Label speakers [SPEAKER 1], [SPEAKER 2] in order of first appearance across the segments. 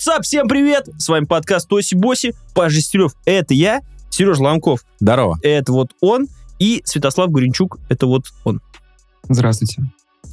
[SPEAKER 1] WhatsApp, всем привет! С вами подкаст Тоси Боси, Паш Жестерев, это я, Сережа Ломков,
[SPEAKER 2] Здорово.
[SPEAKER 1] это вот он, и Святослав Гуренчук, это вот он.
[SPEAKER 3] Здравствуйте.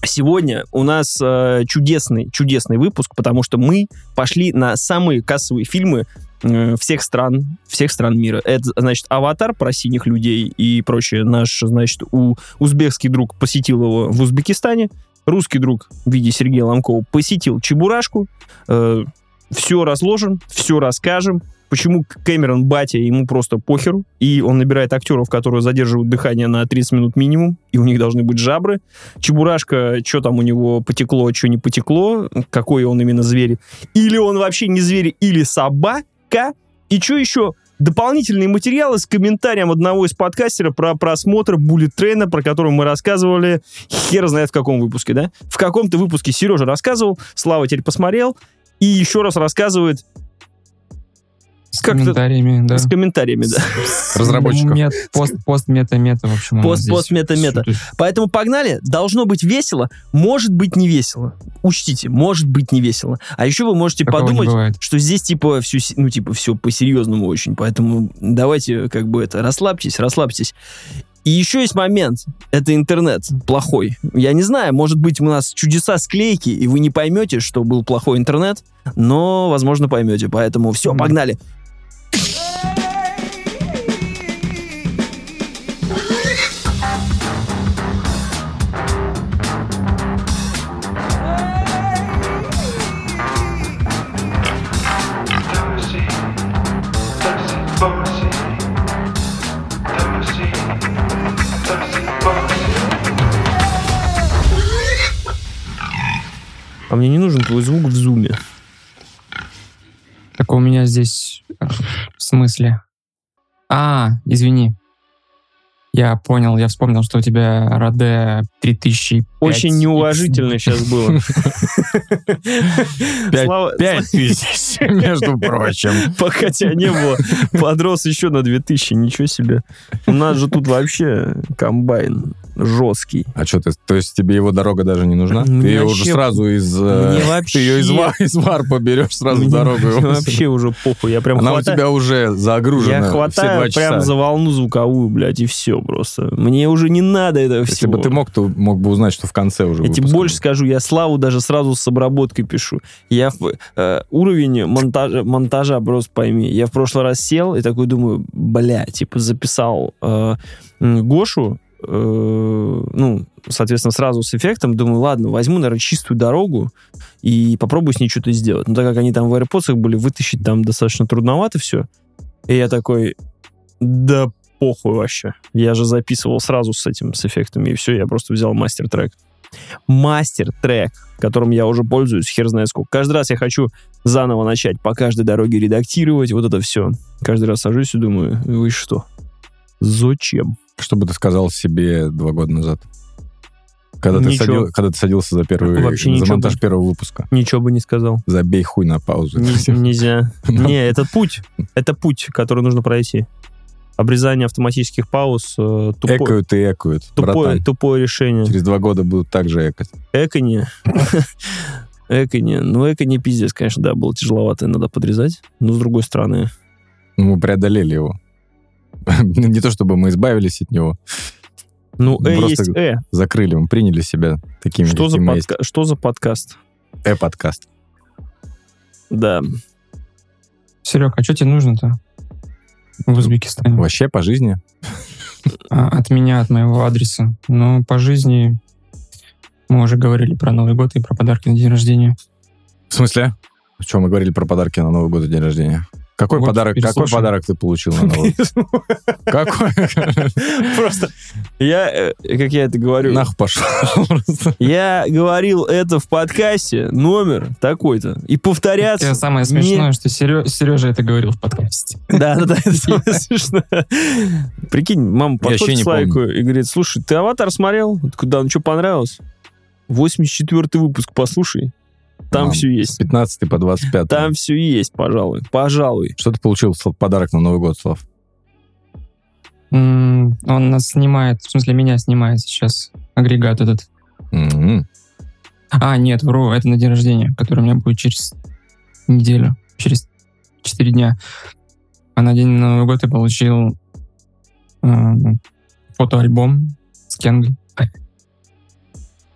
[SPEAKER 1] Сегодня у нас э, чудесный, чудесный выпуск, потому что мы пошли на самые кассовые фильмы э, всех стран, всех стран мира. Это, значит, «Аватар» про синих людей и прочее. Наш, значит, у, узбекский друг посетил его в Узбекистане. Русский друг в виде Сергея Ломкова посетил Чебурашку. Э, все разложим, все расскажем. Почему Кэмерон Батя ему просто похеру, и он набирает актеров, которые задерживают дыхание на 30 минут минимум, и у них должны быть жабры. Чебурашка, что там у него потекло, что не потекло, какой он именно зверь. Или он вообще не зверь, или собака. И что еще? Дополнительные материалы с комментарием одного из подкастеров про просмотр Bullet Train, про который мы рассказывали, хер знает в каком выпуске, да? В каком-то выпуске Сережа рассказывал, Слава теперь посмотрел, и еще раз рассказывает
[SPEAKER 3] С комментариями, да.
[SPEAKER 1] с комментариями, да.
[SPEAKER 2] Разработчиков.
[SPEAKER 3] Мет, пост, пост, мета, мета, в общем.
[SPEAKER 1] Пост, пост, мета, мета. Поэтому погнали. Должно быть весело, может быть не весело. Учтите, может быть не весело. А еще вы можете
[SPEAKER 3] Такого
[SPEAKER 1] подумать, что здесь типа все, ну типа все по-серьезному очень. Поэтому давайте как бы это расслабьтесь, расслабьтесь. И еще есть момент. Это интернет плохой. Я не знаю, может быть, у нас чудеса склейки, и вы не поймете, что был плохой интернет, но, возможно, поймете. Поэтому все, погнали. А мне не нужен твой звук в зуме.
[SPEAKER 3] Так у меня здесь э, в смысле. А, извини. Я понял, я вспомнил, что у тебя Раде 3000.
[SPEAKER 1] Очень неуважительно сейчас было.
[SPEAKER 2] Пять-
[SPEAKER 1] Слава-
[SPEAKER 2] Пять тысяч, между прочим.
[SPEAKER 1] Пока тебя не было, подрос еще на 2000, ничего себе. У нас же тут вообще комбайн жесткий.
[SPEAKER 2] А что ты, то есть тебе его дорога даже не нужна? Ты
[SPEAKER 1] Мне
[SPEAKER 2] ее
[SPEAKER 1] вообще-
[SPEAKER 2] уже сразу из... э,
[SPEAKER 1] Мне
[SPEAKER 2] Ты
[SPEAKER 1] вообще-
[SPEAKER 2] ее из, из варпа берешь сразу
[SPEAKER 1] Мне
[SPEAKER 2] дорогу.
[SPEAKER 1] Вообще уже похуй, я прям
[SPEAKER 2] Она у
[SPEAKER 1] хватаю,
[SPEAKER 2] тебя уже загружена
[SPEAKER 1] я
[SPEAKER 2] все
[SPEAKER 1] хватаю
[SPEAKER 2] два часа.
[SPEAKER 1] прям за волну звуковую, блядь, и все просто. Мне уже не надо этого
[SPEAKER 2] Если
[SPEAKER 1] всего.
[SPEAKER 2] бы ты мог, то мог бы узнать, что в конце уже
[SPEAKER 1] Я тебе больше скажу, я Славу даже сразу с обработкой пишу. Я в, э, уровень монтажа, монтажа просто пойми. Я в прошлый раз сел и такой думаю, бля, типа записал э, Гошу, э, ну, соответственно, сразу с эффектом. Думаю, ладно, возьму, наверное, чистую дорогу и попробую с ней что-то сделать. Но так как они там в AirPods были, вытащить там достаточно трудновато все. И я такой, да похуй вообще. Я же записывал сразу с этим, с эффектами, и все, я просто взял мастер-трек мастер-трек, которым я уже пользуюсь, хер знает сколько. Каждый раз я хочу заново начать по каждой дороге редактировать, вот это все. Каждый раз сажусь и думаю, вы что? Зачем?
[SPEAKER 2] Что бы ты сказал себе два года назад? Когда ты, садил- когда ты садился за первый
[SPEAKER 1] Вообще
[SPEAKER 2] за монтаж
[SPEAKER 1] бы.
[SPEAKER 2] первого выпуска.
[SPEAKER 1] Ничего бы не сказал.
[SPEAKER 2] Забей хуй на паузу.
[SPEAKER 1] Не- нельзя. Не, это путь. Это путь, который нужно пройти. Обрезание автоматических пауз э, тупо-
[SPEAKER 2] Экают и экают,
[SPEAKER 1] тупое,
[SPEAKER 2] братан.
[SPEAKER 1] тупое решение.
[SPEAKER 2] Через два года будут так же экать.
[SPEAKER 1] Экони. Экони. Ну, экони пиздец, конечно, да, было тяжеловато, надо подрезать. Но, с другой стороны,
[SPEAKER 2] Ну, мы преодолели его. Не то чтобы мы избавились от него,
[SPEAKER 1] ну,
[SPEAKER 2] Ну,
[SPEAKER 1] э
[SPEAKER 2] просто
[SPEAKER 1] есть э.
[SPEAKER 2] закрыли, мы приняли себя такими,
[SPEAKER 1] Что за,
[SPEAKER 2] есть.
[SPEAKER 1] подка- что за подкаст?
[SPEAKER 2] Э-подкаст.
[SPEAKER 1] Да.
[SPEAKER 3] Серег, а что тебе нужно-то в Узбекистане?
[SPEAKER 2] Вообще по жизни.
[SPEAKER 3] А, от меня, от моего адреса. Ну, по жизни мы уже говорили про Новый год и про подарки на день рождения.
[SPEAKER 2] В смысле? Что, мы говорили про подарки на Новый год и день рождения? Какой
[SPEAKER 3] Вот,
[SPEAKER 2] подарок, какой подарок ты получил на Новый? Какой?
[SPEAKER 1] Просто я, э, как я это говорю,
[SPEAKER 2] Нахуй пошел.
[SPEAKER 1] я говорил это в подкасте, номер такой-то, и повторяться.
[SPEAKER 3] Это самое смешное, что Сережа это говорил в подкасте.
[SPEAKER 1] Да, да, да, это самое смешное. Прикинь, мама подходит к Славику и говорит, слушай, ты «Аватар» смотрел? Куда, ну что, понравилось? 84 выпуск послушай. Там
[SPEAKER 2] А,
[SPEAKER 1] все
[SPEAKER 2] С
[SPEAKER 1] есть.
[SPEAKER 2] 15 по 25.
[SPEAKER 1] Там все есть, пожалуй. Пожалуй.
[SPEAKER 2] Что ты получил в подарок на Новый год, Слав?
[SPEAKER 3] Он нас снимает, в смысле меня снимает сейчас агрегат этот.
[SPEAKER 2] М-м.
[SPEAKER 3] А, нет, вру, это на день рождения, который у меня будет через неделю, через 4 дня. А на день Нового года я получил э, фотоальбом с Кенгой.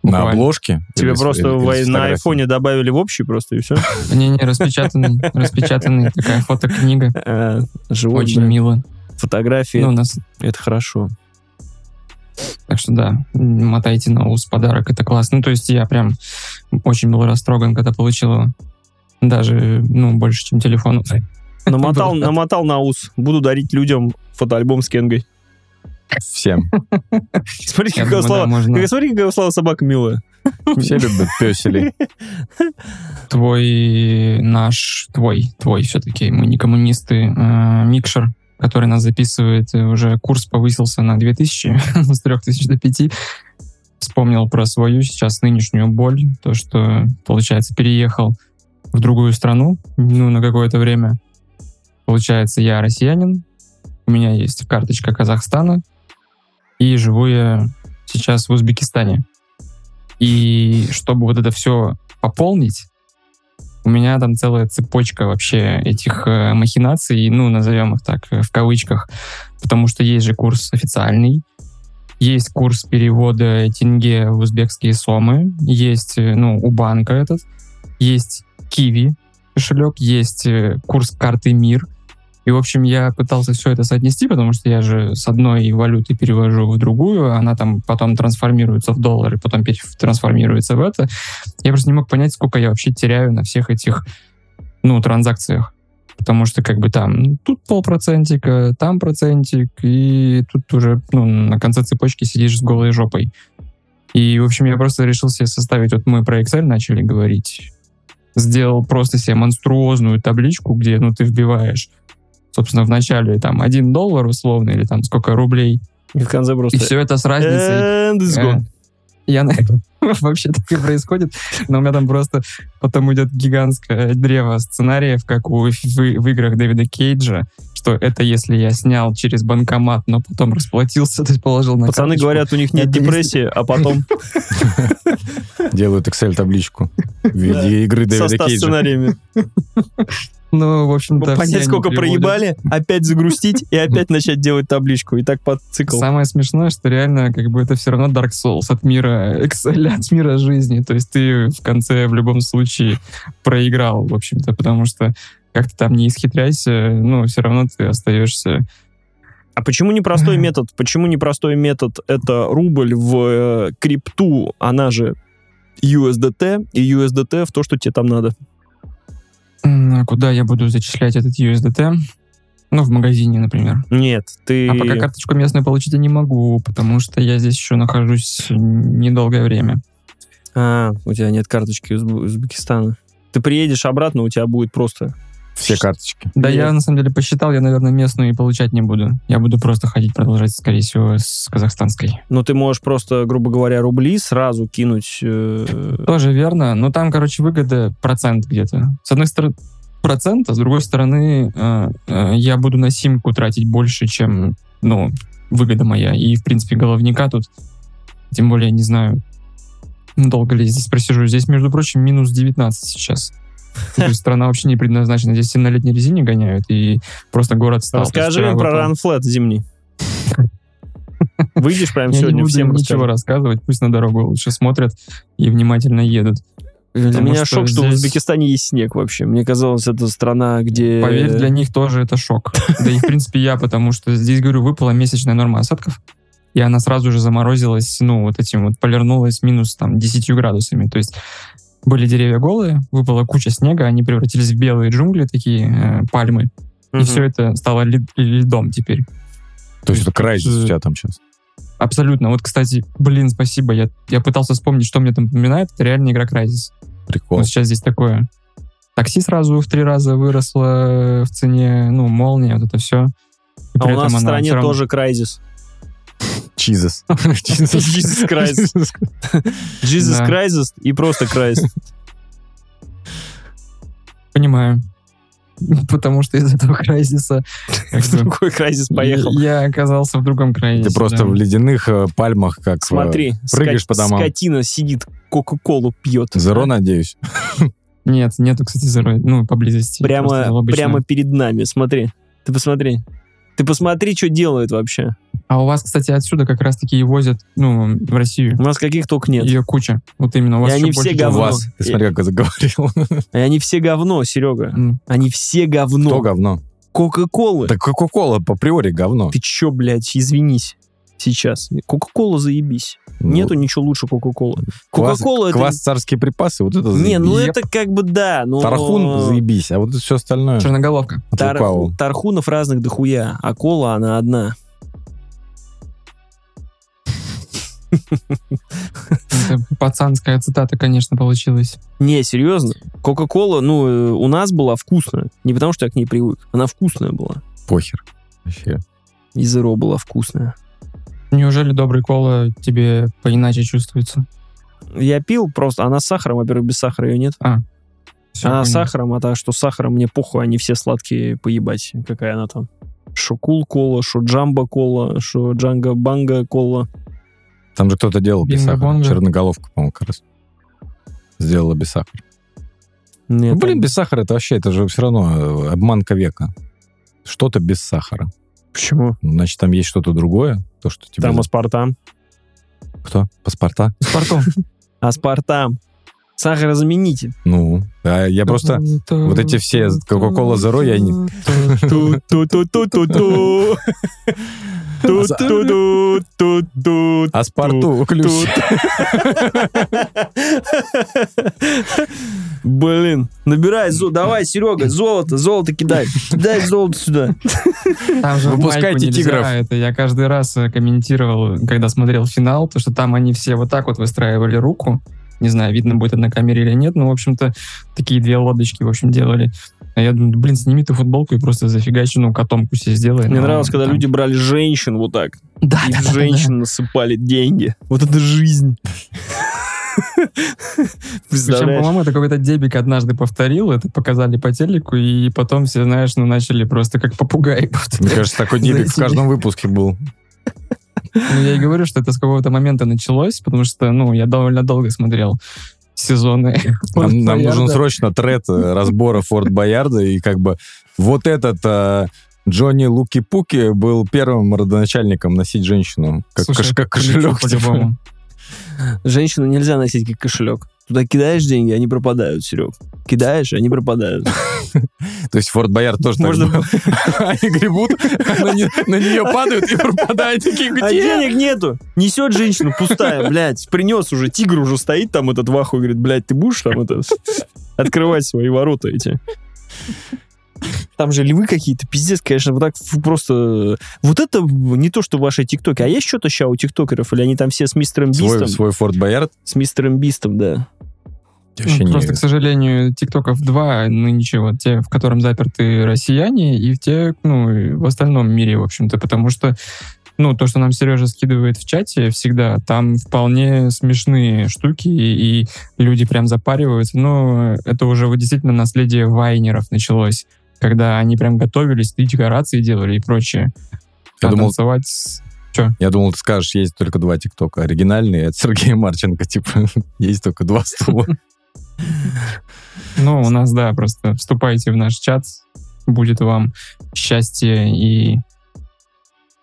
[SPEAKER 2] На
[SPEAKER 3] Буквально.
[SPEAKER 2] обложке?
[SPEAKER 1] Тебе просто
[SPEAKER 2] или- или
[SPEAKER 1] в- на айфоне добавили в общий просто, и все.
[SPEAKER 3] Не-не, распечатанный, распечатанный, такая фотокнига.
[SPEAKER 1] Э, Живой,
[SPEAKER 3] Очень мило.
[SPEAKER 1] Фотографии,
[SPEAKER 3] Ну, у нас,
[SPEAKER 1] это хорошо.
[SPEAKER 3] так что да, мотайте на ус подарок, это классно. Ну, то есть я прям очень был растроган, когда получил его. Даже, ну, больше, чем телефон.
[SPEAKER 1] Намотал, намотал на ус. Буду дарить людям фотоальбом с Кенгой.
[SPEAKER 2] Всем.
[SPEAKER 1] Смотри,
[SPEAKER 3] Я
[SPEAKER 1] какая
[SPEAKER 3] думаю, да,
[SPEAKER 1] слава.
[SPEAKER 3] можно.
[SPEAKER 1] Смотри, какая слава собака милая.
[SPEAKER 2] Все любят песелей.
[SPEAKER 3] Твой, наш, твой, твой все-таки, мы не коммунисты, э, Микшер, который нас записывает, уже курс повысился на 2000, с 3000 до 5. Вспомнил про свою сейчас нынешнюю боль, то, что, получается, переехал в другую страну, ну, на какое-то время. Получается, я россиянин, у меня есть карточка Казахстана, и живу я сейчас в Узбекистане. И чтобы вот это все пополнить, у меня там целая цепочка вообще этих э, махинаций, ну, назовем их так, э, в кавычках, потому что есть же курс официальный, есть курс перевода тенге в узбекские сомы, есть, э, ну, у банка этот, есть Киви кошелек, есть э, курс карты Мир. И, в общем, я пытался все это соотнести, потому что я же с одной валюты перевожу в другую, она там потом трансформируется в доллары, потом трансформируется в это. Я просто не мог понять, сколько я вообще теряю на всех этих, ну, транзакциях. Потому что как бы там ну, тут полпроцентика, там процентик, и тут уже ну, на конце цепочки сидишь с голой жопой. И, в общем, я просто решил себе составить, вот мы про Excel начали говорить, сделал просто себе монструозную табличку, где, ну, ты вбиваешь, собственно, в начале там 1 доллар условно, или там сколько рублей,
[SPEAKER 1] И в конце
[SPEAKER 3] и
[SPEAKER 1] просто...
[SPEAKER 3] все это с разницей.
[SPEAKER 1] And it's
[SPEAKER 3] Э,
[SPEAKER 1] gone.
[SPEAKER 3] Я на- вообще так и происходит, но у меня там просто потом идет гигантское древо сценариев, как у, в, в играх Дэвида Кейджа, что это если я снял через банкомат, но потом расплатился, то есть положил на
[SPEAKER 1] Пацаны
[SPEAKER 3] карточку.
[SPEAKER 1] говорят, у них нет
[SPEAKER 3] Это если-
[SPEAKER 1] депрессии, а потом
[SPEAKER 2] Делают Excel-табличку в виде игры Дэвида
[SPEAKER 1] 100
[SPEAKER 2] Кейджа.
[SPEAKER 1] сценариями.
[SPEAKER 3] Ну, в общем-то, все
[SPEAKER 1] Понять, сколько проебали, опять загрустить и опять начать делать табличку. И так под цикл.
[SPEAKER 3] Самое смешное, что реально как бы это все равно Dark Souls от мира Excel, от мира жизни. То есть ты в конце в любом случае проиграл, в общем-то, потому что как ты там не исхитряйся, ну, все равно ты остаешься
[SPEAKER 1] А почему непростой метод? Почему непростой метод это рубль в э, крипту, она же USDT, и USDT в то, что тебе там надо?
[SPEAKER 3] А Куда я буду зачислять этот USDT? Ну, в магазине, например.
[SPEAKER 1] Нет, ты...
[SPEAKER 3] А пока карточку местную получить я не могу, потому что я здесь еще нахожусь недолгое время.
[SPEAKER 1] А, у тебя нет карточки из Узб- Узбекистана. Ты приедешь обратно, у тебя будет просто...
[SPEAKER 2] Все карточки.
[SPEAKER 3] Да,
[SPEAKER 1] Нет.
[SPEAKER 3] я на самом деле посчитал, я, наверное, местную и получать не буду. Я буду просто ходить продолжать, скорее всего, с казахстанской.
[SPEAKER 1] Ну, ты можешь просто, грубо говоря, рубли сразу кинуть... э,
[SPEAKER 3] Тоже верно, но там, короче, выгода процент где-то. С одной стороны, процент, а с другой стороны, э, э, я буду на симку тратить больше, чем, ну, выгода моя. И, в принципе, головника тут, тем более, не знаю, долго ли я здесь просижу. Здесь, между прочим, минус 19 сейчас. Страна вообще не предназначена. Здесь все на летней резине гоняют, и просто город стал.
[SPEAKER 1] Расскажи им про ранфлет зимний. Выйдешь прямо сегодня
[SPEAKER 3] не буду
[SPEAKER 1] всем
[SPEAKER 3] ничего рассказывать, пусть на дорогу лучше смотрят и внимательно едут.
[SPEAKER 1] Для
[SPEAKER 3] Потому
[SPEAKER 1] меня
[SPEAKER 3] что
[SPEAKER 1] шок, что в Узбекистане есть снег вообще. Мне казалось, это страна, где...
[SPEAKER 3] Поверь, для них тоже это шок. Да и, в принципе, я, потому что здесь, говорю, выпала месячная норма осадков, и она сразу же заморозилась, ну, вот этим вот, полирнулась минус там 10 градусами. То есть были деревья голые, выпала куча снега, они превратились в белые джунгли, такие э, пальмы,
[SPEAKER 1] Мгм.
[SPEAKER 3] и все это стало лед- льдом теперь.
[SPEAKER 2] То есть это крайзис
[SPEAKER 3] Э,
[SPEAKER 2] у тебя там сейчас.
[SPEAKER 3] Абсолютно. Вот, кстати, блин, спасибо. Я, я пытался вспомнить, что мне там напоминает. Это реально игра Crysis.
[SPEAKER 2] Прикол.
[SPEAKER 3] Вот сейчас здесь такое. Такси сразу в три раза выросло в цене, ну, молния, вот это все.
[SPEAKER 1] А у нас в стране тоже крайзис. Jesus Christ. Jesus
[SPEAKER 3] Да.
[SPEAKER 1] Crisis и просто Christ.
[SPEAKER 3] Понимаю. Потому что из этого крайзиса как
[SPEAKER 1] В другой Crisis поехал.
[SPEAKER 3] я оказался в другом крайне.
[SPEAKER 2] Ты просто в ледяных э, пальмах, как...
[SPEAKER 1] Смотри,
[SPEAKER 2] прыгаешь по домам.
[SPEAKER 1] скотина сидит, Кока-Колу пьет.
[SPEAKER 2] Зеро, надеюсь.
[SPEAKER 3] Нет, нету, кстати, Zero, ну, поблизости.
[SPEAKER 1] Прямо, прямо перед нами, смотри. Ты посмотри. Ты посмотри, что делают вообще.
[SPEAKER 3] А у вас, кстати, отсюда как раз-таки и возят, ну, в Россию.
[SPEAKER 1] У нас каких только нет.
[SPEAKER 3] Ее куча. Вот именно. У вас
[SPEAKER 1] И они все
[SPEAKER 3] больше
[SPEAKER 2] У
[SPEAKER 1] говно.
[SPEAKER 3] чего.
[SPEAKER 2] вас. Ты смотри, как я заговорил.
[SPEAKER 1] И они все говно, Серега.
[SPEAKER 3] М.
[SPEAKER 1] Они все говно.
[SPEAKER 2] Кто говно?
[SPEAKER 1] Кока-колы.
[SPEAKER 2] Так Кока-Кола по приори говно.
[SPEAKER 1] Ты чё, блядь, извинись сейчас. Кока-кола заебись.
[SPEAKER 2] Ну,
[SPEAKER 1] Нету ничего лучше Кока-колы. Кока-кола это...
[SPEAKER 2] Квас царские припасы, вот это
[SPEAKER 1] Не, ну
[SPEAKER 2] заебись.
[SPEAKER 1] это как бы да, но...
[SPEAKER 2] Тархун заебись, а вот это все остальное.
[SPEAKER 3] Черноголовка.
[SPEAKER 1] Тар-. Тархунов разных дохуя, а кола она одна.
[SPEAKER 3] Это пацанская цитата, конечно, получилась.
[SPEAKER 1] Не, серьезно. Кока-кола, ну, э, у нас была вкусная. Не потому, что я к ней привык. Она вкусная была.
[SPEAKER 2] Похер. Вообще.
[SPEAKER 1] И Zero была вкусная.
[SPEAKER 3] Неужели добрый кола тебе поиначе чувствуется?
[SPEAKER 1] Я пил просто, она с сахаром, во-первых, без сахара ее нет.
[SPEAKER 3] Всё,
[SPEAKER 1] она с сахаром, а так что с сахаром мне похуй, они все сладкие поебать. Какая она там. Шо кул кола, шо джамба кола, шо джанга банга кола.
[SPEAKER 2] Там же кто-то делал без сахара.
[SPEAKER 3] Бинго-бонго.
[SPEAKER 2] Черноголовка, по-моему, как раз. Сделала без сахара.
[SPEAKER 1] Нет,
[SPEAKER 2] Ну, блин,
[SPEAKER 1] там-
[SPEAKER 2] без сахара это вообще, это же все равно э, обманка века. Что-то без сахара.
[SPEAKER 1] Почему?
[SPEAKER 2] Значит, там есть что-то другое, то, что тебе...
[SPEAKER 1] Там аспартам.
[SPEAKER 2] Кто? Паспорта?
[SPEAKER 3] Спартом.
[SPEAKER 1] Аспартам. Сахарозаменитель.
[SPEAKER 2] Ну, а я просто... вот эти все Coca-Cola Zero, я не- А спорту ключ.
[SPEAKER 1] Блин, набирай, давай, Серега, золото, золото кидай. Кидай золото сюда.
[SPEAKER 3] Там же
[SPEAKER 2] Выпускайте
[SPEAKER 3] нельзя,
[SPEAKER 2] тигров.
[SPEAKER 3] Это я каждый раз э, комментировал, когда смотрел финал, то, что там они все вот так вот выстраивали руку. Не знаю, видно будет это на камере или нет, но, в общем-то, такие две лодочки, в общем, делали. А я думаю, блин, сними ты футболку и просто зафигачи, ну, котомку себе сделай.
[SPEAKER 1] Мне
[SPEAKER 3] Ну,
[SPEAKER 1] нравилось, когда
[SPEAKER 3] там-
[SPEAKER 1] люди брали женщин вот так.
[SPEAKER 3] Да,
[SPEAKER 1] И
[SPEAKER 3] да,
[SPEAKER 1] в
[SPEAKER 3] да,
[SPEAKER 1] женщин насыпали деньги. Вот это жизнь.
[SPEAKER 3] Причем, по-моему, это какой-то дебик однажды повторил, это показали по телеку, и потом все, знаешь, ну, начали просто как попугаи.
[SPEAKER 2] Мне кажется, такой дебик в каждом выпуске был.
[SPEAKER 3] Ну, я и говорю, что это с какого-то момента началось, потому что, ну, я довольно долго смотрел сезоны.
[SPEAKER 2] Нам, нам нужен срочно тред э, разбора Форт Боярда, и как бы вот этот э, Джонни Луки-Пуки был первым родоначальником носить женщину. Как,
[SPEAKER 3] Слушай,
[SPEAKER 2] кош- как кошелек. типа.
[SPEAKER 1] Женщину нельзя носить как кошелек. Туда кидаешь деньги, они пропадают, Серег. Кидаешь, они пропадают.
[SPEAKER 2] То есть Форт Боярд тоже
[SPEAKER 1] Можно-.
[SPEAKER 2] Они гребут, на не- на нее падают и пропадают. Такие,
[SPEAKER 1] А
[SPEAKER 2] где?
[SPEAKER 1] денег нету. Несет женщину пустая, блядь. Принес уже, тигр уже стоит там этот ваху и говорит, блядь, ты будешь там это открывать свои ворота эти? Там же львы какие-то, пиздец, конечно, вот так просто... Вот это не то, что ваши тиктоки. А есть что-то сейчас у тиктокеров? Или они там все с мистером
[SPEAKER 2] Свой,
[SPEAKER 1] Бистом?
[SPEAKER 2] свой Форт Боярд?
[SPEAKER 1] С мистером Бистом, да.
[SPEAKER 2] Вообще
[SPEAKER 3] Ну,
[SPEAKER 2] не-
[SPEAKER 3] Просто, к сожалению, тиктоков два, ну ничего, те, в котором заперты россияне, и в те, ну, в остальном мире, в общем-то, потому что, ну, то, что нам Сережа скидывает в чате всегда, там вполне смешные штуки, и, и люди прям запариваются, но это уже вот действительно наследие вайнеров началось, когда они прям готовились, и декорации делали и прочее.
[SPEAKER 2] Я
[SPEAKER 3] а
[SPEAKER 2] думал-
[SPEAKER 3] танцевать с-
[SPEAKER 2] Я думал, ты скажешь, есть только два ТикТока. Оригинальные от Сергея Марченко, типа, есть только два стула.
[SPEAKER 3] Ну, у нас, да, просто вступайте в наш чат, будет вам счастье и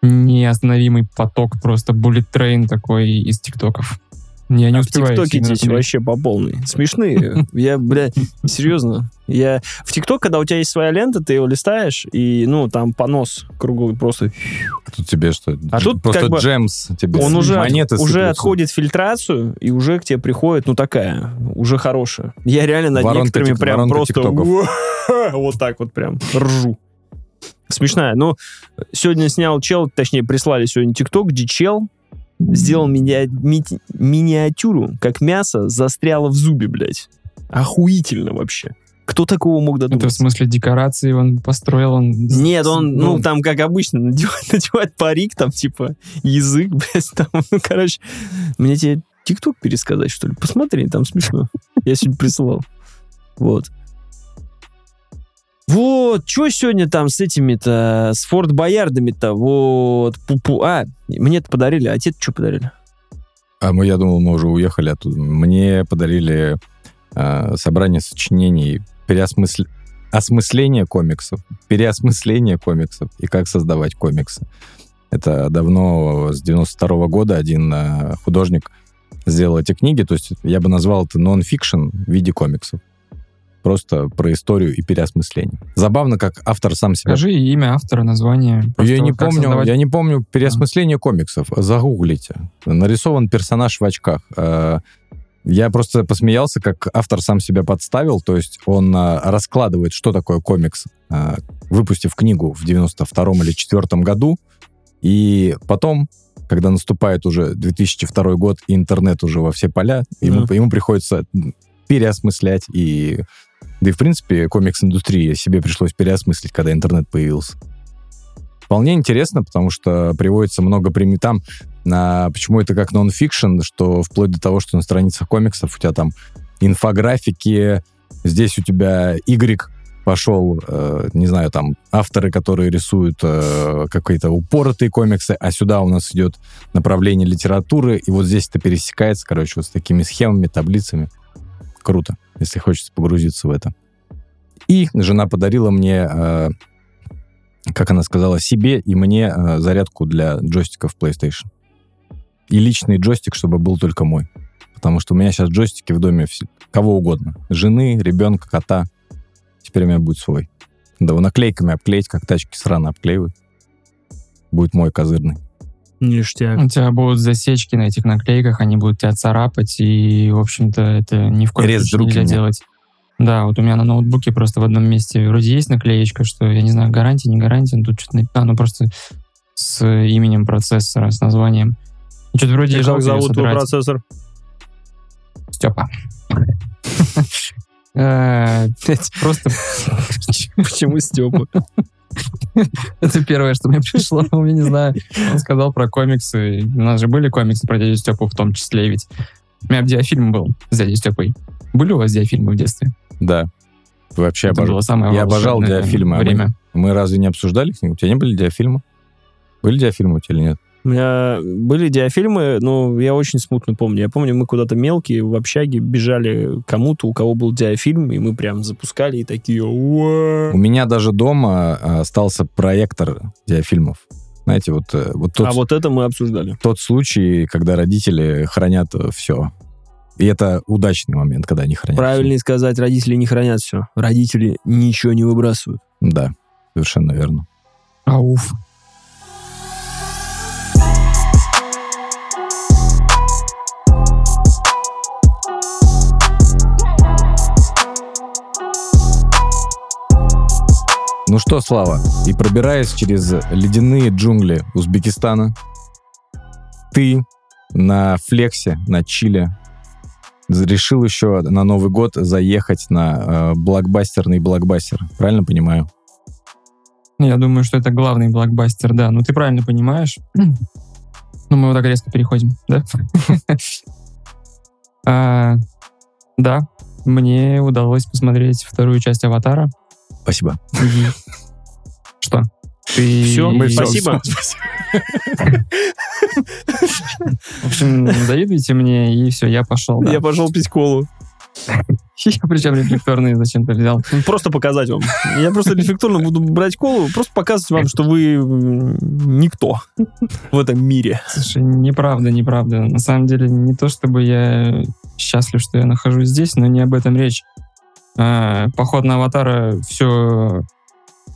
[SPEAKER 3] неостановимый поток, просто bullet train такой из тиктоков. Я не
[SPEAKER 1] А в
[SPEAKER 3] успеваю.
[SPEAKER 1] ТикТоке
[SPEAKER 3] сильно
[SPEAKER 1] здесь вообще по полной. Смешные. Я, бля, серьезно. Я... В ТикТок, когда у тебя есть своя лента, ты его листаешь, и, ну, там понос круглый просто.
[SPEAKER 2] А тут тебе что?
[SPEAKER 1] А тут
[SPEAKER 2] Просто
[SPEAKER 1] как бы
[SPEAKER 2] джемс тебе.
[SPEAKER 1] Он уже,
[SPEAKER 2] монеты
[SPEAKER 1] уже
[SPEAKER 2] сыплются.
[SPEAKER 1] отходит фильтрацию, и уже к тебе приходит, ну, такая, уже хорошая. Я реально над
[SPEAKER 2] Воронка
[SPEAKER 1] некоторыми
[SPEAKER 2] тик-
[SPEAKER 1] прям просто вот так вот прям ржу. Смешная. Ну, сегодня снял чел, точнее, прислали сегодня ТикТок, где чел сделал миниа- ми- миниатюру, как мясо застряло в зубе, блядь. Охуительно вообще. Кто такого мог
[SPEAKER 3] Это в
[SPEAKER 1] додуматься?
[SPEAKER 3] смысле декорации он построил, он...
[SPEAKER 1] Нет, он, ну, там, как обычно, надевает, надевает парик, там, типа, язык, блядь, там, ну, короче. Мне тебе ТикТок пересказать, что ли? Посмотри, там смешно. Я сегодня присылал. Вот. Вот, что сегодня там с этими-то, с Форт Боярдами-то, вот, пу-пу. А, мне это подарили, а тебе что подарили?
[SPEAKER 2] А мы, я думал, мы уже уехали оттуда. Мне подарили э, собрание сочинений, переосмысл... осмысление комиксов, переосмысление комиксов и как создавать комиксы. Это давно, с 92 года, один э, художник сделал эти книги. То есть я бы назвал это нон-фикшн в виде комиксов. Просто про историю и переосмысление. Забавно, как автор сам себя...
[SPEAKER 3] Скажи имя автора, название. просто
[SPEAKER 2] Я не, помню,
[SPEAKER 3] создавать-
[SPEAKER 2] я не помню переосмысление комиксов. Загуглите. Нарисован персонаж в очках. Э, Я просто посмеялся, как автор сам себя подставил. То есть он э, раскладывает, что такое комикс, э, выпустив книгу в 92-м или 4 году. И потом, когда наступает уже 2002 год, и интернет уже во все поля, ему, ему приходится переосмыслять и... Да и, в принципе, комикс-индустрии себе пришлось переосмыслить, когда интернет появился. Вполне интересно, потому что приводится много примет там, на, почему это как нон-фикшн, что вплоть до того, что на страницах комиксов у тебя там инфографики, здесь у тебя Y пошел, э, не знаю, там авторы, которые рисуют э, какие-то упоротые комиксы, а сюда у нас идет направление литературы, и вот здесь это пересекается, короче, вот с такими схемами, таблицами. Круто, если хочется погрузиться в это. И жена подарила мне, э, как она сказала, себе и мне э, зарядку для джойстиков PlayStation. И личный джойстик, чтобы был только мой. Потому что у меня сейчас джойстики в доме все- кого угодно. Жены, ребенка, кота. Теперь у меня будет свой. Да, его наклейками обклеить, как тачки срано обклеивают. Будет мой козырный.
[SPEAKER 1] Ништяк.
[SPEAKER 3] У тебя будут засечки на этих наклейках, они будут тебя царапать, и, в общем-то, это ни в коем
[SPEAKER 2] Резать
[SPEAKER 3] случае нельзя
[SPEAKER 2] мне.
[SPEAKER 3] делать. Да, вот у меня на ноутбуке просто в одном месте вроде есть наклеечка, что, я не знаю, гарантия, не гарантия, но тут что-то... А, ну просто с именем процессора, с названием. И Что-то вроде
[SPEAKER 1] И как зовут твой процессор?
[SPEAKER 3] Степа. Э, Просто
[SPEAKER 1] Почему Степа?
[SPEAKER 3] Это первое, что мне пришло. Я не знаю. Он сказал про комиксы. У нас же были комиксы про дядю Степу в том числе ведь. У меня диафильм был с дядей Степой. Были у вас диафильмы в детстве?
[SPEAKER 2] Да. Вообще
[SPEAKER 3] Это самое
[SPEAKER 2] Я обожал диафильмы. А мы-
[SPEAKER 3] Время.
[SPEAKER 2] Мы разве не обсуждали их? У тебя не были диафильмы? Были диафильмы у тебя или нет?
[SPEAKER 1] У меня были диафильмы, но я очень смутно помню. Я помню, мы куда-то мелкие в общаге бежали к кому-то, у кого был диафильм, и мы прям запускали и такие...
[SPEAKER 2] У меня даже дома а, остался проектор диафильмов. Знаете, вот, э, вот тот,
[SPEAKER 1] А вот это мы обсуждали.
[SPEAKER 2] тот случай, когда родители хранят все. И это удачный момент, когда они хранят
[SPEAKER 1] Правильнее сказать, родители не хранят все. Родители ничего не выбрасывают.
[SPEAKER 2] Да, совершенно верно.
[SPEAKER 3] Ауф.
[SPEAKER 2] Ну что, Слава, и пробираясь через ледяные джунгли Узбекистана, ты на флексе, на чиле, решил еще на Новый год заехать на э, блокбастерный блокбастер. Правильно понимаю?
[SPEAKER 3] Я думаю, что это главный блокбастер, да. Ну, ты правильно понимаешь. Ну, мы вот так резко переходим, да? А, Да, мне удалось посмотреть вторую часть «Аватара».
[SPEAKER 2] Спасибо.
[SPEAKER 3] Что? Ты...
[SPEAKER 1] Всё,
[SPEAKER 2] Мы всё-
[SPEAKER 1] спасибо.
[SPEAKER 3] В общем, завидуйте мне, и все, я пошел.
[SPEAKER 1] Я пошел пить колу.
[SPEAKER 3] Я причем рефлекторные зачем-то взял.
[SPEAKER 1] Ну, Просто показать вам. Я просто рефлекторно буду брать колу, просто показывать вам, что вы никто в этом мире.
[SPEAKER 3] Слушай, неправда, неправда. На самом деле, не то чтобы я счастлив, что я нахожусь здесь, но не об этом речь. А, Поход на Аватара все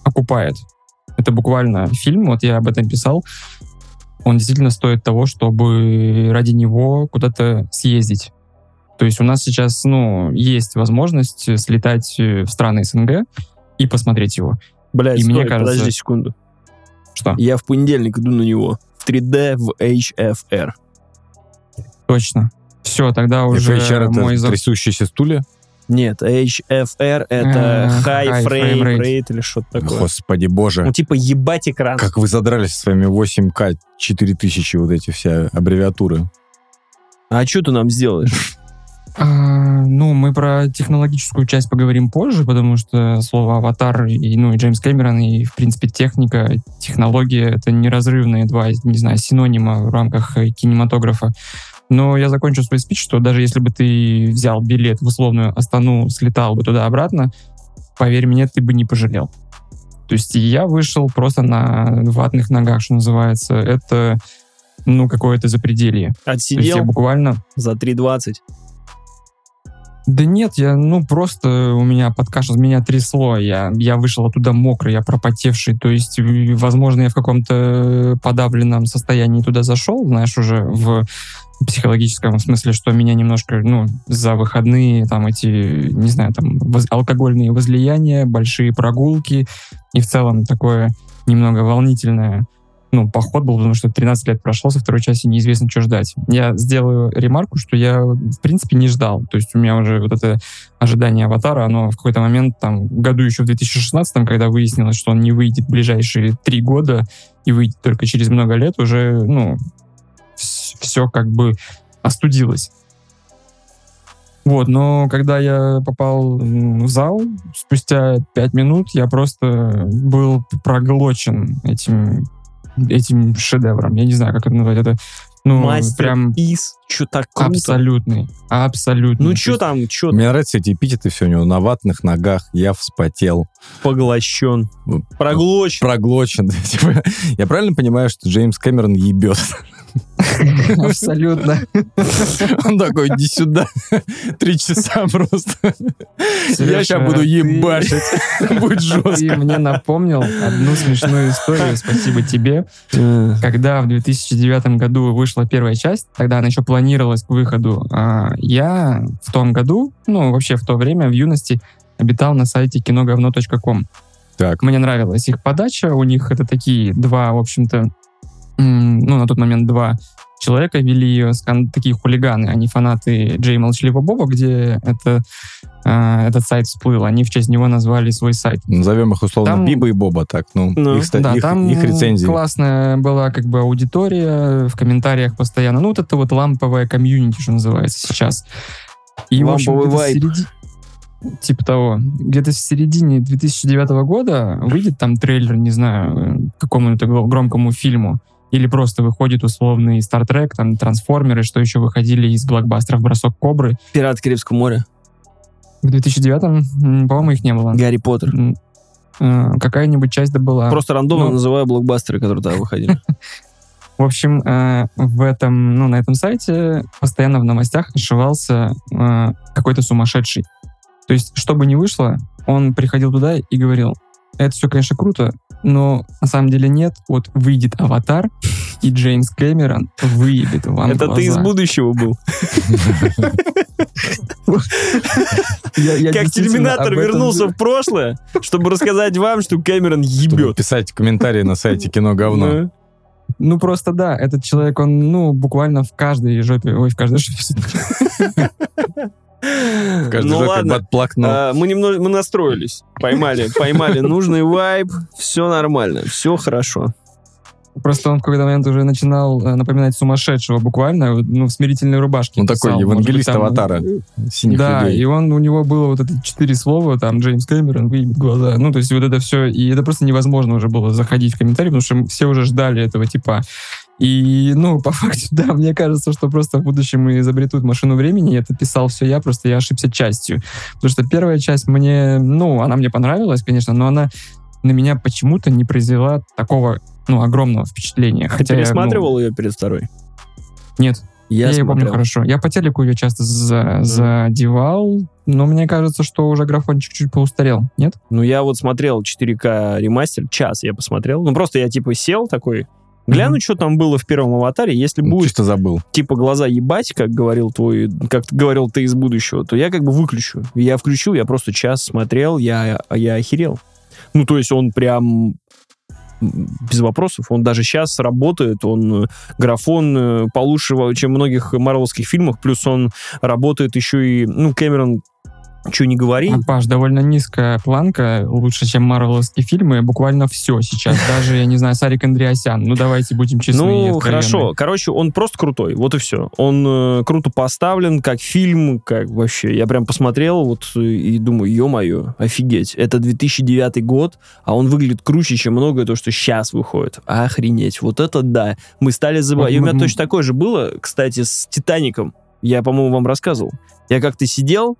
[SPEAKER 3] окупает. Это буквально фильм, вот я об этом писал. Он действительно стоит того, чтобы ради него куда-то съездить. То есть у нас сейчас, ну, есть возможность слетать э, в страны СНГ и посмотреть его.
[SPEAKER 1] Блядь,
[SPEAKER 3] И
[SPEAKER 1] стой,
[SPEAKER 3] мне кажется-
[SPEAKER 1] подожди секунду.
[SPEAKER 3] Что?
[SPEAKER 1] Я в понедельник иду на него. В 3D в HFR.
[SPEAKER 3] Точно. Все, тогда уже
[SPEAKER 2] FHR это
[SPEAKER 3] мой
[SPEAKER 2] трясущиеся стулья?
[SPEAKER 1] Нет, HFR это High
[SPEAKER 3] high
[SPEAKER 1] Frame
[SPEAKER 3] frame rate.
[SPEAKER 1] Rate или что-то такое.
[SPEAKER 2] Господи боже.
[SPEAKER 1] Ну, типа, ебать экран.
[SPEAKER 2] Как вы задрались со своими 8К, 4000, вот эти все аббревиатуры.
[SPEAKER 1] А что ты нам сделаешь?
[SPEAKER 3] А, ну, мы про технологическую часть поговорим позже, потому что слово «аватар» и, ну, и Джеймс Кэмерон, и, в принципе, техника, технология — это неразрывные два, не знаю, синонима в рамках э, кинематографа. Но я закончу свой спич, что даже если бы ты взял билет в условную Астану, слетал бы туда-обратно, поверь мне, ты бы не пожалел. То есть я вышел просто на ватных ногах, что называется. Это, ну, какое-то запределье. Есть я
[SPEAKER 1] Отсидел
[SPEAKER 3] буквально...
[SPEAKER 1] за 3.20.
[SPEAKER 3] Да нет, я, ну, просто у меня подкашл, меня трясло, я, я вышел оттуда мокрый, я пропотевший, то есть, возможно, я в каком-то подавленном состоянии туда зашел, знаешь, уже в психологическом смысле, что меня немножко, ну, за выходные, там, эти, не знаю, там, воз- алкогольные возлияния, большие прогулки, и в целом такое немного волнительное ну, поход был, потому что 13 лет прошло, со второй части неизвестно, что ждать. Я сделаю ремарку, что я, в принципе, не ждал. То есть у меня уже вот это ожидание «Аватара», оно в какой-то момент, там, году еще в 2016, когда выяснилось, что он не выйдет в ближайшие три года и выйдет только через много лет, уже, ну, все как бы остудилось. Вот, но когда я попал в зал, спустя пять минут я просто был проглочен этим, этим шедевром. Я не знаю, как это назвать. Это, ну,
[SPEAKER 1] Мастер,
[SPEAKER 3] прям
[SPEAKER 1] пис, что так круто.
[SPEAKER 3] абсолютный. Абсолютный.
[SPEAKER 1] Ну,
[SPEAKER 3] То
[SPEAKER 1] что там, что
[SPEAKER 2] Мне нравятся эти эпитеты все у него на ватных ногах. Я вспотел,
[SPEAKER 1] поглощен, проглочен.
[SPEAKER 2] проглочен. Типа, Я правильно понимаю, что Джеймс Кэмерон ебет?
[SPEAKER 3] Абсолютно.
[SPEAKER 2] Он такой, иди сюда. Три часа просто. Я сейчас буду
[SPEAKER 3] ты-
[SPEAKER 2] ебашить. Будет
[SPEAKER 3] Ты
[SPEAKER 2] жестко.
[SPEAKER 3] мне напомнил одну смешную историю, спасибо тебе. Когда в 2009 году вышла первая часть, тогда она еще планировалась к выходу, а, я в том году, ну, вообще в то время, в юности, обитал на сайте киноговно.ком.
[SPEAKER 2] Так,
[SPEAKER 3] Мне нравилась их подача, у них это такие два, в общем-то, ну, на тот момент два человека вели ее, скан- такие хулиганы, они фанаты Джей Молчаливого Боба, где это, а, этот сайт всплыл, они в честь него назвали свой сайт.
[SPEAKER 2] назовем их условно
[SPEAKER 3] Там-
[SPEAKER 2] Биба и Боба, так, ну,
[SPEAKER 1] Ну,
[SPEAKER 2] их,
[SPEAKER 3] Да,
[SPEAKER 2] их-
[SPEAKER 3] там
[SPEAKER 2] их рецензии.
[SPEAKER 3] классная была как бы аудитория в комментариях постоянно. Ну, вот это вот ламповая комьюнити, что называется сейчас. И, в общем,
[SPEAKER 1] Ламповый
[SPEAKER 3] в
[SPEAKER 1] вайб.
[SPEAKER 3] середи- Типа того. Где-то в середине 2009 года выйдет там трейлер, не знаю, э, к какому-то гро- громкому фильму. Или просто выходит условный Star Trek, там, Трансформеры, что еще выходили из блокбастеров «Бросок Кобры».
[SPEAKER 1] Пираты Карибского моря.
[SPEAKER 3] В 2009, м, по-моему, их не было.
[SPEAKER 1] Гарри Поттер.
[SPEAKER 3] Э, Какая-нибудь часть добыла.
[SPEAKER 1] Просто рандомно
[SPEAKER 3] Ну.
[SPEAKER 1] называю блокбастеры, которые тогда выходили.
[SPEAKER 3] В общем, э, в этом, ну, на этом сайте постоянно в новостях ошивался э, какой-то сумасшедший. То есть, что бы ни вышло, он приходил туда и говорил, это все, конечно, круто, но на самом деле нет. Вот выйдет «Аватар», и Джеймс Кэмерон выебет вам
[SPEAKER 1] Это ты из
[SPEAKER 3] глаза.
[SPEAKER 1] будущего был. Как терминатор вернулся в прошлое, чтобы рассказать вам, что Кэмерон ебет.
[SPEAKER 2] писать комментарии на сайте кино говно.
[SPEAKER 1] Ну,
[SPEAKER 3] Ну, просто да, этот человек, он, ну, буквально в каждой жопе, ой, в каждой жопе.
[SPEAKER 2] Каждый
[SPEAKER 1] Ну ладно, А, мы немного мы настроились, поймали, поймали нужный вайб, все нормально, все хорошо.
[SPEAKER 3] Просто он в какой-то момент уже начинал э, напоминать сумасшедшего буквально, ну, в смирительной рубашке.
[SPEAKER 2] Он такой
[SPEAKER 3] писал,
[SPEAKER 2] евангелист
[SPEAKER 3] может быть, там,
[SPEAKER 2] аватара. синих
[SPEAKER 3] Да,
[SPEAKER 2] людей.
[SPEAKER 3] и он, у него было вот это четыре слова, там, Джеймс Кэмерон, выебет глаза. Ну, то есть вот это все, и это просто невозможно уже было заходить в комментарии, потому что все уже ждали этого типа. И, ну, по факту, да, мне кажется, что просто в будущем изобретут машину времени, и это писал все я, просто я ошибся частью. Потому что первая часть мне, ну, она мне понравилась, конечно, но она на меня почему-то не произвела такого, ну, огромного впечатления. Хотя я, ну,
[SPEAKER 1] Пересматривал ее перед второй?
[SPEAKER 3] Нет, я, ее помню хорошо. Я по телеку ее часто за- задевал, но мне кажется, что уже графончик чуть поустарел, нет?
[SPEAKER 1] Ну, я вот смотрел 4К ремастер, час я посмотрел. Ну, просто я, типа, сел такой, гляну, что там было в первом аватаре. Если
[SPEAKER 2] Ну,
[SPEAKER 1] будет,
[SPEAKER 2] Чисто забыл.
[SPEAKER 1] типа, глаза ебать, как говорил твой, как говорил ты из будущего, то я как бы выключу. Я включил, я просто час смотрел, я, я охерел. Ну, то есть он прям без вопросов. Он даже сейчас работает, он э, графон э, получше, чем в многих марвелских фильмах, плюс он работает еще и, ну, Кэмерон что не говори.
[SPEAKER 3] А, Паш, довольно низкая планка, лучше, чем марвеловские фильмы. Буквально все сейчас. Даже, я не знаю, Сарик Андреасян. Ну, давайте будем честны
[SPEAKER 1] Ну, хорошо. Короче, он просто крутой. Вот и все. Он э, круто поставлен, как фильм, как вообще. Я прям посмотрел вот э, и думаю, ё-моё, офигеть. Это 2009 год, а он выглядит круче, чем многое то, что сейчас выходит. Охренеть. Вот это да. Мы стали забывать. И у меня
[SPEAKER 3] М-м-м.
[SPEAKER 1] точно такое же было, кстати, с «Титаником». Я, по-моему, вам рассказывал. Я как-то сидел,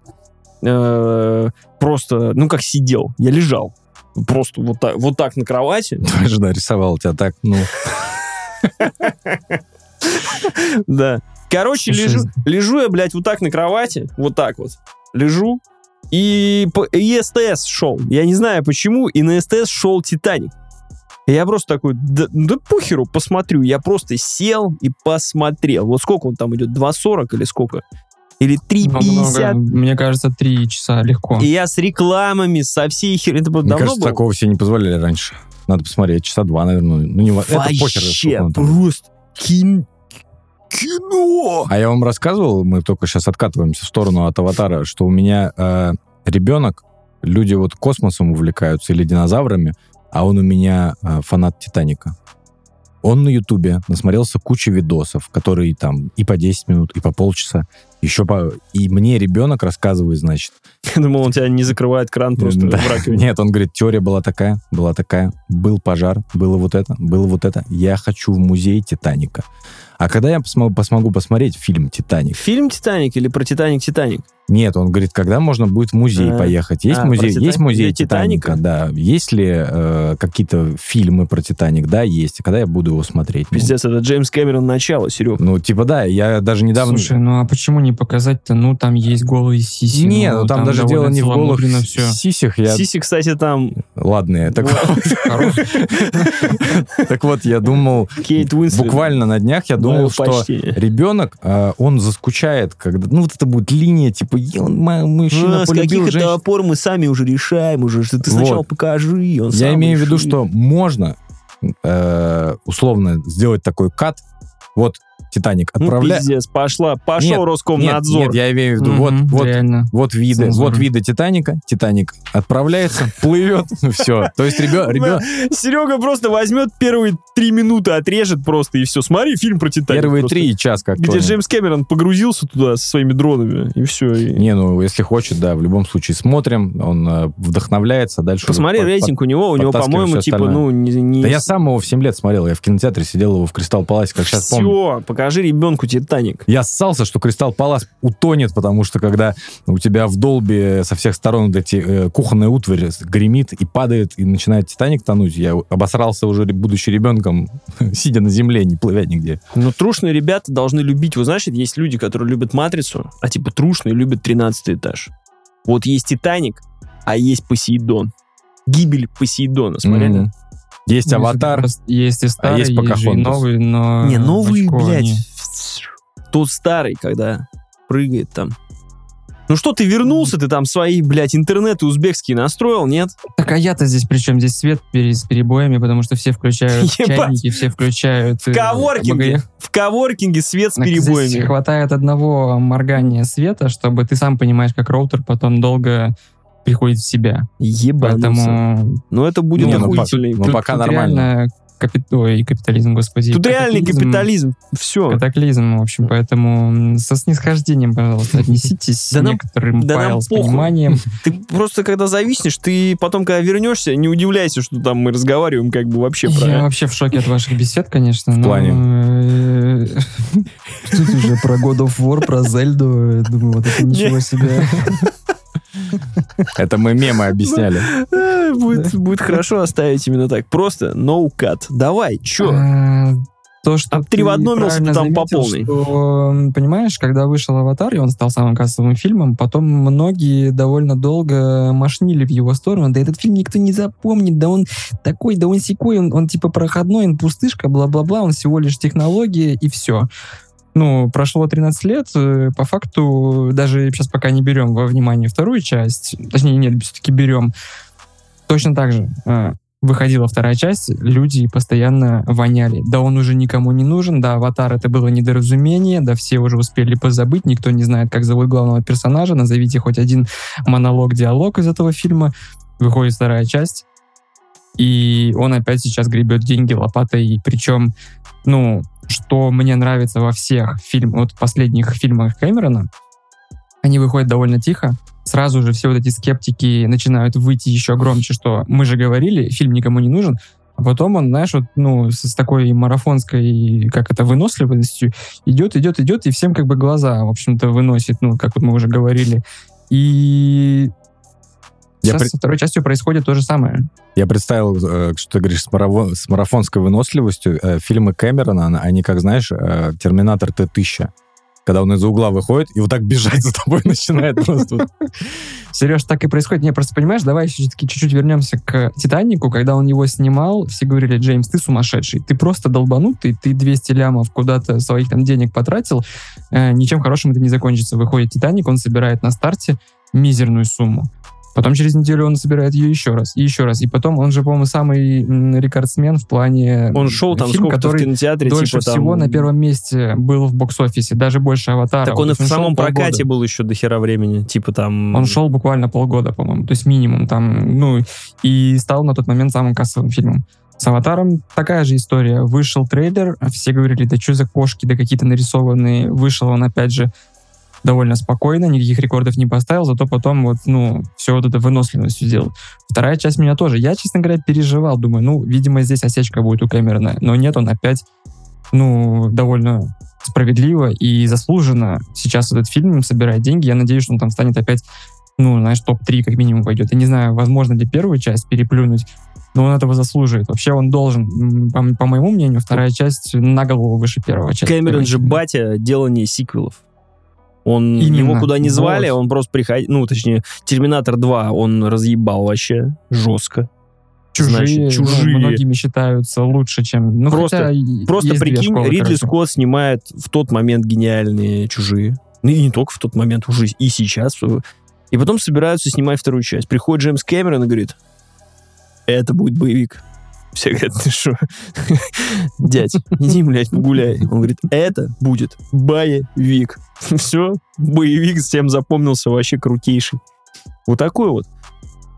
[SPEAKER 1] э, просто, ну, как сидел. Я лежал. Просто вот так, вот так на кровати.
[SPEAKER 2] Твоя жена рисовала тебя так, ну...
[SPEAKER 1] Да. Короче, лежу, лежу я, блядь, вот так на кровати, вот так вот, лежу, и, и СТС шел. Я не знаю почему, и на СТС шел Титаник. И я просто такой, да, да похеру, посмотрю. Я просто сел и посмотрел. Вот сколько он там идет, 2.40 или сколько? Или
[SPEAKER 3] Ну,
[SPEAKER 1] 3.50?
[SPEAKER 3] много. Мне кажется, три часа легко.
[SPEAKER 1] И я с рекламами, со всей херней. Это было
[SPEAKER 2] Мне
[SPEAKER 1] давно
[SPEAKER 2] кажется,
[SPEAKER 1] было?
[SPEAKER 2] такого себе не позволяли раньше. Надо посмотреть, часа два, наверное. Ну, не ва- это похер,
[SPEAKER 1] Вообще, просто кин- кино!
[SPEAKER 2] А я вам рассказывал, мы только сейчас откатываемся в сторону от аватара, что у меня э, ребенок, люди вот космосом увлекаются или динозаврами, а он у меня э, фанат Титаника. Он на Ютубе насмотрелся кучу видосов, которые там и по 10 минут, и по полчаса. Еще по... И мне ребенок рассказывает, значит,
[SPEAKER 1] Я думал, он тебя не закрывает кран просто
[SPEAKER 2] Да.
[SPEAKER 1] в раковине.
[SPEAKER 2] Нет, он говорит, теория была такая, была такая, был пожар, было вот это, было вот это. Я хочу в музей Титаника. А когда я посмо- посмогу посмотреть фильм «Титаник»?
[SPEAKER 1] Фильм «Титаник» или про «Титаник»-«Титаник»?
[SPEAKER 2] Нет, он говорит, когда можно будет в музей
[SPEAKER 1] А,
[SPEAKER 2] поехать. Есть
[SPEAKER 1] а,
[SPEAKER 2] музей,
[SPEAKER 1] Титаник-
[SPEAKER 2] есть музей Титаника,
[SPEAKER 1] Титаника?
[SPEAKER 2] да. Есть ли э, какие-то фильмы про Титаник? Да, есть. А когда я буду его смотреть? Ну,
[SPEAKER 1] Пиздец, это Джеймс Кэмерон начало, Серег.
[SPEAKER 2] Ну, типа, да, я даже недавно...
[SPEAKER 3] Слушай, ну а почему не показать-то? Ну, там есть голые сиси.
[SPEAKER 2] не, ну там, даже дело не в голых
[SPEAKER 3] всё.
[SPEAKER 2] сисях. Я...
[SPEAKER 1] Сиси, кстати, там
[SPEAKER 2] Ладно, так,
[SPEAKER 3] Хорош.
[SPEAKER 2] так вот, я думал,
[SPEAKER 1] Кейт Уинслет.
[SPEAKER 2] буквально на днях я думал,
[SPEAKER 1] Мое
[SPEAKER 2] что
[SPEAKER 1] почтение.
[SPEAKER 2] ребенок, а, он заскучает, когда, ну, вот это будет линия, типа, «Е, он, мужчина
[SPEAKER 1] А, с
[SPEAKER 2] полюбил
[SPEAKER 1] каких это
[SPEAKER 2] женщину».
[SPEAKER 1] опор мы сами уже решаем, уже что ты сначала
[SPEAKER 2] Вот.
[SPEAKER 1] покажи, он
[SPEAKER 2] Я имею в виду,
[SPEAKER 1] решит.
[SPEAKER 2] что можно э, условно сделать такой кат. Вот Титаник
[SPEAKER 1] Ну,
[SPEAKER 2] отправляет.
[SPEAKER 1] пиздец, пошла, пошел
[SPEAKER 2] Нет, нет,
[SPEAKER 1] Роскомнадзор.
[SPEAKER 2] нет, я имею в виду, вот,
[SPEAKER 3] Мгм,
[SPEAKER 2] вот,
[SPEAKER 3] реально.
[SPEAKER 2] вот виды,
[SPEAKER 3] Цензура.
[SPEAKER 2] вот виды Титаника. Титаник отправляется, плывет, все. То есть ребенок
[SPEAKER 1] Серега просто возьмет первые три минуты, отрежет просто, и все. Смотри фильм про Титаник.
[SPEAKER 2] первые три час как
[SPEAKER 1] Где Джеймс Кэмерон погрузился туда со своими дронами, и все.
[SPEAKER 2] Не, ну, если хочет, да, в любом случае смотрим, он э, вдохновляется, дальше... уже
[SPEAKER 1] Посмотри рейтинг у него, у него, по-моему, типа, ну, не... не-
[SPEAKER 2] Да я сам его в 7 лет смотрел, я в кинотеатре сидел его в Кристалл Паласе, как сейчас помню.
[SPEAKER 1] Все, покажи ребенку Титаник.
[SPEAKER 2] Я ссался, что Кристалл Палас утонет, потому что когда у тебя в долбе со всех сторон вот эти э, кухонная утварь гремит и падает, и начинает Титаник тонуть, я обосрался уже будучи ребенком, сидя на земле, не плывя нигде.
[SPEAKER 1] Но трушные ребята должны любить. Вы знаете, есть люди, которые любят «Матрицу», а типа трушные любят 13 этаж. Вот есть «Титаник», а есть «Посейдон». Гибель Посейдона, смотрели?
[SPEAKER 2] Мгм. Есть
[SPEAKER 3] Ну,
[SPEAKER 2] аватар.
[SPEAKER 3] Есть и старый,
[SPEAKER 2] есть
[SPEAKER 3] есть, же и новый, но...
[SPEAKER 1] Не, новые,
[SPEAKER 3] очко
[SPEAKER 1] блядь. Тот старый, когда прыгает там. Ну что, ты вернулся, ты там свои, блядь, интернеты узбекские настроил, нет?
[SPEAKER 3] Так а я-то здесь при чем? Здесь свет с перебоями, потому что все включают
[SPEAKER 1] Ебать.
[SPEAKER 3] чайники, все включают...
[SPEAKER 1] В коворкинге, в коворкинге свет с
[SPEAKER 3] Здесь
[SPEAKER 1] перебоями.
[SPEAKER 3] хватает одного моргания света, чтобы ты сам понимаешь, как роутер потом долго приходит в себя.
[SPEAKER 1] Ебануться.
[SPEAKER 3] Поэтому
[SPEAKER 1] Ну это будет
[SPEAKER 2] Не, ну. Ну,
[SPEAKER 3] тут-
[SPEAKER 2] пока
[SPEAKER 3] тут
[SPEAKER 2] нормально.
[SPEAKER 3] реально капи- Ой, капитализм, господи.
[SPEAKER 1] Тут реальный
[SPEAKER 3] катаклизм.
[SPEAKER 1] капитализм. Все.
[SPEAKER 3] Катаклизм, в общем, поэтому со снисхождением, пожалуйста, отнеситесь
[SPEAKER 1] Да
[SPEAKER 3] некоторым
[SPEAKER 1] да нам
[SPEAKER 3] файл с пониманием.
[SPEAKER 1] Ты просто когда зависнешь, ты потом, когда вернешься, не удивляйся, что там мы разговариваем как бы вообще про...
[SPEAKER 3] Я вообще в шоке от ваших бесед, конечно. но,
[SPEAKER 2] плане?
[SPEAKER 3] э, Тут уже про God of War, про Зельду. Думаю, вот это ничего себе.
[SPEAKER 2] Это мы мемы объясняли.
[SPEAKER 1] Э, Будет, будет хорошо оставить именно так. Просто no cut. Давай, чё?
[SPEAKER 3] А, То, что
[SPEAKER 1] А три в
[SPEAKER 3] ты
[SPEAKER 1] там по полной.
[SPEAKER 3] что, понимаешь, когда вышел «Аватар», и он стал самым кассовым фильмом, потом многие довольно долго машнили в его сторону. Да этот фильм никто не запомнит, да он такой, да он секой, он, он типа проходной, он пустышка, бла-бла-бла, он всего лишь технология, и все. Ну, прошло 13 лет, э, по факту, даже сейчас пока не берем во внимание вторую часть, точнее, нет, все-таки берем, точно так же. э, выходила вторая часть, люди постоянно воняли. Да он уже никому не нужен, да, «Аватар» это было недоразумение, да все уже успели позабыть, никто не знает, как зовут главного персонажа, назовите хоть один монолог, диалог из этого фильма. Выходит вторая часть, и он опять сейчас гребет деньги лопатой, причем, ну, что мне нравится во всех фильмах, вот последних фильмах Кэмерона, они выходят довольно тихо, сразу же все вот эти скептики начинают выйти еще громче, что мы же говорили, фильм никому не нужен, а потом он, знаешь, вот, ну, с, с такой марафонской, как это, выносливостью идет, идет, идет, и всем как бы глаза, в общем-то, выносит, ну, как вот мы уже говорили. И сейчас
[SPEAKER 2] при-
[SPEAKER 3] со второй частью происходит то же самое.
[SPEAKER 2] Я представил, э, что ты говоришь, с, марафон- с марафонской выносливостью. Э, Фильмы Кэмерона, она- они, как знаешь, э, Терминатор Т-1000. Когда он из-за угла выходит и вот так бежать за тобой начинает просто.
[SPEAKER 3] Сереж, так и происходит. Не, просто понимаешь, давай все-таки чуть-чуть вернемся к Титанику. Когда он его снимал, все говорили, Джеймс, ты сумасшедший, ты просто долбанутый, ты 200 лямов куда-то своих там денег потратил, э, ничем хорошим это не закончится. Выходит Титаник, он собирает на старте мизерную сумму. Потом через неделю он собирает ее еще раз, и еще раз. И потом он же, по-моему, самый рекордсмен в плане...
[SPEAKER 1] Он шел там
[SPEAKER 3] фильм,
[SPEAKER 1] сколько-то в
[SPEAKER 3] который
[SPEAKER 1] кинотеатре,
[SPEAKER 3] дольше
[SPEAKER 1] типа там...
[SPEAKER 3] всего на первом месте был в бокс-офисе, даже больше «Аватара».
[SPEAKER 1] Так он и
[SPEAKER 3] Вот
[SPEAKER 1] в
[SPEAKER 3] шел
[SPEAKER 1] самом
[SPEAKER 3] полгода.
[SPEAKER 1] прокате был еще до хера времени. Типа там...
[SPEAKER 3] Он шел буквально полгода, по-моему, то есть минимум там, ну, и стал на тот момент самым кассовым фильмом. С «Аватаром» такая же история. Вышел трейлер, все говорили, да что за кошки, да какие-то нарисованные. Вышел он, опять же, довольно спокойно, никаких рекордов не поставил, зато потом вот, ну, все вот это выносливостью сделал. Вторая часть меня тоже. Я, честно говоря, переживал, думаю, ну, видимо, здесь осечка будет у Кэмерона. Но нет, он опять, ну, довольно справедливо и заслуженно сейчас этот фильм собирает деньги. Я надеюсь, что он там станет опять, ну, знаешь, топ-3 как минимум пойдет. Я не знаю, возможно ли первую часть переплюнуть, но он этого заслуживает. Вообще он должен, по, по моему мнению, вторая часть на голову выше первой части.
[SPEAKER 1] Кэмерон же батя делания сиквелов. Он
[SPEAKER 3] Именно.
[SPEAKER 1] его куда не звали,
[SPEAKER 3] Вот.
[SPEAKER 1] он просто приходил, ну, точнее, Терминатор 2 он разъебал вообще жестко.
[SPEAKER 3] Чужие,
[SPEAKER 1] Значит,
[SPEAKER 3] ну,
[SPEAKER 1] чужие.
[SPEAKER 3] многими считаются лучше, чем... Ну,
[SPEAKER 1] Просто- Просто прикинь,
[SPEAKER 3] школы,
[SPEAKER 1] Ридли
[SPEAKER 3] короче.
[SPEAKER 1] Скотт снимает в тот момент гениальные чужие. Ну и не только в тот момент, уже и сейчас. И потом собираются снимать вторую часть. Приходит Джеймс Кэмерон и говорит, это будет боевик. Все говорят, ты что? Дядь, иди, блядь, погуляй. Он говорит, это будет боевик. Все, боевик всем запомнился вообще крутейший. Вот такой вот.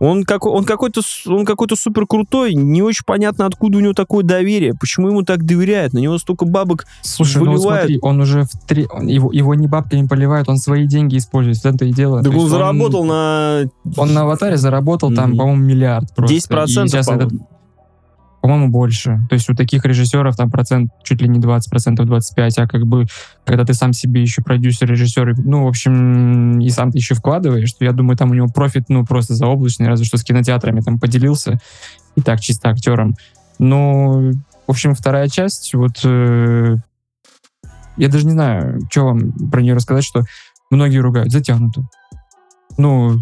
[SPEAKER 1] Он, какой, он какой-то он какой-то супер крутой, не очень понятно, откуда у него такое доверие, почему ему так доверяют, на него столько бабок.
[SPEAKER 3] Слушай, ну вот
[SPEAKER 1] выливают.
[SPEAKER 3] смотри, он уже в три... он- его, его не бабками поливают, он свои деньги использует, вот это и дело. То
[SPEAKER 1] он заработал на...
[SPEAKER 3] Он на аватаре заработал там, по-моему, миллиард просто.
[SPEAKER 1] 10%,
[SPEAKER 3] И сейчас
[SPEAKER 1] по-моему.
[SPEAKER 3] больше. То есть у таких режиссеров там процент чуть ли не 20%, 25%, а как бы, когда ты сам себе еще продюсер, режиссер, ну, в общем, и сам ты еще вкладываешь, то я думаю, там у него профит, ну, просто заоблачный, разве что с кинотеатрами там поделился, и так чисто актером. Но, в общем, вторая часть, вот, э, я даже не знаю, что вам про нее рассказать, что многие ругают, затянуто. Ну,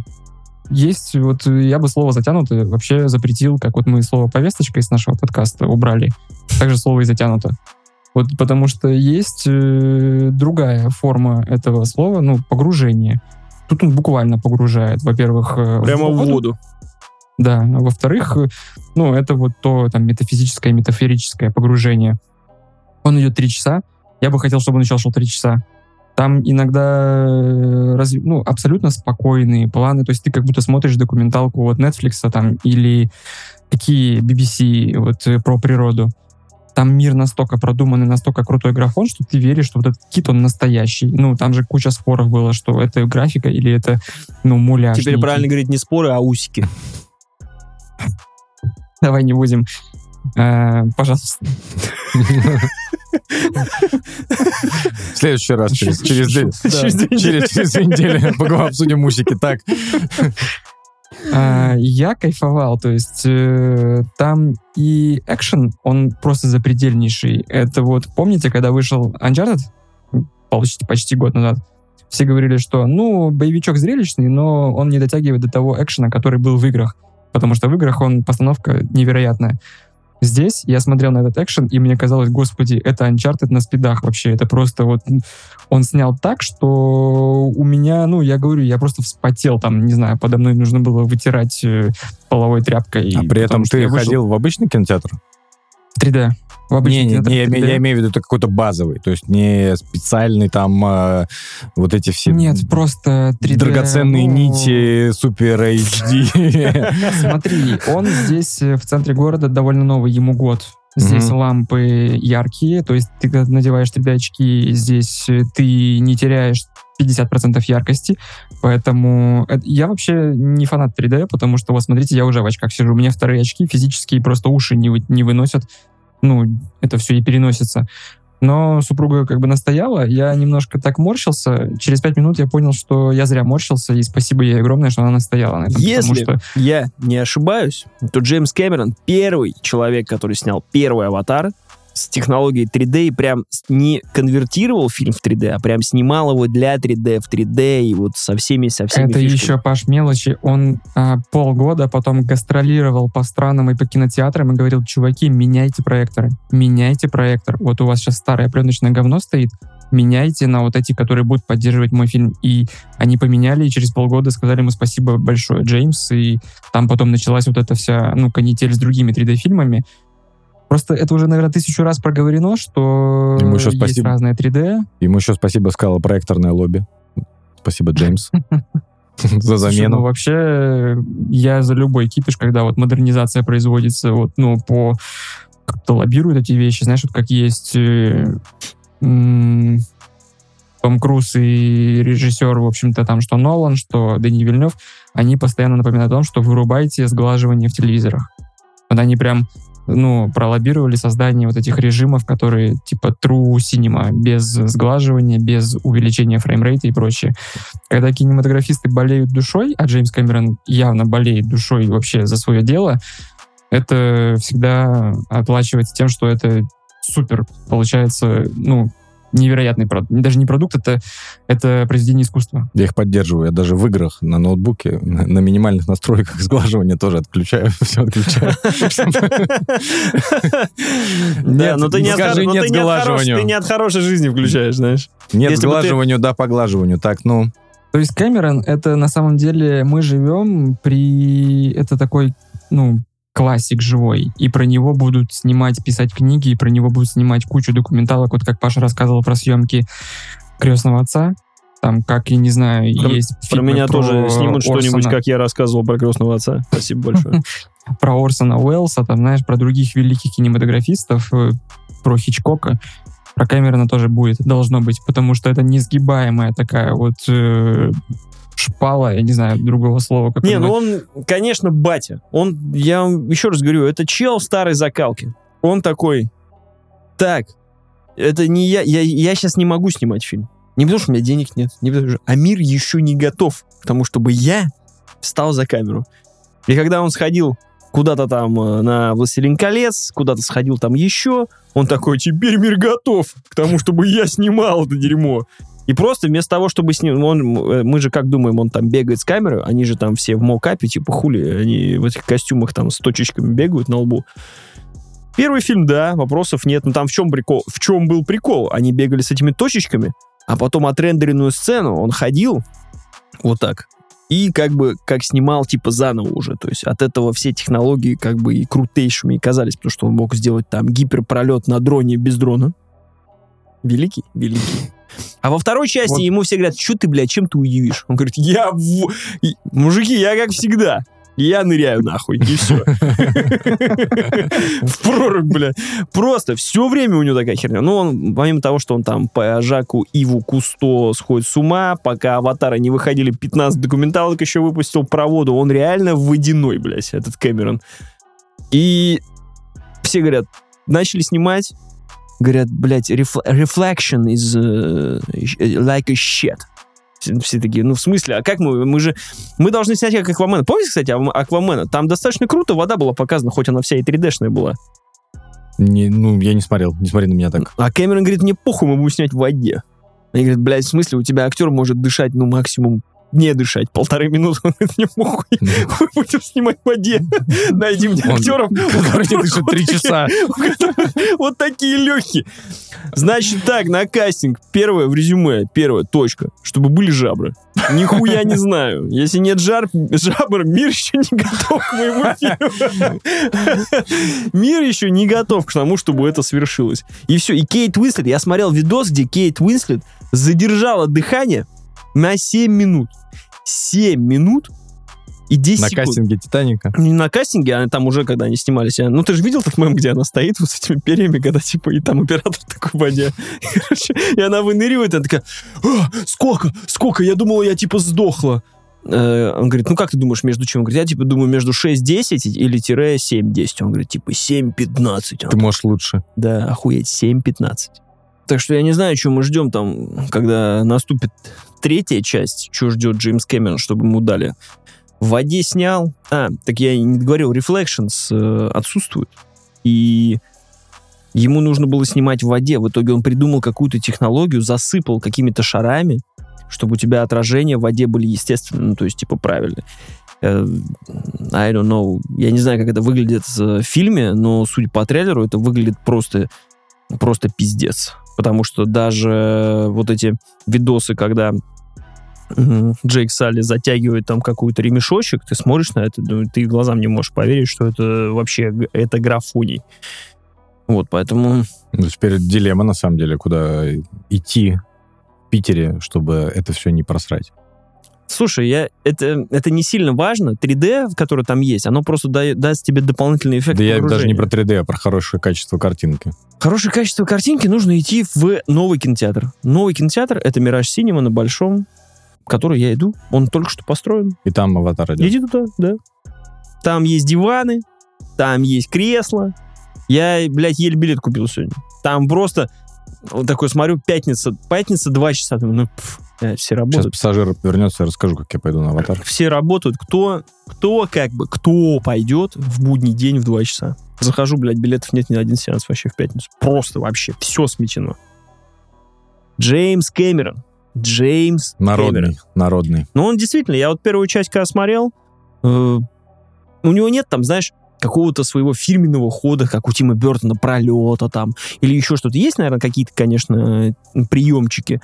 [SPEAKER 3] есть, вот э, я бы слово «затянуто» вообще запретил, как вот мы слово «повесточка» из нашего подкаста убрали. Также слово и «затянуто». Вот потому что есть э, другая форма этого слова, ну, погружение. Тут он буквально погружает, во-первых... э,
[SPEAKER 1] Прямо в
[SPEAKER 3] воду,
[SPEAKER 1] воду.
[SPEAKER 3] да, а во-вторых, э, ну, это вот то там метафизическое, метафорическое погружение. Он идет три часа. Я бы хотел, чтобы он еще шел три часа. Там иногда э, разви- ну, абсолютно спокойные планы. То есть ты как будто смотришь документалку от Netflix там, или какие BBC вот, э, про природу. Там мир настолько продуманный, настолько крутой графон, что ты веришь, что вот этот кит, он настоящий. Ну, там же куча споров было, что это графика или это, ну, муляж.
[SPEAKER 1] Теперь
[SPEAKER 3] некий.
[SPEAKER 1] правильно говорить не споры, а усики.
[SPEAKER 3] Давай не будем. Э, пожалуйста.
[SPEAKER 2] В следующий раз, через, через, две-
[SPEAKER 1] Через две
[SPEAKER 2] недели поговорим, обсудим мусики. Так,
[SPEAKER 3] А, я кайфовал, то есть э, там и экшен, он просто запредельнейший. Это вот, помните, когда вышел Uncharted, почти, почти год назад, все говорили, что, ну, боевичок зрелищный, но он не дотягивает до того экшена, который был в играх, потому что в играх он, постановка невероятная. Здесь я смотрел на этот экшен, и мне казалось, господи, это Uncharted на спидах вообще. Это просто вот... Он снял так, что у меня, ну, я говорю, я просто вспотел там, не знаю, подо мной нужно было вытирать э, половой тряпкой.
[SPEAKER 2] А при этом
[SPEAKER 3] потому
[SPEAKER 2] ты
[SPEAKER 3] вышел
[SPEAKER 2] ходил в обычный кинотеатр?
[SPEAKER 3] в 3D. В обычный
[SPEAKER 2] Не, не, я,
[SPEAKER 3] 3D.
[SPEAKER 2] име- я имею в виду это какой-то базовый, то есть не специальный там э, вот эти все
[SPEAKER 3] Нет, просто 3D.
[SPEAKER 2] драгоценные
[SPEAKER 3] ну,
[SPEAKER 2] нити супер HD.
[SPEAKER 3] Смотри, он здесь э, в центре города довольно новый, ему год. Здесь
[SPEAKER 2] Мгм.
[SPEAKER 3] лампы яркие, то есть ты когда надеваешь тебе очки, здесь э, ты не теряешь 50% яркости, поэтому это- я вообще не фанат 3D, потому что, вот смотрите, я уже в очках сижу, у меня вторые очки физические просто уши не, вы- не выносят, ну, это все и переносится. Но супруга как бы настояла, я немножко так морщился. Через пять минут я понял, что я зря морщился, и спасибо ей огромное, что она настояла на этом.
[SPEAKER 1] Если
[SPEAKER 3] что
[SPEAKER 1] я не ошибаюсь, то Джеймс Кэмерон первый человек, который снял первый «Аватар», с технологией 3D и прям не конвертировал фильм в 3D, а прям снимал его для 3D, в 3D и вот со всеми, со всеми
[SPEAKER 3] Это
[SPEAKER 1] фишками.
[SPEAKER 3] еще, Паш, мелочи. Он а, полгода потом гастролировал по странам и по кинотеатрам и говорил, чуваки, меняйте проекторы, меняйте проектор. Вот у вас сейчас старое пленочное говно стоит, меняйте на вот эти, которые будут поддерживать мой фильм. И они поменяли, и через полгода сказали ему спасибо большое, Джеймс, и там потом началась вот эта вся, ну, канитель с другими 3D-фильмами. Просто это уже, наверное, тысячу раз проговорено, что
[SPEAKER 2] Ему еще
[SPEAKER 3] есть
[SPEAKER 2] спасибо.
[SPEAKER 3] разное 3D.
[SPEAKER 2] Ему еще спасибо сказала проекторное лобби. Спасибо, Джеймс, за
[SPEAKER 3] Слушай, ну,
[SPEAKER 2] замену.
[SPEAKER 3] вообще, я за любой кипиш, когда вот модернизация производится, вот, ну, по как-то лоббируют эти вещи, знаешь, вот как есть э, Том Круз и режиссер, в общем-то, там, что Нолан, что Дани Вильнев, они постоянно напоминают о том, что вырубайте сглаживание в телевизорах. Вот они прям ну, пролоббировали создание вот этих режимов, которые типа true cinema, без сглаживания, без увеличения фреймрейта и прочее. Когда кинематографисты болеют душой, а Джеймс Кэмерон явно болеет душой вообще за свое дело, это всегда оплачивается тем, что это супер, получается, ну, невероятный продукт. Даже не продукт, это, это произведение искусства.
[SPEAKER 2] Я их поддерживаю. Я даже в играх на ноутбуке на, на минимальных настройках сглаживания тоже отключаю. Все отключаю.
[SPEAKER 1] Да, но ты не от хорошей-
[SPEAKER 2] сглаживанию.
[SPEAKER 1] ты не от хорошей жизни включаешь, знаешь.
[SPEAKER 2] Нет сглаживанию, да, поглаживанию. Так, ну,
[SPEAKER 3] То есть Кэмерон, это на самом деле мы живем при... Это такой, ну, классик живой. И про него будут снимать, писать книги, и про него будут снимать кучу документалок. Вот как Паша рассказывал про съемки «Крестного отца». Там, как, я не знаю,
[SPEAKER 1] Про-
[SPEAKER 3] есть
[SPEAKER 1] Про меня тоже снимут что-нибудь,
[SPEAKER 3] Орсона-
[SPEAKER 1] как я рассказывал про крестного отца. Спасибо большое.
[SPEAKER 3] про Орсона Уэллса, там, знаешь, про других великих кинематографистов, э, про Хичкока, про Кэмерона тоже будет, должно быть, потому что это несгибаемая такая вот э, шпала, я не знаю другого слова. Как
[SPEAKER 1] Не, ну он, конечно, батя. Он, я вам еще раз говорю, это чел старой закалки. Он такой, так, это не я, я, я сейчас не могу снимать фильм. Не потому, что у меня денег нет, не потому, что, а мир еще не готов к тому, чтобы я встал за камеру. И когда он сходил куда-то там э, на «Властелин колец», куда-то сходил там еще, он такой, теперь мир готов к тому, чтобы я снимал это дерьмо. И просто вместо того, чтобы с ним... Он, э, мы же как думаем, он там бегает с камерой, они же там все в мокапе, типа хули, они в этих костюмах там с точечками бегают на лбу. Первый фильм, да, вопросов нет. Но там в чем прикол? В чем был прикол? Они бегали с этими точечками, а потом отрендеренную сцену он ходил вот так. И как бы как снимал типа заново уже. То есть от этого все технологии как бы и крутейшими казались, потому что он мог сделать там гиперпролет на дроне без дрона. Великий, великий. А во второй части
[SPEAKER 3] Вот.
[SPEAKER 1] ему все говорят, что ты, блядь, чем ты удивишь? Он говорит, я... в- Мужики, я как всегда. Я ныряю нахуй, и все. В прорубь, бля. Просто все время у него такая херня. Ну, он, помимо того, что он там по Жаку Иву Кусто сходит с ума, пока аватары не выходили, 15 документалок еще выпустил про воду, он реально водяной, блядь, этот Кэмерон. И все говорят, начали снимать, говорят, блядь, refl- reflection is uh, like a shit. Все, все такие, ну, в смысле, а как мы, мы же, мы должны снять как Аквамена. Помните, кстати, Ам- Аквамена? Там достаточно круто вода была показана, хоть она вся и 3D-шная была.
[SPEAKER 2] не, ну, я не смотрел. Не смотри на меня так.
[SPEAKER 1] А Кэмерон говорит, мне похуй, мы будем снять в воде. Они говорят, блядь, в смысле, у тебя актер может дышать, ну, максимум не дышать полторы минуты. Он говорит, не похуй, мы будем снимать в воде. Найди мне актеров.
[SPEAKER 2] который не дышит три часа.
[SPEAKER 1] Вот такие легкие. Значит так, на кастинг. Первое в резюме, первая точка, чтобы были жабры. Нихуя не знаю. Если нет жар, жабр, мир еще не готов к моему фильму. Мир еще не готов к тому, чтобы это свершилось. И все. И Кейт Уинслет, я смотрел видос, где Кейт Уинслет задержала дыхание на 7 минут. 7 минут и 10
[SPEAKER 2] На
[SPEAKER 1] секунд.
[SPEAKER 2] кастинге «Титаника».
[SPEAKER 1] Не на кастинге, а там уже, когда они снимались. а- Ну, ты же видел тот мем, где она стоит вот с этими перьями, когда, типа, и там оператор такой в воде. Короче, и она выныривает, и она такая, «А, сколько, сколько, я думала, я, типа, сдохла. Э, Он говорит, ну как ты думаешь, между чем? Он говорит, я типа думаю, между 6-10 или тире 7-10. Он говорит, типа 7-15.
[SPEAKER 2] Ты можешь лучше.
[SPEAKER 1] Да, охуеть, 7-15. Так что я не знаю, что мы ждем там, когда наступит третья часть, что ждет Джеймс Кэмерон, чтобы ему дали. В воде снял. А, так я не говорил, Reflections э, отсутствует. И ему нужно было снимать в воде. В итоге он придумал какую-то технологию, засыпал какими-то шарами, чтобы у тебя отражения в воде были естественные, ну, то есть, типа, правильные. Э, I don't know. Я не знаю, как это выглядит в фильме, но, судя по трейлеру, это выглядит просто, просто пиздец. Потому что даже вот эти видосы, когда Джейк Салли затягивает там какой-то ремешочек, ты смотришь на это, ты глазам не можешь поверить, что это вообще это графоний. Вот, поэтому
[SPEAKER 2] Ну, теперь дилемма, на самом деле, куда идти в Питере, чтобы это все не просрать.
[SPEAKER 1] Слушай, я, это, это не сильно важно. 3D, которое там есть, оно просто дает, даст тебе дополнительный эффект
[SPEAKER 2] Да я даже не про 3D, а про хорошее качество картинки.
[SPEAKER 1] Хорошее качество картинки нужно идти в новый кинотеатр. Новый кинотеатр — это Мираж Синема на Большом, в который я иду. Он только что построен.
[SPEAKER 2] И там аватар идет.
[SPEAKER 1] Иди туда, да. Там есть диваны, там есть кресла. Я, блядь, еле билет купил сегодня. Там просто вот такой смотрю, пятница, пятница два часа. Ну, пф, блядь, все
[SPEAKER 2] Сейчас
[SPEAKER 1] работают.
[SPEAKER 2] пассажир вернется, я расскажу, как я пойду на аватар.
[SPEAKER 1] Все работают. Кто, кто как бы, кто пойдет в будний день в 2 часа? Захожу, блядь, билетов нет ни на один сеанс вообще в пятницу. Просто вообще все сметено. Джеймс Кэмерон. Джеймс Кэмерон.
[SPEAKER 2] Народный, народный.
[SPEAKER 1] Но он действительно, я вот первую часть, когда смотрел, э, у него нет там, знаешь, какого-то своего фирменного хода, как у Тима Бертона, пролета там, или еще что-то. Есть, наверное, какие-то, конечно, э, приемчики.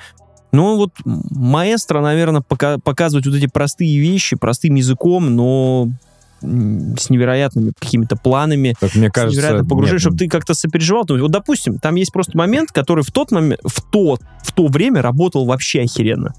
[SPEAKER 1] Но вот маэстро, наверное, пока, показывать вот эти простые вещи, простым языком, но с невероятными какими-то планами,
[SPEAKER 2] Как мне
[SPEAKER 1] с
[SPEAKER 2] кажется...
[SPEAKER 1] невероятным погружением,
[SPEAKER 2] нет,
[SPEAKER 1] чтобы ты как-то сопереживал. Ну, Вот, допустим, там есть просто момент, который в тот момент, в то, в то время работал вообще охеренно.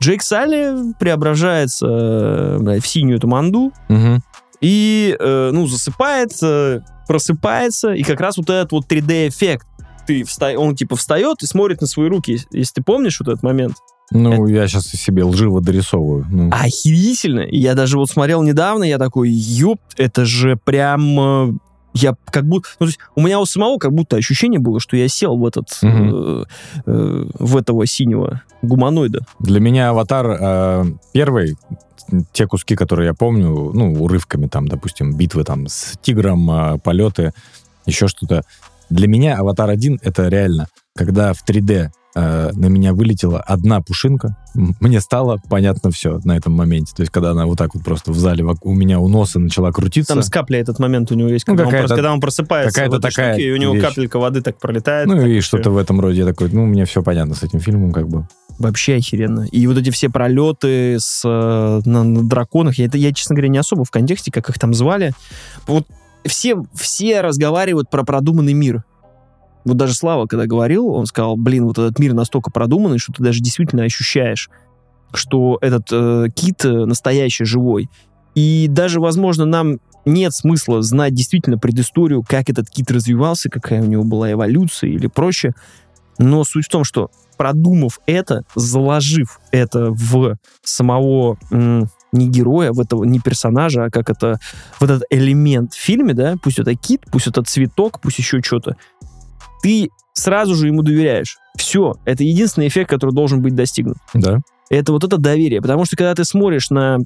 [SPEAKER 1] Джейк Салли преображается э, блядь, в синюю эту манду
[SPEAKER 2] Мгм.
[SPEAKER 1] и, э, ну, засыпает, э, просыпается, и как раз вот этот вот 3D-эффект. Ты вста- он типа встает и смотрит на свои руки, если- ты помнишь вот этот момент.
[SPEAKER 2] Ну, я сейчас себе лживо дорисовываю. Ну,
[SPEAKER 1] Охерительно. Я даже вот смотрел недавно, я такой, ёпт, это же прям... э, Я как будто... Ну, то есть у меня у самого как будто ощущение было, что я сел в этот... э, э, в этого синего гуманоида.
[SPEAKER 2] Для меня аватар э, первый, те куски, которые я помню, ну, урывками там, допустим, битвы там с тигром, э, полеты, еще что-то. Для меня аватар 1 это реально, когда в 3D э, на меня вылетела одна пушинка, мне стало понятно все на этом моменте. То есть, когда она вот так вот просто в зале у меня у носа начала крутиться.
[SPEAKER 1] Там с каплей этот момент у него есть,
[SPEAKER 2] Ну,
[SPEAKER 1] когда, он,
[SPEAKER 2] какая-то-
[SPEAKER 1] просто- когда он просыпается
[SPEAKER 2] какая-то
[SPEAKER 1] в этой
[SPEAKER 2] такая
[SPEAKER 1] штуке, и у него
[SPEAKER 2] вещь.
[SPEAKER 1] капелька воды так пролетает.
[SPEAKER 2] ну
[SPEAKER 1] так
[SPEAKER 2] и что-то в этом роде. Я такой, ну, мне все понятно с этим фильмом, как бы.
[SPEAKER 1] Вообще охеренно. И вот эти все пролеты с, э, на, на драконах, я, это, я, честно говоря, не особо в контексте, как их там звали. Вот все, все разговаривают про продуманный мир. Вот даже Слава, когда говорил, он сказал, блин, вот этот мир настолько продуманный, что ты даже действительно ощущаешь, что этот э, кит э, настоящий, живой. И даже, возможно, нам нет смысла знать действительно предысторию, как этот кит развивался, какая у него была эволюция или проще. Но суть в том, что продумав это, заложив это в самого не героя, в этого не персонажа, а как это вот этот элемент в фильме, да, пусть это кит, пусть это цветок, пусть еще что-то, ты сразу же ему доверяешь. Все, это единственный эффект, который должен быть достигнут.
[SPEAKER 2] Да.
[SPEAKER 1] Это вот это доверие, потому что когда ты смотришь на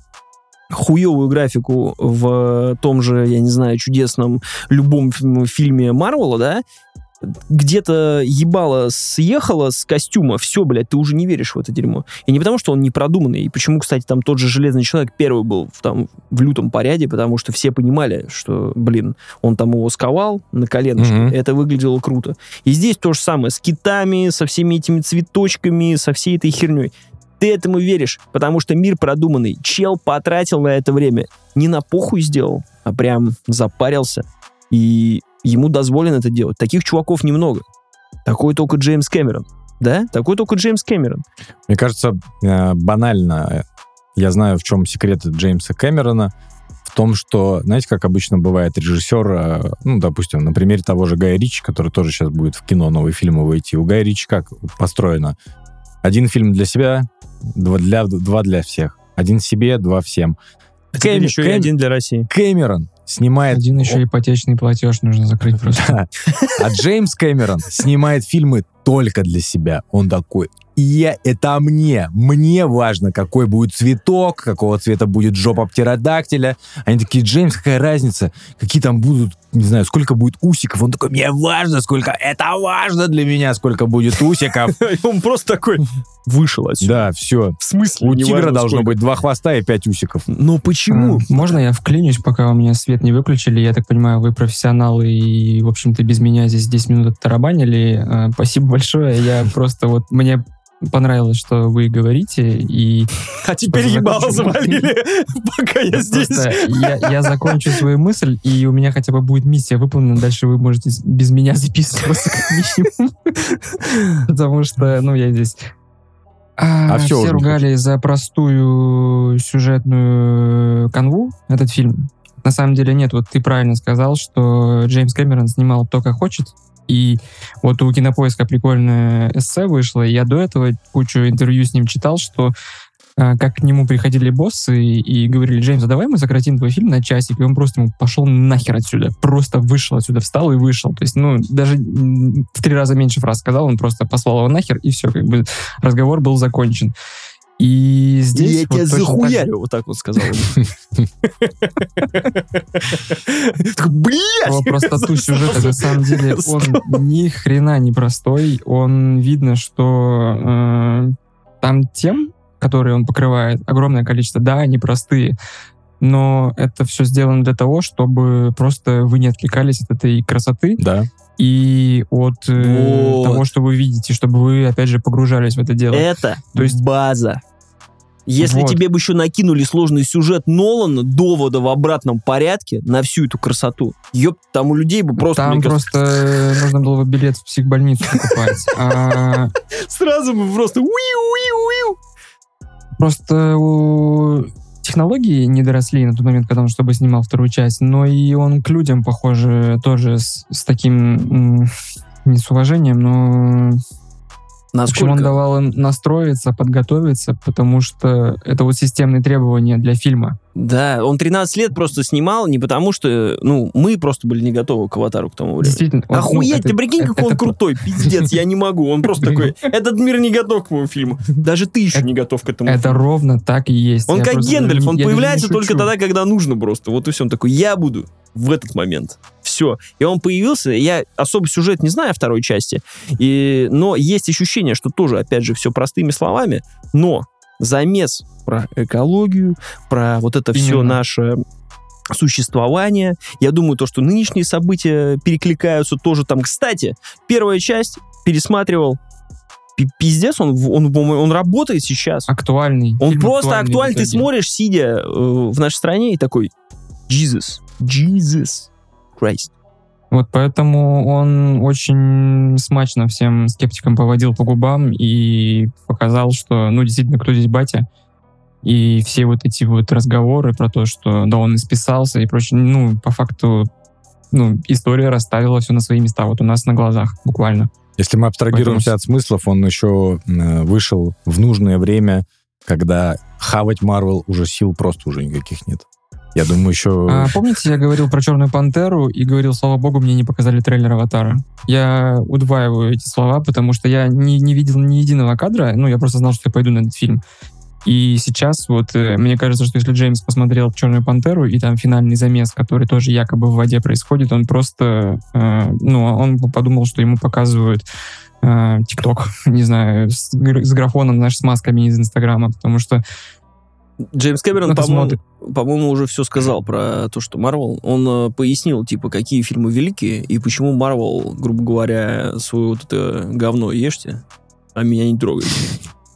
[SPEAKER 1] хуевую графику в том же, я не знаю, чудесном любом фи- фильме Марвела, да, где-то ебало съехало с костюма, все, блядь, ты уже не веришь в это дерьмо. И не потому, что он не продуманный, и почему, кстати, там тот же Железный Человек первый был в, там, в лютом поряде, потому что все понимали, что, блин, он там его сковал на коленочке,
[SPEAKER 2] Мгм.
[SPEAKER 1] это выглядело круто. И здесь то же самое, с китами, со всеми этими цветочками, со всей этой херней. Ты этому веришь, потому что мир продуманный. Чел потратил на это время. Не на похуй сделал, а прям запарился. И ему дозволено это делать. Таких чуваков немного. Такой только Джеймс Кэмерон. Да? Такой только Джеймс Кэмерон.
[SPEAKER 2] Мне кажется, э, банально, э, я знаю, в чем секрет Джеймса Кэмерона, в том, что, знаете, как обычно бывает, режиссер, э, ну, допустим, на примере того же Гая Ричи, который тоже сейчас будет в кино новые фильмы выйти, у Гая Ричи как построено? Один фильм для себя, два для, два для всех. Один себе, два всем.
[SPEAKER 1] А теперь
[SPEAKER 2] Кэм-
[SPEAKER 1] еще и
[SPEAKER 2] Кэм-
[SPEAKER 1] один для России.
[SPEAKER 2] Кэмерон снимает...
[SPEAKER 3] Один еще ипотечный платеж нужно закрыть просто.
[SPEAKER 2] Да. А Джеймс Кэмерон снимает фильмы только для себя. Он такой, я, это мне. Мне важно, какой будет цветок, какого цвета будет жопа птеродактиля. Они такие, Джеймс, какая разница? Какие там будут, не знаю, сколько будет усиков? Он такой, мне важно, сколько... Это важно для меня, сколько будет усиков.
[SPEAKER 1] Он просто такой вышел отсюда.
[SPEAKER 2] Да, все.
[SPEAKER 1] В смысле?
[SPEAKER 2] У
[SPEAKER 1] Не
[SPEAKER 2] тигра
[SPEAKER 1] важно,
[SPEAKER 2] должно
[SPEAKER 1] сколько.
[SPEAKER 2] быть два хвоста и пять усиков.
[SPEAKER 1] Но почему?
[SPEAKER 3] А, Можно я вклинюсь, пока у меня свет не выключили? Я так понимаю, вы профессионалы и, в общем-то, без меня здесь 10 минут оттарабанили. А, Спасибо большое. Я просто вот... Мне понравилось, что вы говорите, и
[SPEAKER 1] А теперь ебало
[SPEAKER 3] закончим.
[SPEAKER 1] завалили, пока я здесь.
[SPEAKER 3] я, я закончу свою мысль, и у меня хотя бы будет миссия выполнена. Дальше вы можете без меня записывать просто как минимум. Потому что, ну, я здесь... А,
[SPEAKER 2] А
[SPEAKER 3] все
[SPEAKER 2] не
[SPEAKER 3] ругали за простую сюжетную канву этот фильм. На самом деле нет, вот ты правильно сказал, что Джеймс Кэмерон снимал то, как хочет, и вот у Кинопоиска прикольное эссе вышло, и я до этого кучу интервью с ним читал, что как к нему приходили боссы и, и говорили, Джеймс, а давай мы сократим твой фильм на часик, и он просто ему пошел нахер отсюда, просто вышел отсюда, встал и вышел. То есть, ну, даже в три раза меньше фраз сказал, он просто послал его нахер, и все, как бы разговор был закончен. И здесь...
[SPEAKER 1] Я
[SPEAKER 3] вот
[SPEAKER 1] тебя
[SPEAKER 3] точно так
[SPEAKER 1] захуярю, вот так вот сказал!
[SPEAKER 3] Про простоту сюжета, на самом деле, он ни хрена не простой. Он видно, что э, там тем, которые он покрывает, огромное количество. Да, они простые, но это все сделано для того, чтобы просто вы не отвлекались от этой красоты
[SPEAKER 2] Да.
[SPEAKER 3] и от э,
[SPEAKER 1] Вот.
[SPEAKER 3] того, что вы видите, чтобы вы, опять же, погружались в это дело.
[SPEAKER 1] Это
[SPEAKER 3] То есть-
[SPEAKER 1] база. Если
[SPEAKER 3] Вот.
[SPEAKER 1] тебе бы еще накинули сложный сюжет Нолана, довода в обратном порядке на всю эту красоту, ёп, там у людей бы просто,
[SPEAKER 3] Там
[SPEAKER 1] кажется,
[SPEAKER 3] просто нужно было бы билет в психбольницу покупать. А
[SPEAKER 1] сразу бы просто.
[SPEAKER 3] Просто у технологии не доросли на тот момент, когда он чтобы снимал вторую часть, но и он к людям, похоже, тоже с, с таким не с уважением, но в общем, он
[SPEAKER 1] Насколько?
[SPEAKER 3] давал им настроиться, подготовиться, потому что это вот системные требования для фильма.
[SPEAKER 1] Да, он 13 лет просто снимал, не потому что, ну, мы просто были не готовы к аватару к тому времени.
[SPEAKER 3] Действительно. он, ну,
[SPEAKER 1] Охуеть,
[SPEAKER 3] это-
[SPEAKER 1] ты прикинь,
[SPEAKER 3] это-
[SPEAKER 1] какой он
[SPEAKER 3] это-
[SPEAKER 1] крутой, пиздец, я не могу. Он просто такой, этот мир не готов к моему фильму. Даже ты еще не готов к этому
[SPEAKER 3] Это ровно так и есть.
[SPEAKER 1] Он как Гендальф, он появляется только тогда, когда нужно просто. Вот и все. Он такой, я буду в этот момент. Все. И он появился, я особо сюжет не знаю второй части, и, но есть ощущение, что тоже, опять же, все простыми словами, но замес про экологию, про вот это все
[SPEAKER 3] Именно.
[SPEAKER 1] наше существование. Я думаю, то, что нынешние события перекликаются тоже там. Кстати, первая часть пересматривал. Пи- Пиздец, он, он, он, работает сейчас.
[SPEAKER 3] Актуальный.
[SPEAKER 1] Он
[SPEAKER 3] Фильм
[SPEAKER 1] просто
[SPEAKER 3] актуальный
[SPEAKER 1] актуальный. Ты смотришь, сидя э, в нашей стране, и такой, Jesus, Jesus Christ.
[SPEAKER 3] Вот поэтому он очень смачно всем скептикам поводил по губам и показал, что, ну, действительно, кто здесь батя. И все вот эти вот разговоры про то, что да, он исписался и прочее, ну, по факту, ну, история расставила все на свои места, вот у нас на глазах, буквально.
[SPEAKER 2] Если мы абстрагируемся
[SPEAKER 3] Поэтому-
[SPEAKER 2] от смыслов, он еще вышел в нужное время, когда хавать Марвел уже сил просто уже никаких нет. Я думаю, еще...
[SPEAKER 3] А, помните, я говорил про Черную Пантеру и говорил, слава богу, мне не показали трейлер Аватара. Я удваиваю эти слова, потому что я не, не видел ни единого кадра, ну, я просто знал, что я пойду на этот фильм. И сейчас вот э, мне кажется, что если Джеймс посмотрел «Черную пантеру» и там финальный замес, который тоже якобы в воде происходит, он просто, э, ну, он подумал, что ему показывают э, ТикТок, не знаю, с, с графоном, знаешь, с масками из Инстаграма, потому что
[SPEAKER 1] Джеймс Кэмерон,
[SPEAKER 3] Это
[SPEAKER 1] по-моему, по-моему, уже все сказал про то, что Марвел. Он э, пояснил, типа, какие фильмы великие и почему Марвел, грубо говоря, свое вот это говно ешьте, а меня не трогайте.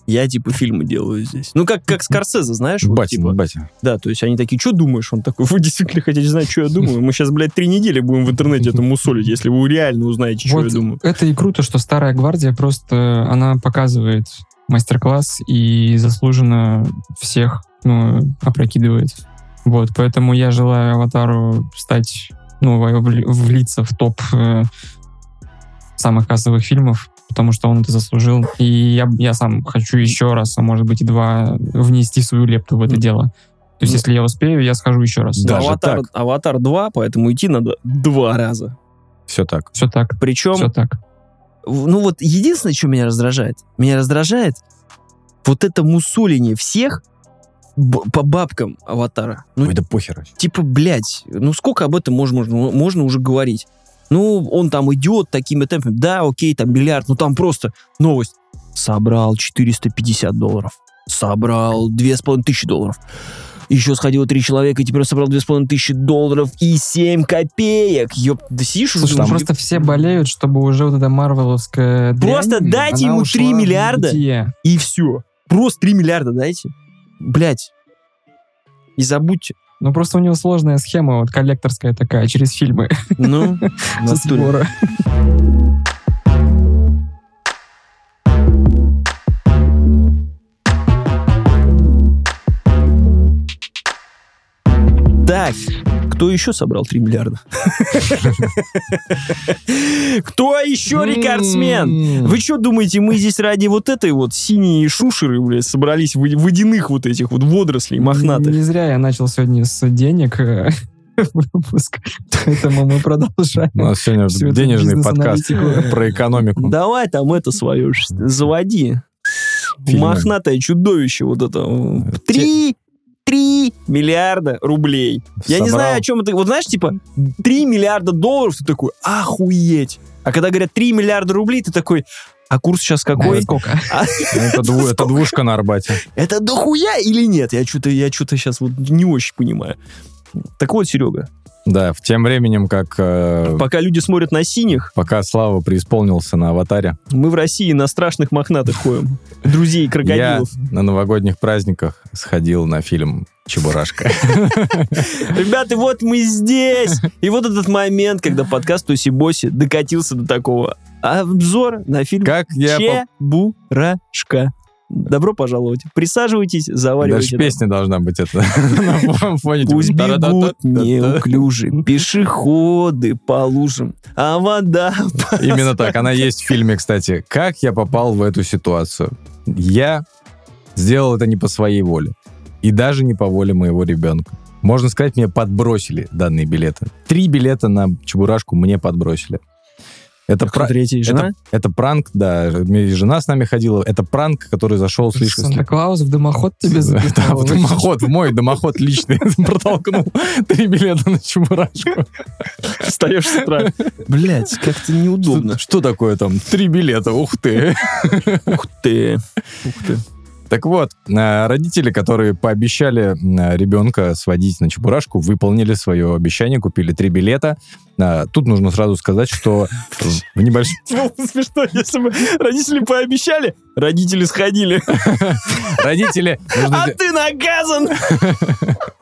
[SPEAKER 1] Я, типа, фильмы делаю здесь. Ну, как, как Скорсезе, знаешь? вот,
[SPEAKER 2] Батя,
[SPEAKER 1] типа,
[SPEAKER 2] батя.
[SPEAKER 1] Да, то есть они такие, что думаешь? Он такой, вы действительно хотите знать, что я думаю? Мы сейчас, блядь, три недели будем в интернете это мусолить, если вы реально узнаете, что
[SPEAKER 3] Вот
[SPEAKER 1] я думаю.
[SPEAKER 3] это и круто, что старая гвардия просто, она показывает мастер-класс и заслуженно всех, ну, опрокидывает. Вот, поэтому я желаю Аватару стать, ну, вли- влиться в топ э, самых кассовых фильмов, потому что он это заслужил. И я, я сам хочу еще раз, а может быть и два, внести свою лепту в это дело. То есть, если я успею, я схожу еще раз.
[SPEAKER 2] Да. Даже
[SPEAKER 1] Аватар,
[SPEAKER 2] так?
[SPEAKER 1] Аватар 2, поэтому идти надо два раза.
[SPEAKER 2] Все так.
[SPEAKER 3] Все так,
[SPEAKER 1] Причем
[SPEAKER 3] все так.
[SPEAKER 1] Ну вот единственное, что меня раздражает, меня раздражает вот это мусоление всех по бабкам аватара. Ну,
[SPEAKER 2] Ой, да похер.
[SPEAKER 1] типа, блядь, ну сколько об этом можно, можно, можно уже говорить? Ну, он там идет такими темпами. Да, окей, там миллиард, ну там просто новость. Собрал 450 долларов. Собрал 2500 долларов. Еще сходило три человека, и теперь собрал 2500 долларов и 7 копеек. Ёп, да сидишь уже
[SPEAKER 3] Слушай,
[SPEAKER 1] думаешь,
[SPEAKER 3] просто все болеют, чтобы уже вот эта марвеловская
[SPEAKER 1] Просто
[SPEAKER 3] дрянь,
[SPEAKER 1] дайте ему
[SPEAKER 3] ушла
[SPEAKER 1] 3
[SPEAKER 3] в
[SPEAKER 1] миллиарда. И все. Просто 3 миллиарда дайте. Блять. И забудьте.
[SPEAKER 3] Ну, просто у него сложная схема, вот коллекторская такая, через фильмы.
[SPEAKER 1] Ну, натуре.
[SPEAKER 3] Сбора.
[SPEAKER 1] Так, кто еще собрал 3 миллиарда? Кто еще рекордсмен? Вы что думаете, мы здесь ради вот этой вот синей шушеры, блядь, собрались в водяных вот этих вот водорослей мохнатых?
[SPEAKER 3] Не зря я начал сегодня с денег э, выпуск, поэтому мы продолжаем.
[SPEAKER 2] У нас сегодня денежный подкаст про экономику.
[SPEAKER 1] Давай там это свое заводи.
[SPEAKER 2] Фильмы.
[SPEAKER 1] Мохнатое чудовище вот это. Три, три миллиарда рублей. Я не
[SPEAKER 2] Собрал.
[SPEAKER 1] знаю, о чем это. Вот знаешь, типа, 3 миллиарда долларов, ты такой, охуеть. А когда говорят 3 миллиарда рублей, ты такой, а курс сейчас какой?
[SPEAKER 3] А, сколько?
[SPEAKER 1] А,
[SPEAKER 2] Ну, Это, дву- это двушка на Арбате.
[SPEAKER 1] это дохуя или нет? Я что-то я что-то сейчас вот не очень понимаю. Так вот, Серега,
[SPEAKER 2] Да, в тем временем, как э,
[SPEAKER 1] пока люди смотрят на синих,
[SPEAKER 2] пока Слава преисполнился на аватаре,
[SPEAKER 1] мы в России на страшных мохнатых ходим. Друзей
[SPEAKER 2] я
[SPEAKER 1] крокодилов.
[SPEAKER 2] на новогодних праздниках сходил на фильм «Чебурашка».
[SPEAKER 1] Ребята, вот мы здесь. И вот этот момент, когда подкаст Туси Боси докатился до такого. Обзор на фильм
[SPEAKER 2] Как я...
[SPEAKER 1] Чебурашка. Добро пожаловать. Присаживайтесь, заваривайте.
[SPEAKER 2] Даже песня должна быть это.
[SPEAKER 1] Пусть бегут неуклюже пешеходы по лужам, а вода...
[SPEAKER 2] Именно так. Она есть в фильме, кстати. Как я попал в эту ситуацию? Я сделал это не по своей воле. И даже не по воле моего ребенка. Можно сказать, мне подбросили данные билеты. Три билета на Чебурашку мне подбросили. Это, пра-
[SPEAKER 1] Третья жена?
[SPEAKER 2] это пранк, да. М- Жена с нами ходила. Это пранк, который зашел слишком...
[SPEAKER 3] Санта-Клаус в дымоход тебе
[SPEAKER 2] Да,
[SPEAKER 3] записал.
[SPEAKER 2] в дымоход, в мой дымоход личный протолкнул три билета на Чебурашку.
[SPEAKER 1] Встаешь с утра. Блять, как-то неудобно.
[SPEAKER 2] Что такое там? Три билета, ух ты.
[SPEAKER 1] Ух ты. Ух ты.
[SPEAKER 2] Так вот, э, родители, которые пообещали ребенка сводить на Чебурашку, выполнили свое обещание, купили три билета. Э, Тут нужно сразу сказать, что в небольшом...
[SPEAKER 1] Бы смешно, если бы родители пообещали, родители сходили.
[SPEAKER 2] Родители...
[SPEAKER 1] А ты наказан!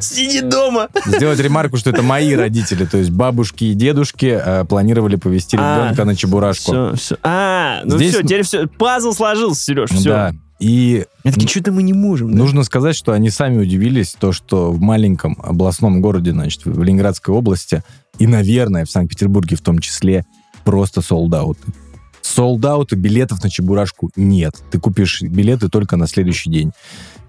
[SPEAKER 1] Сиди дома!
[SPEAKER 2] сделать ремарку, что это мои родители, то есть бабушки и дедушки э, планировали повести
[SPEAKER 1] А,
[SPEAKER 2] ребенка на Чебурашку.
[SPEAKER 1] Все, все. А, ну
[SPEAKER 2] Здесь-
[SPEAKER 1] все, теперь все. Пазл сложился, Сереж, все.
[SPEAKER 2] Да. И
[SPEAKER 1] Я такие, что-то мы не можем. да?»
[SPEAKER 2] Нужно сказать, что они сами удивились, то, что в маленьком областном городе, значит, в Ленинградской области, и, наверное, в Санкт-Петербурге в том числе, просто солдаты. Солдаута билетов на Чебурашку нет. Ты купишь билеты только на следующий день.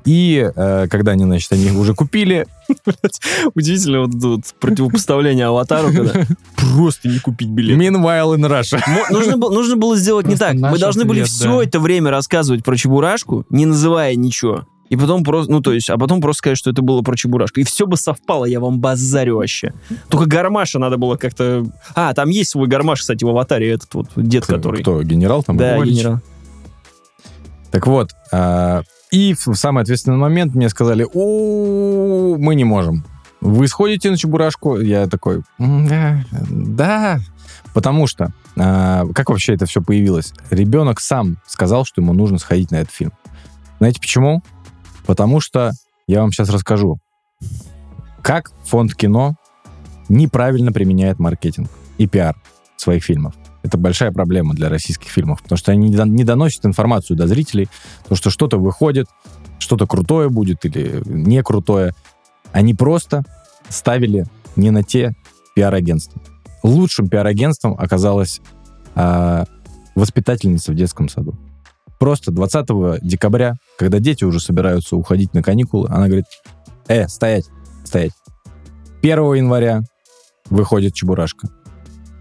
[SPEAKER 2] И э, когда они, значит, они уже купили,
[SPEAKER 1] Удивительно вот вот противопоставление аватару, когда просто не купить билет.
[SPEAKER 2] meanwhile in Russia.
[SPEAKER 1] Нужно, было- нужно было сделать не так. Мы должны были все это время рассказывать про Чебурашку, не называя ничего. И потом просто, ну то есть, а потом просто сказать, что это было про Чебурашку. И все бы совпало, я вам базарю вообще. Только Гармаша надо было как-то... А, там есть свой Гармаш, кстати, в аватаре, этот вот дед, который...
[SPEAKER 2] Кто, генерал там?
[SPEAKER 1] Да,
[SPEAKER 3] Ольич.
[SPEAKER 1] генерал.
[SPEAKER 2] Так вот, а, и в самый ответственный момент мне сказали, о, мы не можем. Вы сходите на Чебурашку? Я такой, «М, да, да. Потому что, а, как вообще это все появилось? Ребенок сам сказал, что ему нужно сходить на этот фильм. Знаете почему? Потому что, я вам сейчас расскажу, как фонд кино неправильно применяет маркетинг и пиар своих фильмов. Это большая проблема для российских фильмов, потому что они не дон- не доносят информацию до зрителей, то, что что-то выходит, что-то крутое будет или не крутое. Они просто ставили не на те пиар-агентства. Лучшим пиар-агентством оказалась а, воспитательница в детском саду. Просто 20 декабря, когда дети уже собираются уходить на каникулы, она говорит, э, стоять, стоять. 1 января выходит Чебурашка.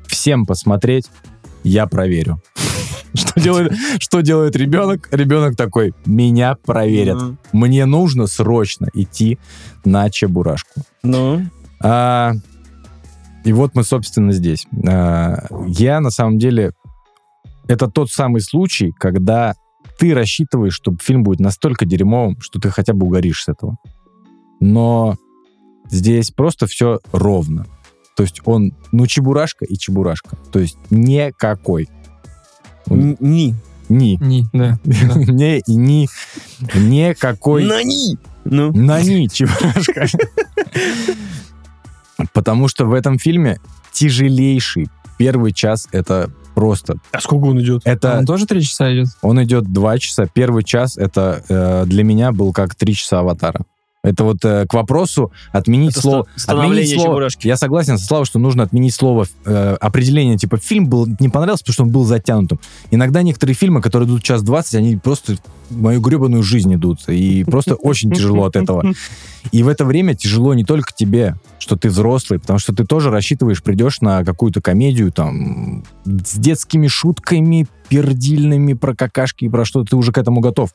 [SPEAKER 2] Всем посмотреть, я проверю. Что делает, что делает ребенок? Ребенок такой, меня проверят.
[SPEAKER 1] Мгм.
[SPEAKER 2] Мне нужно срочно идти на Чебурашку.
[SPEAKER 1] Ну,
[SPEAKER 2] А, и вот мы, собственно, здесь. А, я, на самом деле, это тот самый случай, когда ты рассчитываешь, что фильм будет настолько дерьмовым, что ты хотя бы угоришь с этого. Но здесь просто все ровно. То есть он, ну, чебурашка и чебурашка. То есть никакой. Он-
[SPEAKER 1] ни.
[SPEAKER 2] Ни.
[SPEAKER 3] Не, да. да.
[SPEAKER 2] Не, и ни. Никакой.
[SPEAKER 1] На ни! Ну,
[SPEAKER 2] На ни, чебурашка. Потому что в этом фильме тяжелейший первый час это просто.
[SPEAKER 1] а сколько он идет?
[SPEAKER 2] Это
[SPEAKER 3] Он тоже три часа идет?
[SPEAKER 2] он идет два часа. Первый час это э, для меня был как три часа аватара. Это вот э, к вопросу отменить
[SPEAKER 1] Это
[SPEAKER 2] слово. отменить слово.
[SPEAKER 1] Чебурашки.
[SPEAKER 2] Я согласен со Славой, что нужно отменить слово э, определение. Типа фильм был не понравился, потому что он был затянутым. Иногда некоторые фильмы, которые идут час 20, они просто мою гребаную жизнь идут. И просто очень тяжело от этого. И в это время тяжело не только тебе, что ты взрослый, потому что ты тоже рассчитываешь, придешь на какую-то комедию там с детскими шутками, пердильными про какашки и про что ты уже к этому готов.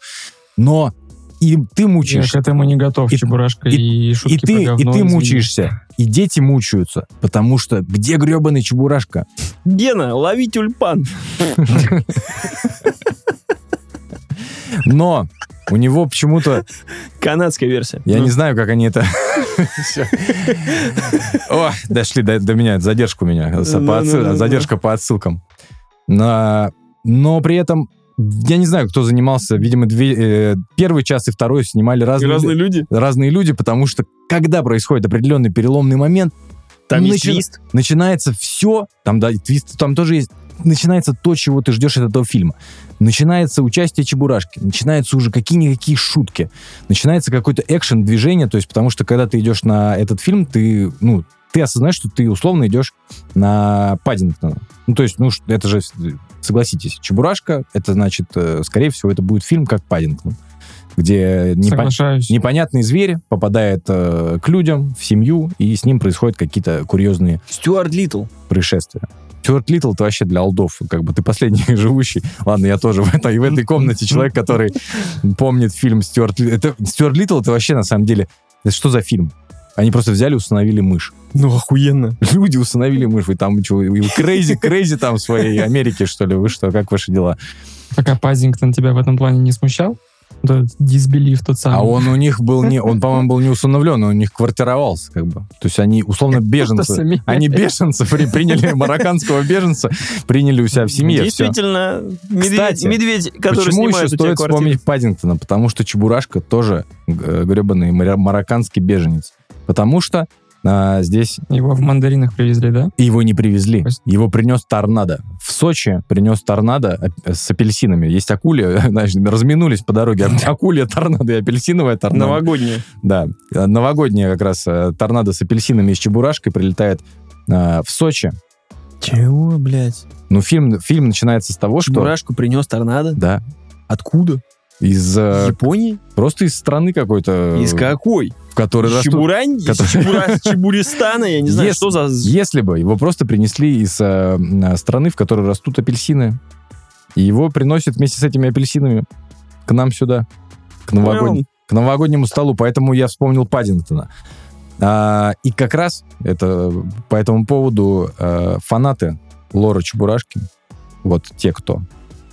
[SPEAKER 2] Но и ты
[SPEAKER 3] Я
[SPEAKER 2] мучаешься.
[SPEAKER 3] к этому не готов,
[SPEAKER 2] И-
[SPEAKER 3] Чебурашка
[SPEAKER 2] и-
[SPEAKER 3] и, шутки
[SPEAKER 2] И ты,
[SPEAKER 3] про
[SPEAKER 2] и
[SPEAKER 3] говно,
[SPEAKER 2] ты
[SPEAKER 3] извини.
[SPEAKER 2] мучаешься, и дети мучаются, потому что где гребаный чебурашка?
[SPEAKER 1] Гена, лови тюльпан.
[SPEAKER 2] Но у него почему-то,
[SPEAKER 1] Канадская версия.
[SPEAKER 2] я
[SPEAKER 1] Ну,
[SPEAKER 2] не знаю, как они это... О, дошли до, меня, задержка у меня,
[SPEAKER 1] Ну, ну, ну,
[SPEAKER 2] задержка по отсылкам. На- Но при этом я не знаю, кто занимался, видимо, две- э, первый час и второй снимали
[SPEAKER 1] и
[SPEAKER 2] разные,
[SPEAKER 1] разные люди.
[SPEAKER 2] разные люди, потому что когда происходит определенный переломный момент,
[SPEAKER 1] Там
[SPEAKER 2] Начи-
[SPEAKER 1] твист.
[SPEAKER 2] начинается все, там, да, и твист, там тоже есть, начинается то, чего ты ждешь от этого фильма. Начинается участие Чебурашки, начинаются уже какие-никакие шутки, начинается какой-то экшен, движение, то есть потому что когда ты идешь на этот фильм, ты, ну, ты осознаешь, что ты условно идешь на Паддингтона. Ну, то есть, ну, это же, согласитесь, Чебурашка, это значит, э, скорее всего, это будет фильм как Паддингтон, где непон-
[SPEAKER 3] Соглашаюсь.
[SPEAKER 2] непонятный зверь попадает э, к людям, в семью, и с ним происходят какие-то курьезные
[SPEAKER 1] Стюарт Литл.
[SPEAKER 2] происшествия. Стюарт Литл это вообще для олдов, как бы ты последний живущий. Ладно, я тоже в этой, в этой комнате человек, который помнит фильм Стюарт Литл. Это, Стюарт Литл это вообще на самом деле, это что за фильм? Они просто взяли и усыновили мышь.
[SPEAKER 1] Ну, охуенно.
[SPEAKER 2] Люди усыновили мышь. Вы там что, crazy, crazy там в своей Америке, что ли? Вы что, как ваши дела?
[SPEAKER 3] Пока Паддингтон тебя в этом плане не смущал? Да, disbelief тот самый.
[SPEAKER 2] А он у них был не, он, по-моему, был не усыновлен, он у них квартировался, как бы. То есть они условно беженцы. Они беженцы при- приняли марокканского беженца, приняли у себя в семье.
[SPEAKER 1] Действительно, медведь,
[SPEAKER 2] Кстати,
[SPEAKER 1] медведь, который
[SPEAKER 2] Почему еще стоит
[SPEAKER 1] квартиру.
[SPEAKER 2] вспомнить Паддингтона? Потому что Чебурашка тоже гребаный марокканский беженец. Потому что а, здесь
[SPEAKER 3] Его в мандаринах привезли, да?
[SPEAKER 2] его не привезли.
[SPEAKER 3] Пусть.
[SPEAKER 2] Его принес торнадо. В Сочи принес торнадо ап- с апельсинами. Есть акули, знаешь, разминулись по дороге. А- Акулья торнадо и апельсиновая торнадо.
[SPEAKER 1] Новогодняя.
[SPEAKER 2] Да, э, новогодняя как раз э, торнадо с апельсинами и с чебурашкой прилетает э, в Сочи.
[SPEAKER 1] Чего, блядь?
[SPEAKER 2] Ну, фильм, фильм начинается с того, что...
[SPEAKER 1] Чебурашку принес торнадо?
[SPEAKER 2] Да.
[SPEAKER 1] Откуда?
[SPEAKER 2] Из... э,
[SPEAKER 1] Японии?
[SPEAKER 2] просто из страны какой-то...
[SPEAKER 1] Из какой?
[SPEAKER 2] В которой растут...
[SPEAKER 1] Чебурань?
[SPEAKER 2] Который-
[SPEAKER 1] Чебура- Чебуристана? Я не знаю,
[SPEAKER 2] Если-
[SPEAKER 1] что за...
[SPEAKER 2] Если бы его просто принесли из э, м, страны, в которой растут апельсины, и его приносят вместе с этими апельсинами к нам сюда, к, новогод- к новогоднему столу, поэтому я вспомнил Паддингтона. А, и как раз это по этому поводу э, фанаты Лора Чебурашки, вот те, кто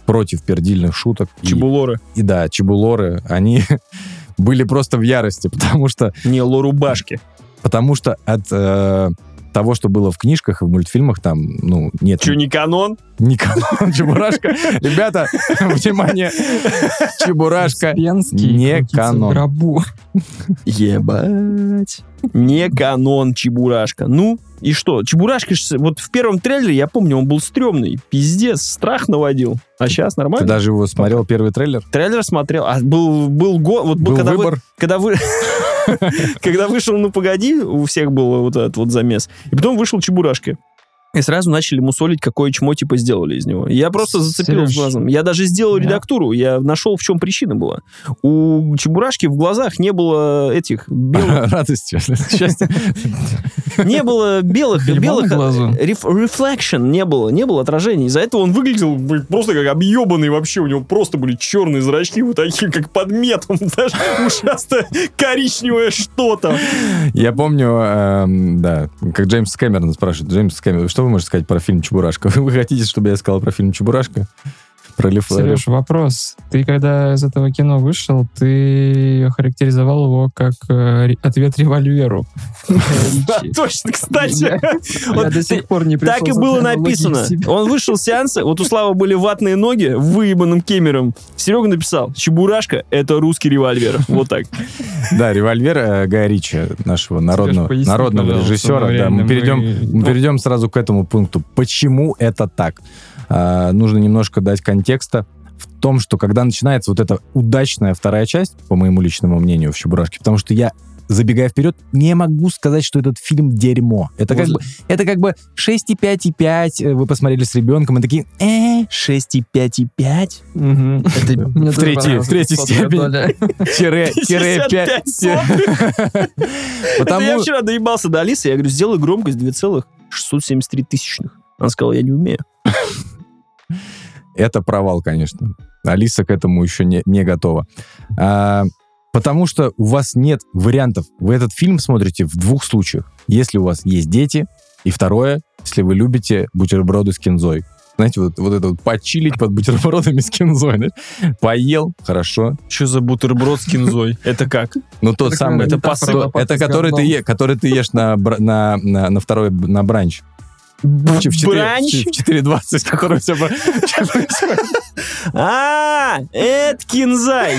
[SPEAKER 2] против пердильных шуток, и-
[SPEAKER 1] Чебулоры.
[SPEAKER 2] и, да, Чебулоры, они были просто в ярости, потому что
[SPEAKER 1] Не, лорубашки.
[SPEAKER 2] Потому что от э, того, что было в книжках и в мультфильмах, там, ну, нет
[SPEAKER 1] Че, не канон?
[SPEAKER 2] ни канона Чебурашка. Ребята, внимание, Чебурашка не канон.
[SPEAKER 1] Ебать. Не канон Чебурашка. Ну, и что? Чебурашка, вот в первом трейлере, я помню, он был стрёмный. Пиздец, страх наводил. А сейчас
[SPEAKER 2] Ты
[SPEAKER 1] нормально?
[SPEAKER 2] даже его смотрел, первый трейлер?
[SPEAKER 1] Трейлер смотрел. А был, был год... Вот
[SPEAKER 2] Был
[SPEAKER 1] когда вы-
[SPEAKER 2] выбор.
[SPEAKER 1] когда вы... Когда вышел «Ну, погоди», у всех был вот этот вот замес. И потом вышел Чебурашка. И сразу начали мусолить, какое чмо типа сделали из него. Я просто зацепил
[SPEAKER 3] Сереж.
[SPEAKER 1] глазом. Я даже сделал
[SPEAKER 3] Да.
[SPEAKER 1] редактуру. Я нашел, в чем причина была. У Чебурашки в глазах не было этих белых...
[SPEAKER 2] Радости, счастья.
[SPEAKER 1] Не было белых... Белых реф- reflection не было. Не было отражений. Из-за этого он выглядел просто как объебанный вообще. У него просто были черные зрачки, вот такие, как под метом. Даже ужасно коричневое что-то.
[SPEAKER 2] Я помню, эм, да, как Джеймс Кэмерон спрашивает, Джеймс Кэмерон, что вы можете сказать про фильм «Чебурашка»? Вы хотите, чтобы я сказал про фильм «Чебурашка»? Про Лев...
[SPEAKER 3] Сереж, вопрос. Ты когда из этого кино вышел, ты характеризовал его как э, ответ револьверу.
[SPEAKER 1] Да, точно, кстати.
[SPEAKER 3] Я- до сих пор не пришел
[SPEAKER 1] Так и было написано. Он вышел с сеанса, вот у Славы были ватные ноги, выебанным кемером. Серега написал, Чебурашка — это русский револьвер. Вот так.
[SPEAKER 2] Да, «Револьвер» э, Гая Ричи, нашего народного, режиссера. мы перейдем сразу к этому пункту. Почему это так? А, нужно немножко дать контекста в том, что когда начинается вот эта удачная вторая часть, по моему личному мнению, в «Чебурашке», потому что я забегая вперед, не могу сказать, что этот фильм дерьмо. Это как бы, это как бы 6,5,5, э, вы посмотрели с ребенком, и такие, э,
[SPEAKER 1] 6,5,5.
[SPEAKER 3] Мгм.
[SPEAKER 1] Это
[SPEAKER 2] в третьей- в третьей степени. тире, тире 5.
[SPEAKER 1] 55 сотых. Это я вчера доебался до Алисы, я говорю, сделай громкость 2,673 тысячных. Она сказала, я не умею.
[SPEAKER 2] Это провал, конечно. Алиса к этому еще не, не готова. А, потому что у вас нет вариантов. Вы этот фильм смотрите в двух случаях. Если у вас есть дети, и второе, если вы любите бутерброды с кинзой. Знаете, вот, вот это вот почилить под бутербродами с кинзой. знаешь. Поел, хорошо.
[SPEAKER 1] Что за бутерброд с кинзой? Это как?
[SPEAKER 2] Ну, тот самый, это, это который, ты, который ты ешь на, на, на второй, на бранч. В ч- в четыре-
[SPEAKER 1] Бранч?
[SPEAKER 2] В 4.20, который тебя...
[SPEAKER 1] А, это кинзай.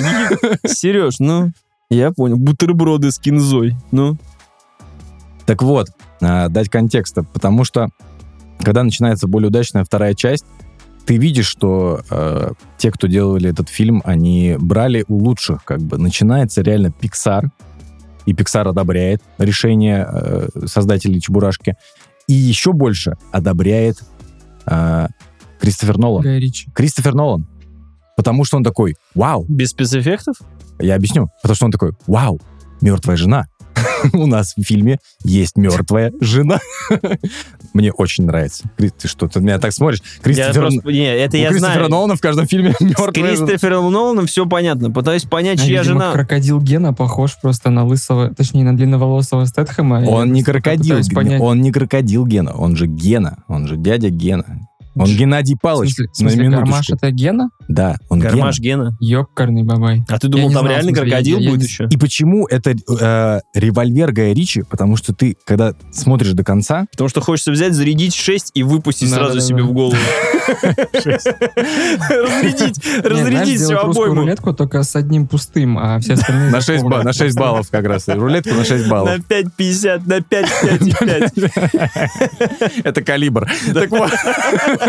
[SPEAKER 1] Сереж, ну, я понял. Бутерброды с кинзой. Ну,
[SPEAKER 2] Так вот, а, дать контекста, потому что когда начинается более удачная вторая часть, ты видишь, что э, те, кто делали этот фильм, они брали у лучших, как бы. Начинается реально Pixar, и Pixar одобряет решение э, создателей Чебурашки, и еще больше одобряет э, Кристофер Нолан.
[SPEAKER 3] Гай Ричи.
[SPEAKER 2] Кристофер Нолан. Потому что он такой, вау,
[SPEAKER 1] без спецэффектов?
[SPEAKER 2] я объясню. Потому что он такой, вау, мертвая жена. У нас в фильме есть мертвая жена. Мне очень нравится. Кри- Ты что, ты на меня так смотришь?
[SPEAKER 1] Я
[SPEAKER 2] Кристофер,
[SPEAKER 1] просто- Не, это
[SPEAKER 2] у
[SPEAKER 1] я
[SPEAKER 2] Кристофера
[SPEAKER 1] знаю.
[SPEAKER 2] Нолана в каждом фильме
[SPEAKER 1] С
[SPEAKER 2] мертвая жена.
[SPEAKER 1] Кристофером Ноланом все понятно. Пытаюсь понять,
[SPEAKER 3] А,
[SPEAKER 1] чья
[SPEAKER 3] видимо,
[SPEAKER 1] жена.
[SPEAKER 3] крокодил Гена похож просто на лысого, точнее, на длинноволосого Стэтхэма.
[SPEAKER 2] Он не крокодил, он не крокодил Гена, он же Гена, он же дядя Гена. Он Геннадий
[SPEAKER 3] В
[SPEAKER 2] Палыч,
[SPEAKER 3] смысле, в
[SPEAKER 2] на
[SPEAKER 3] Гармаш это Гена?
[SPEAKER 2] Да, он Гена.
[SPEAKER 1] Гармаш Гена.
[SPEAKER 3] Ёбкарный бабай.
[SPEAKER 1] А ты думал, там
[SPEAKER 3] знал,
[SPEAKER 1] реально
[SPEAKER 3] в смысле,
[SPEAKER 1] крокодил
[SPEAKER 3] я- я
[SPEAKER 1] будет
[SPEAKER 3] не-
[SPEAKER 1] еще?
[SPEAKER 2] И почему это э, револьвер Гая Ричи? Потому что ты, когда смотришь до конца,
[SPEAKER 1] Потому что хочется взять, зарядить 6 и выпустить
[SPEAKER 3] Да,
[SPEAKER 1] сразу
[SPEAKER 3] да, да,
[SPEAKER 1] себе
[SPEAKER 3] да.
[SPEAKER 1] в голову. Разрядить, разрядить всю обойму.
[SPEAKER 3] рулетку только с одним пустым, а все остальные...
[SPEAKER 2] на 6,
[SPEAKER 3] заполнены.
[SPEAKER 2] на 6 баллов как раз. Рулетку на 6 баллов.
[SPEAKER 1] На 5,50, на 5, 5 и 5.
[SPEAKER 2] Это калибр. Так вот.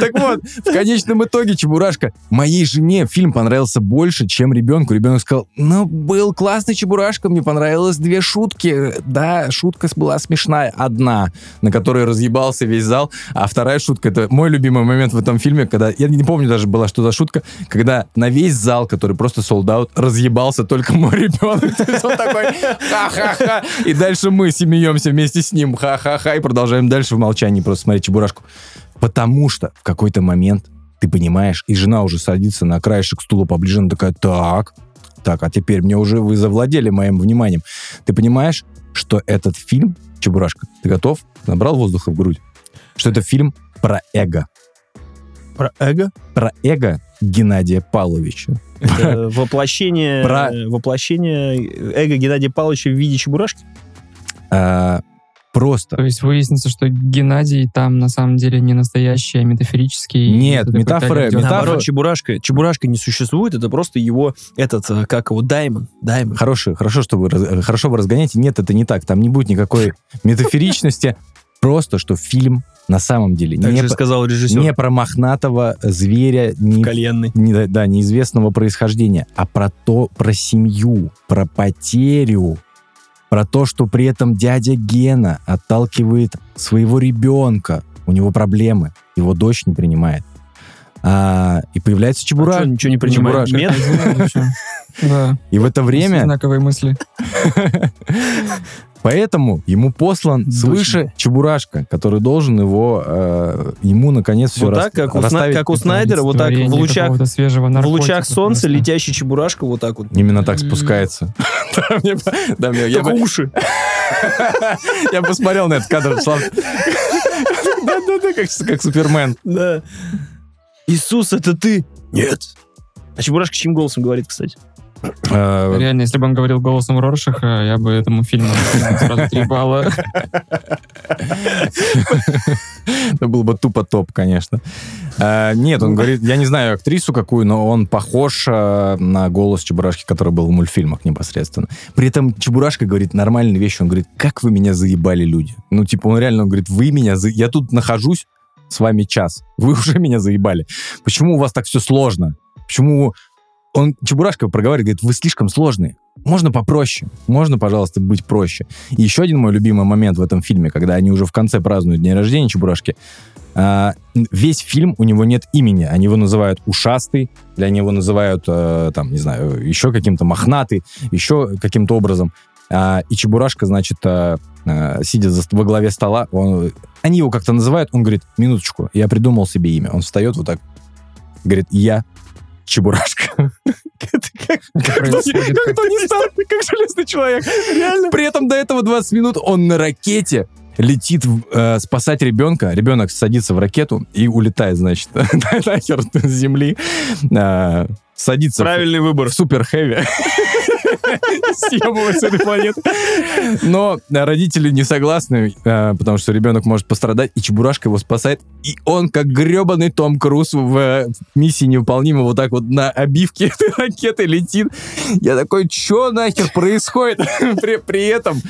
[SPEAKER 2] Так вот, в конечном итоге Чебурашка моей жене фильм понравился больше, чем ребенку. Ребенок сказал, ну, был классный Чебурашка, мне понравилось две шутки. Да, шутка была смешная. Одна, на которой разъебался весь зал, а вторая шутка, это мой любимый момент в этом фильме, когда, я не помню даже была, что за шутка, когда на весь зал, который просто солдат, разъебался только мой ребенок. То есть он такой, ха-ха-ха. И дальше мы смеемся вместе с ним, ха-ха-ха, и продолжаем дальше в молчании просто смотреть Чебурашку. Потому что в какой-то момент ты понимаешь, и жена уже садится на краешек стула поближе, она такая, так, так, а теперь мне уже вы завладели моим вниманием. Ты понимаешь, что этот фильм, Чебурашка, ты готов? Набрал воздуха в грудь? Что это фильм про эго.
[SPEAKER 1] Про эго?
[SPEAKER 2] Про эго Геннадия Павловича.
[SPEAKER 1] Это воплощение,
[SPEAKER 2] Про-
[SPEAKER 1] воплощение эго Геннадия Павловича в виде чебурашки?
[SPEAKER 2] А, просто.
[SPEAKER 3] То есть выяснится, что Геннадий там на самом деле не настоящий, а метафорический.
[SPEAKER 2] Нет, метафора- метафора-
[SPEAKER 1] Наоборот, Чебурашка. Чебурашка не существует, это просто его, этот, э, как его, Даймон. Даймон.
[SPEAKER 2] Хорошо, хорошо, что вы, э, хорошо вы разгоняете. Нет, это не так. Там не будет никакой метафоричности. Просто, что фильм на самом деле
[SPEAKER 1] Так
[SPEAKER 2] не, по-
[SPEAKER 1] сказал режиссер.
[SPEAKER 2] не про мохнатого зверя, не,
[SPEAKER 1] Коленный.
[SPEAKER 2] не- да, неизвестного происхождения, а про то, про семью, про потерю, про то, что при этом дядя Гена отталкивает своего ребенка, у него проблемы, его дочь не принимает. А, и появляется
[SPEAKER 1] А
[SPEAKER 2] Чебурашка.
[SPEAKER 1] чё, ничего не принимает?
[SPEAKER 2] Чебурашка.
[SPEAKER 1] Нет?
[SPEAKER 2] И в это время
[SPEAKER 3] Знаковые мысли.
[SPEAKER 2] Поэтому ему послан
[SPEAKER 1] Дочь
[SPEAKER 2] свыше Чебурашка, который должен его, э, ему наконец все
[SPEAKER 1] Вот так, как у, Сна- как у Снайдера, вот так в лучах, в лучах солнца
[SPEAKER 3] просто.
[SPEAKER 1] летящий Чебурашка вот так вот.
[SPEAKER 2] Именно так спускается.
[SPEAKER 1] Только уши.
[SPEAKER 2] я посмотрел на этот кадр. Слав. Да-да-да, как как Супермен.
[SPEAKER 1] Да. Иисус, это ты? Нет. А Чебурашка чьим голосом говорит, кстати?
[SPEAKER 2] Э,
[SPEAKER 3] Реально, если бы он говорил голосом Роршаха, я бы этому фильму сразу три балла.
[SPEAKER 2] Это был бы тупо топ, конечно. Э, Нет, он говорит, я не знаю актрису какую, но он похож э, на голос Чебурашки, который был в мультфильмах непосредственно. При этом Чебурашка говорит нормальные вещи. Он говорит, как вы меня заебали, люди. Ну, типа, он реально он говорит, вы меня... за- Я тут нахожусь с вами час. Вы уже меня заебали. Почему у вас так все сложно? Почему... Он, Чебурашка проговаривает, говорит, вы слишком сложные. Можно попроще. Можно, пожалуйста, быть проще. И еще один мой любимый момент в этом фильме, когда они уже в конце празднуют день рождения Чебурашки. А, весь фильм у него нет имени. Они его называют ушастый, или они его называют, э, там, не знаю, еще каким-то мохнатый, еще каким-то образом. А, и Чебурашка, значит, э, э, сидя за, во главе стола, он- они его как-то называют, он говорит, минуточку, я придумал себе имя. Он встает вот так, говорит, я Чебурашка. Как- как Тони Старк, как железный человек. Реально. При этом до этого 20 минут он на ракете летит э, спасать ребенка. Ребенок садится в ракету и улетает, значит, нахер с земли. Э, Садится в-
[SPEAKER 1] Правильный выбор.
[SPEAKER 2] в супер хэви. Съебывать с этой планеты. Но родители не согласны, э, потому что ребенок может пострадать, и Чебурашка его спасает. И он, как гребаный Том Круз в э, миссии невыполнима, вот так вот на обивке этой ракеты летит. Я такой, что нахер происходит? При, при этом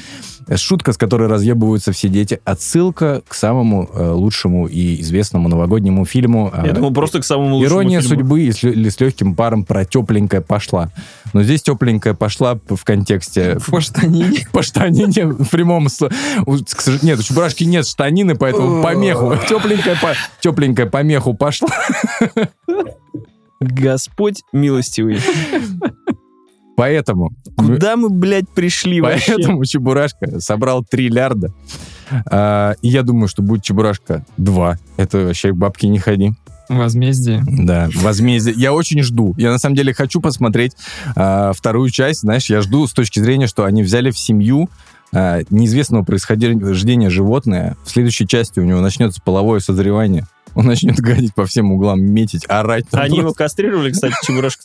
[SPEAKER 2] шутка, с которой разъебываются все дети, отсылка к самому э, лучшему и известному новогоднему фильму. э,
[SPEAKER 1] Я думал, просто к самому лучшему
[SPEAKER 2] Ирония
[SPEAKER 1] фильму.
[SPEAKER 2] судьбы и с, лё- или с легким паром про тепленькая пошла. Но здесь тепленькая пошла в контексте
[SPEAKER 3] По штанине.
[SPEAKER 2] по штанине в прямом с- у- к сож- Нет, у Чебурашки нет штанины, поэтому помеху. Тепленькая, по, тепленькая помеху пошла.
[SPEAKER 1] Господь милостивый.
[SPEAKER 2] Поэтому,
[SPEAKER 1] Куда мы, блядь, пришли вообще?
[SPEAKER 2] поэтому Чебурашка собрал 3 лярда. А, и я думаю, что будет Чебурашка 2. Это вообще к бабке не ходи.
[SPEAKER 3] Возмездие.
[SPEAKER 2] Да, возмездие. Я очень жду. Я на самом деле хочу посмотреть а, вторую часть. Знаешь, я жду с точки зрения, что они взяли в семью а, неизвестного происхождения животное. В следующей части у него начнется половое созревание. Он начнет гадить по всем углам, метить, орать. там
[SPEAKER 1] Они его
[SPEAKER 2] просто.
[SPEAKER 1] кастрировали, кстати, Чебурашка.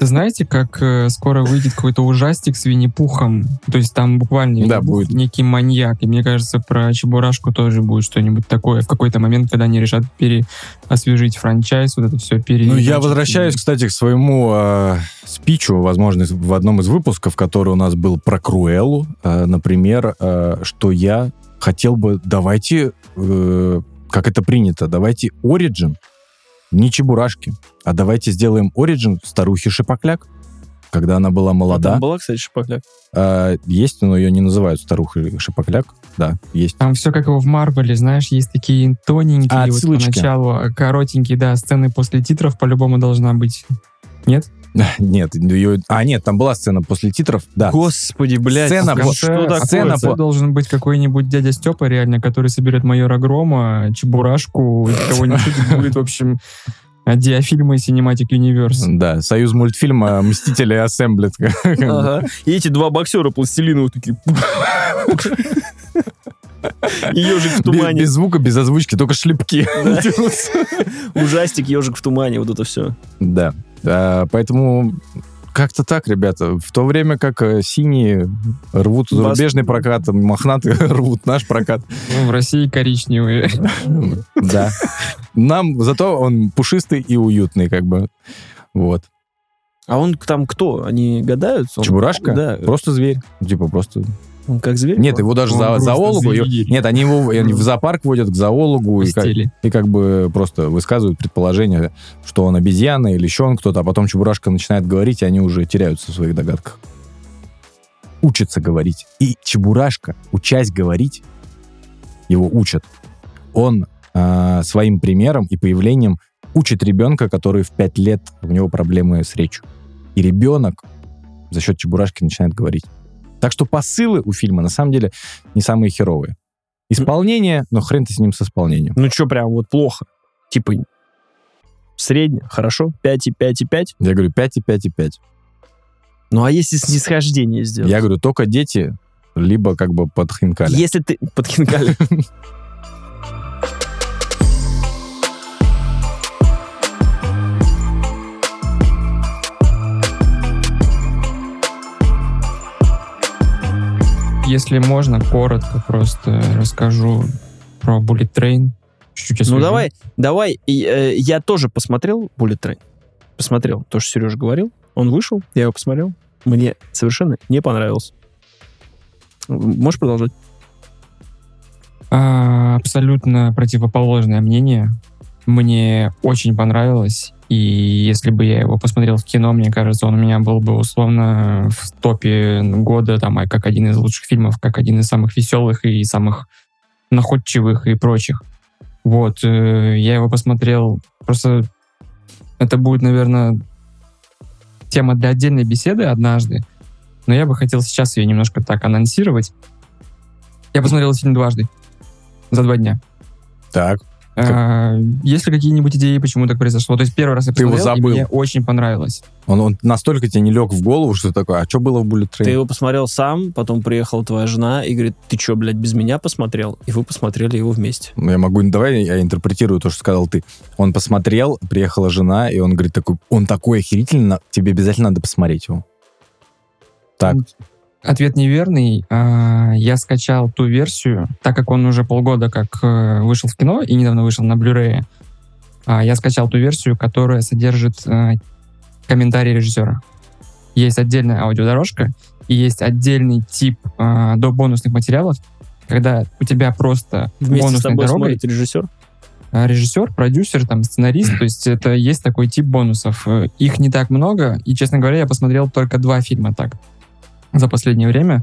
[SPEAKER 3] Знаете, как э, скоро выйдет какой-то ужастик с Винни-Пухом? То есть там буквально
[SPEAKER 2] Да, будет.
[SPEAKER 3] некий маньяк. И мне кажется, про Чебурашку тоже будет что-нибудь такое. В какой-то момент, когда они решат переосвежить франчайз, вот это все пере...
[SPEAKER 2] Ну, я возвращаюсь, кстати, к своему э, спичу, возможно, в одном из выпусков, который у нас был про Круэллу, э, например, э, что я хотел бы, давайте э, как это принято, давайте Origin, не Чебурашки, а давайте сделаем Origin старухи Шипокляк, когда она была молода.
[SPEAKER 1] Там была, кстати, шипокляк.
[SPEAKER 2] А, есть, но ее не называют старухой Шипокляк. Да, есть.
[SPEAKER 3] Там все как его в Марвеле, знаешь, есть такие тоненькие,
[SPEAKER 2] А,
[SPEAKER 3] вот поначалу коротенькие, да, сцены после титров по-любому должна быть. Нет?
[SPEAKER 2] Нет, ее... А, нет, там была сцена после титров, да.
[SPEAKER 1] Господи, блядь.
[SPEAKER 2] Сцена
[SPEAKER 3] в
[SPEAKER 2] по-
[SPEAKER 1] что такое?
[SPEAKER 2] сцена по-
[SPEAKER 3] должен быть какой-нибудь дядя Степа реально, который соберет майора Грома, Чебурашку, и кого-нибудь и будет, в общем, диафильмы Cinematic Universe.
[SPEAKER 2] Да, союз мультфильма «Мстители Ассемблит».
[SPEAKER 1] Ага. И эти два боксера пластилиновые такие... Ежик в тумане.
[SPEAKER 2] без звука, без озвучки, только шлепки.
[SPEAKER 1] Ужастик, ежик в тумане, вот это все.
[SPEAKER 2] Да. А, поэтому как-то так, ребята. В то время как э, синие рвут зарубежный прокат, мохнатые рвут наш прокат.
[SPEAKER 3] Ну, в России коричневые.
[SPEAKER 2] Да. Нам зато он пушистый и уютный, как бы. Вот.
[SPEAKER 1] А он там кто? Они гадают? Он-
[SPEAKER 2] Чебурашка?
[SPEAKER 1] Да.
[SPEAKER 2] Просто зверь. Типа просто...
[SPEAKER 1] Он как зверь?
[SPEAKER 2] Нет, его даже за, зоологу... его-. Нет, они его они в зоопарк водят к зоологу и как, и как бы просто высказывают предположение, что он обезьяна или еще он кто-то, а потом Чебурашка начинает говорить, и они уже теряются в своих догадках. Учится говорить. И Чебурашка, учась говорить, его учат, он а, своим примером и появлением учит ребенка, который в 5 лет, у него проблемы с речью. И ребенок за счет Чебурашки начинает говорить. Так что посылы у фильма на самом деле не самые херовые. Исполнение, но хрен ты с ним с исполнением.
[SPEAKER 1] Ну что, прям вот плохо? Типа среднее, хорошо? 5 и 5 и 5?
[SPEAKER 2] Я говорю 5 и 5 и 5.
[SPEAKER 1] Ну а если снисхождение сделать?
[SPEAKER 2] Я говорю, только дети, либо как бы под хинкали.
[SPEAKER 1] Если ты... Под хинкали.
[SPEAKER 3] Если можно, коротко просто расскажу про Bullet Train. Чуть-чуть
[SPEAKER 1] Ну давай, давай. Э, я тоже посмотрел Bullet Train. Посмотрел. То, что Сережа говорил. Он вышел, я его посмотрел. Мне совершенно не понравился. Можешь продолжать?
[SPEAKER 3] А, абсолютно противоположное мнение. Мне очень понравилось. И если бы я его посмотрел в кино, мне кажется, он у меня был бы условно в топе года, там, а как один из лучших фильмов, как один из самых веселых и самых находчивых и прочих. Вот, э, я его посмотрел. Просто это будет, наверное, тема для отдельной беседы однажды. Но я бы хотел сейчас ее немножко так анонсировать. Я посмотрел фильм дважды за два дня.
[SPEAKER 2] Так.
[SPEAKER 3] А, Есть ли какие-нибудь идеи, почему так произошло? То есть первый раз я
[SPEAKER 2] Ты его
[SPEAKER 3] посмотрел, и
[SPEAKER 2] забыл.
[SPEAKER 3] мне очень понравилось.
[SPEAKER 2] Он, он настолько тебе не лег в голову, что такое, а что было в Bullet Train?
[SPEAKER 1] Ты его посмотрел сам, потом приехала твоя жена и говорит, ты что, блядь, без меня посмотрел? И вы посмотрели его вместе.
[SPEAKER 2] Ну, Я могу, давай я интерпретирую то, что сказал ты. Он посмотрел, приехала жена, и он говорит такой, он такой охерительный, тебе обязательно надо посмотреть его. Так.
[SPEAKER 3] Ответ неверный. А, Я скачал ту версию, так как он уже полгода как э, вышел в кино и недавно вышел на Blu-ray. а, Я скачал ту версию, которая содержит э, комментарий режиссера. Есть отдельная аудиодорожка и есть отдельный тип э, до бонусных материалов, когда у тебя просто
[SPEAKER 1] Вместе с
[SPEAKER 3] бонусной
[SPEAKER 1] тобой
[SPEAKER 3] дорогой
[SPEAKER 1] смотрит режиссер.
[SPEAKER 3] а, режиссер, продюсер, там, сценарист, то есть это есть такой тип бонусов. Их не так много, и, честно говоря, я посмотрел только два фильма так за последнее время.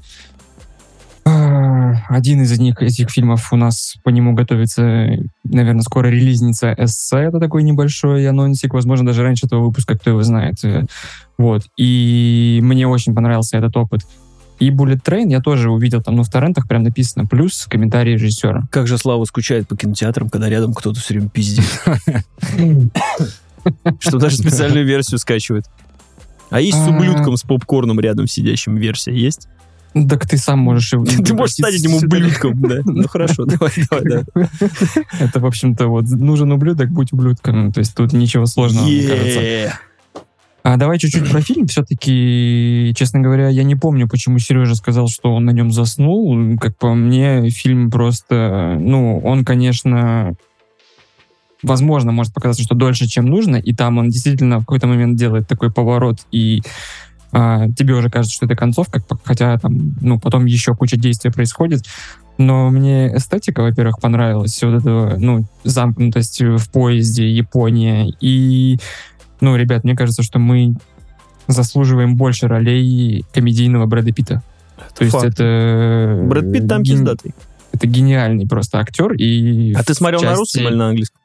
[SPEAKER 3] А, Один из них, этих фильмов у нас по нему готовится, наверное, скоро релизница эссе. Это такой небольшой анонсик, возможно, даже раньше этого выпуска, кто его знает. Вот. И мне очень понравился этот опыт. И Bullet Train я тоже увидел там, ну, в торрентах прям написано, плюс комментарий режиссера.
[SPEAKER 1] Как же Слава скучает по кинотеатрам, когда рядом кто-то все время пиздит. Что даже специальную версию скачивает. А есть с ублюдком с попкорном рядом сидящим версия? Есть?
[SPEAKER 3] Так ты сам можешь... и-
[SPEAKER 1] Ты можешь стать этим ублюдком, да. Ну хорошо, давай, давай, да.
[SPEAKER 3] Это, в общем-то, вот нужен ублюдок, будь ублюдком. То есть тут ничего сложного, мне кажется. А давай чуть-чуть про фильм. Все-таки, честно говоря, я не помню, почему Сережа сказал, что он на нем заснул. Как по мне, фильм просто... Ну, он, конечно... Возможно, может показаться, что дольше, чем нужно, и там он действительно в какой-то момент делает такой поворот, и а, тебе уже кажется, что это концовка, хотя там, ну, потом еще куча действий происходит. Но мне эстетика, во-первых, понравилась. Вот этого, ну, замкнутость в поезде, Япония. И, ну, ребят, мне кажется, что мы заслуживаем больше ролей комедийного Брэда Питта. То есть
[SPEAKER 1] Факт.
[SPEAKER 3] это...
[SPEAKER 1] Брэд Питт там
[SPEAKER 3] ген-
[SPEAKER 1] пиздатый.
[SPEAKER 3] Это гениальный просто актер. И
[SPEAKER 1] А ты смотрел на
[SPEAKER 3] части-
[SPEAKER 1] русском или на английском?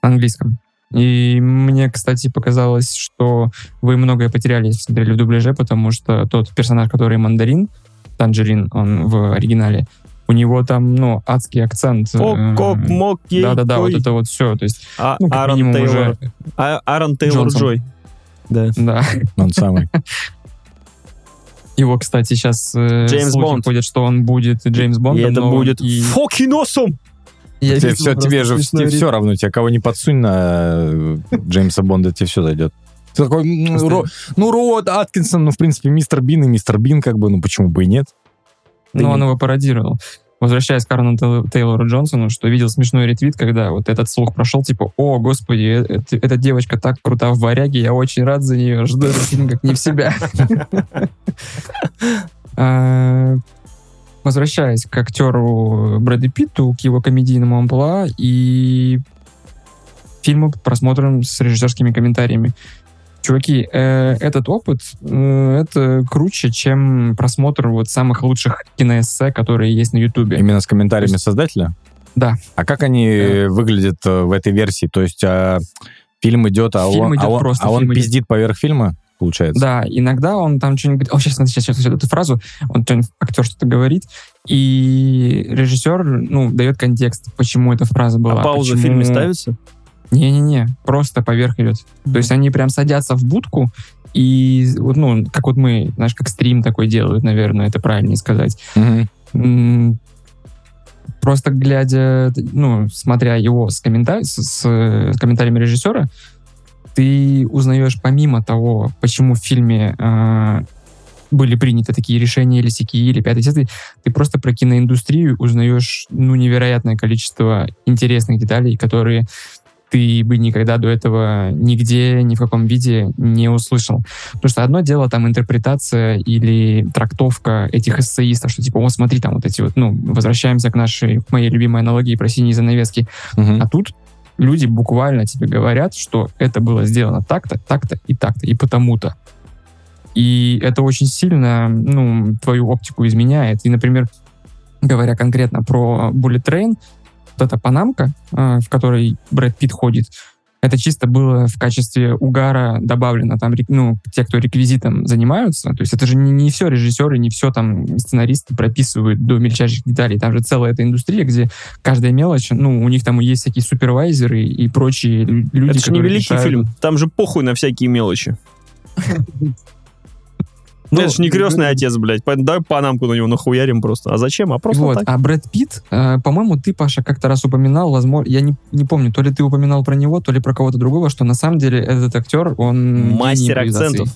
[SPEAKER 3] Английском. И мне, кстати, показалось, что вы многое потеряли, если смотрели в дубляже, потому что тот персонаж, который мандарин, Танжерин, он в оригинале, у него там, ну, адский акцент. Э, Да-да-да, вот это вот все. То есть,
[SPEAKER 1] А-
[SPEAKER 3] ну, как
[SPEAKER 1] Аарон
[SPEAKER 3] минимум
[SPEAKER 1] Тейлор.
[SPEAKER 3] уже...
[SPEAKER 1] А- Аарон Тейлор
[SPEAKER 3] Джонсон.
[SPEAKER 1] Джой. Да.
[SPEAKER 3] Да.
[SPEAKER 2] Он самый.
[SPEAKER 3] Его, кстати, сейчас э,
[SPEAKER 1] Джеймс Бонд.
[SPEAKER 3] ходят, что он будет Джеймс
[SPEAKER 1] И
[SPEAKER 3] Бондом.
[SPEAKER 1] это
[SPEAKER 3] но
[SPEAKER 1] будет
[SPEAKER 3] и-
[SPEAKER 1] fucking awesome!
[SPEAKER 3] Я
[SPEAKER 2] Тебе, все, тебе же тебе все равно, тебе кого не подсунь на э, Джеймса Бонда, тебе все зайдет. Ты такой, ну, Ро- ну, Рот Аткинсон, ну, в принципе, мистер Бин и мистер Бин, как бы, ну, почему бы и нет?
[SPEAKER 3] Но он его пародировал. Возвращаясь к Арну Тейл- Тейлору Джонсону, что видел смешной ретвит, когда вот этот слух прошел, типа, о, господи, э- э- эта девочка так крута в варяге, я очень рад за нее, жду фильм как не в себя. А, Возвращаясь к актеру Брэду Питту, к его комедийному амплуа и фильму просмотром с режиссерскими комментариями. Чуваки, э, этот опыт э, это круче, чем просмотр вот самых лучших киноэссе, которые есть на Ютубе.
[SPEAKER 2] Именно с комментариями
[SPEAKER 3] есть-
[SPEAKER 2] создателя?
[SPEAKER 3] Да.
[SPEAKER 2] А как они
[SPEAKER 3] Да.
[SPEAKER 2] выглядят э, в этой версии? То есть а, фильм идет, а
[SPEAKER 3] Фильм
[SPEAKER 2] он,
[SPEAKER 3] идет
[SPEAKER 2] а он,
[SPEAKER 3] просто,
[SPEAKER 2] а он
[SPEAKER 3] идет.
[SPEAKER 2] пиздит поверх фильма, получается?
[SPEAKER 3] Да, иногда он там что-нибудь говорит. О, сейчас, сейчас, сейчас, эту фразу. Он что-нибудь, актер что-то говорит, и режиссер, ну, дает контекст, почему эта фраза была.
[SPEAKER 1] А пауза в
[SPEAKER 3] почему-
[SPEAKER 1] фильме ставится?
[SPEAKER 3] Не-не-не, просто поверх идет. То есть они прям садятся в будку, и, вот, ну, как вот мы, знаешь, как стрим такой делают, наверное, это правильнее сказать. М, Просто глядя, ну, смотря его с, коммента- с, с- с комментариями режиссера, ты узнаешь помимо того, почему в фильме э, были приняты такие решения или сякие, или пятый, десятый, ты просто про киноиндустрию узнаешь, ну, невероятное количество интересных деталей, которые ты бы никогда до этого нигде, ни в каком виде не услышал. Потому что одно дело там интерпретация или трактовка этих эссеистов, что типа, о, смотри, там вот эти вот, ну, возвращаемся к нашей, к моей любимой аналогии про синие занавески.
[SPEAKER 2] Мгм.
[SPEAKER 3] А тут люди буквально тебе говорят, что это было сделано так-то, так-то и так-то, и потому-то. И это очень сильно, ну, твою оптику изменяет. И, например, говоря конкретно про Bullet Train, вот эта панамка, э, в которой Брэд Питт ходит, это чисто было в качестве угара добавлено там, ну, те, кто реквизитом занимаются. То есть это же не, не все режиссеры, не все там сценаристы прописывают до мельчайших деталей. Там же целая эта индустрия, где каждая мелочь, ну, у них там есть всякие супервайзеры и прочие лю- люди,
[SPEAKER 1] Это же не
[SPEAKER 3] которые
[SPEAKER 1] великий
[SPEAKER 3] решают-
[SPEAKER 1] фильм. Там же похуй на всякие мелочи.
[SPEAKER 3] Ну,
[SPEAKER 1] это же не крестный отец, блядь. Давай панамку на него нахуярим просто. А зачем? А просто
[SPEAKER 3] вот,
[SPEAKER 1] так.
[SPEAKER 3] а Брэд Питт, э, по-моему, ты, Паша, как-то раз упоминал, возможно, я не, не помню, то ли ты упоминал про него, то ли про кого-то другого, что на самом деле этот актер, он
[SPEAKER 1] Мастер акцентов.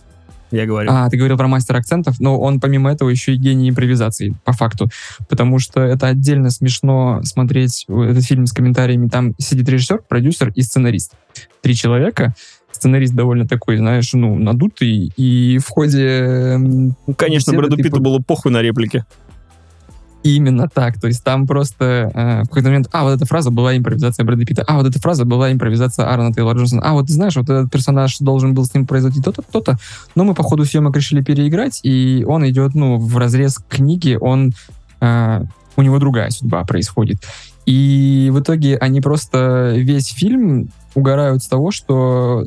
[SPEAKER 1] Я говорю.
[SPEAKER 3] А, ты говорил про мастер акцентов, но он помимо этого еще и гений импровизации, по факту. Потому что это отдельно смешно смотреть этот фильм с комментариями. Там сидит режиссер, продюсер и сценарист. Три человека. Сценарист довольно такой, знаешь, ну, надутый. И в ходе...
[SPEAKER 1] Ну, Конечно, Брэду
[SPEAKER 3] ты
[SPEAKER 1] Питту
[SPEAKER 3] по-
[SPEAKER 1] было похуй на реплики.
[SPEAKER 3] Именно так. То есть там просто э, в какой-то момент, а, вот эта фраза была импровизация Брэда Питта, а, вот эта фраза была импровизация Аарона Тейлора Джонсона, а, вот ты знаешь, вот этот персонаж должен был с ним произойти то-то, то-то, но мы по ходу съемок решили переиграть, и он идет, ну, в разрез книги, он, э, у него другая судьба происходит. И в итоге они просто весь фильм угорают с того, что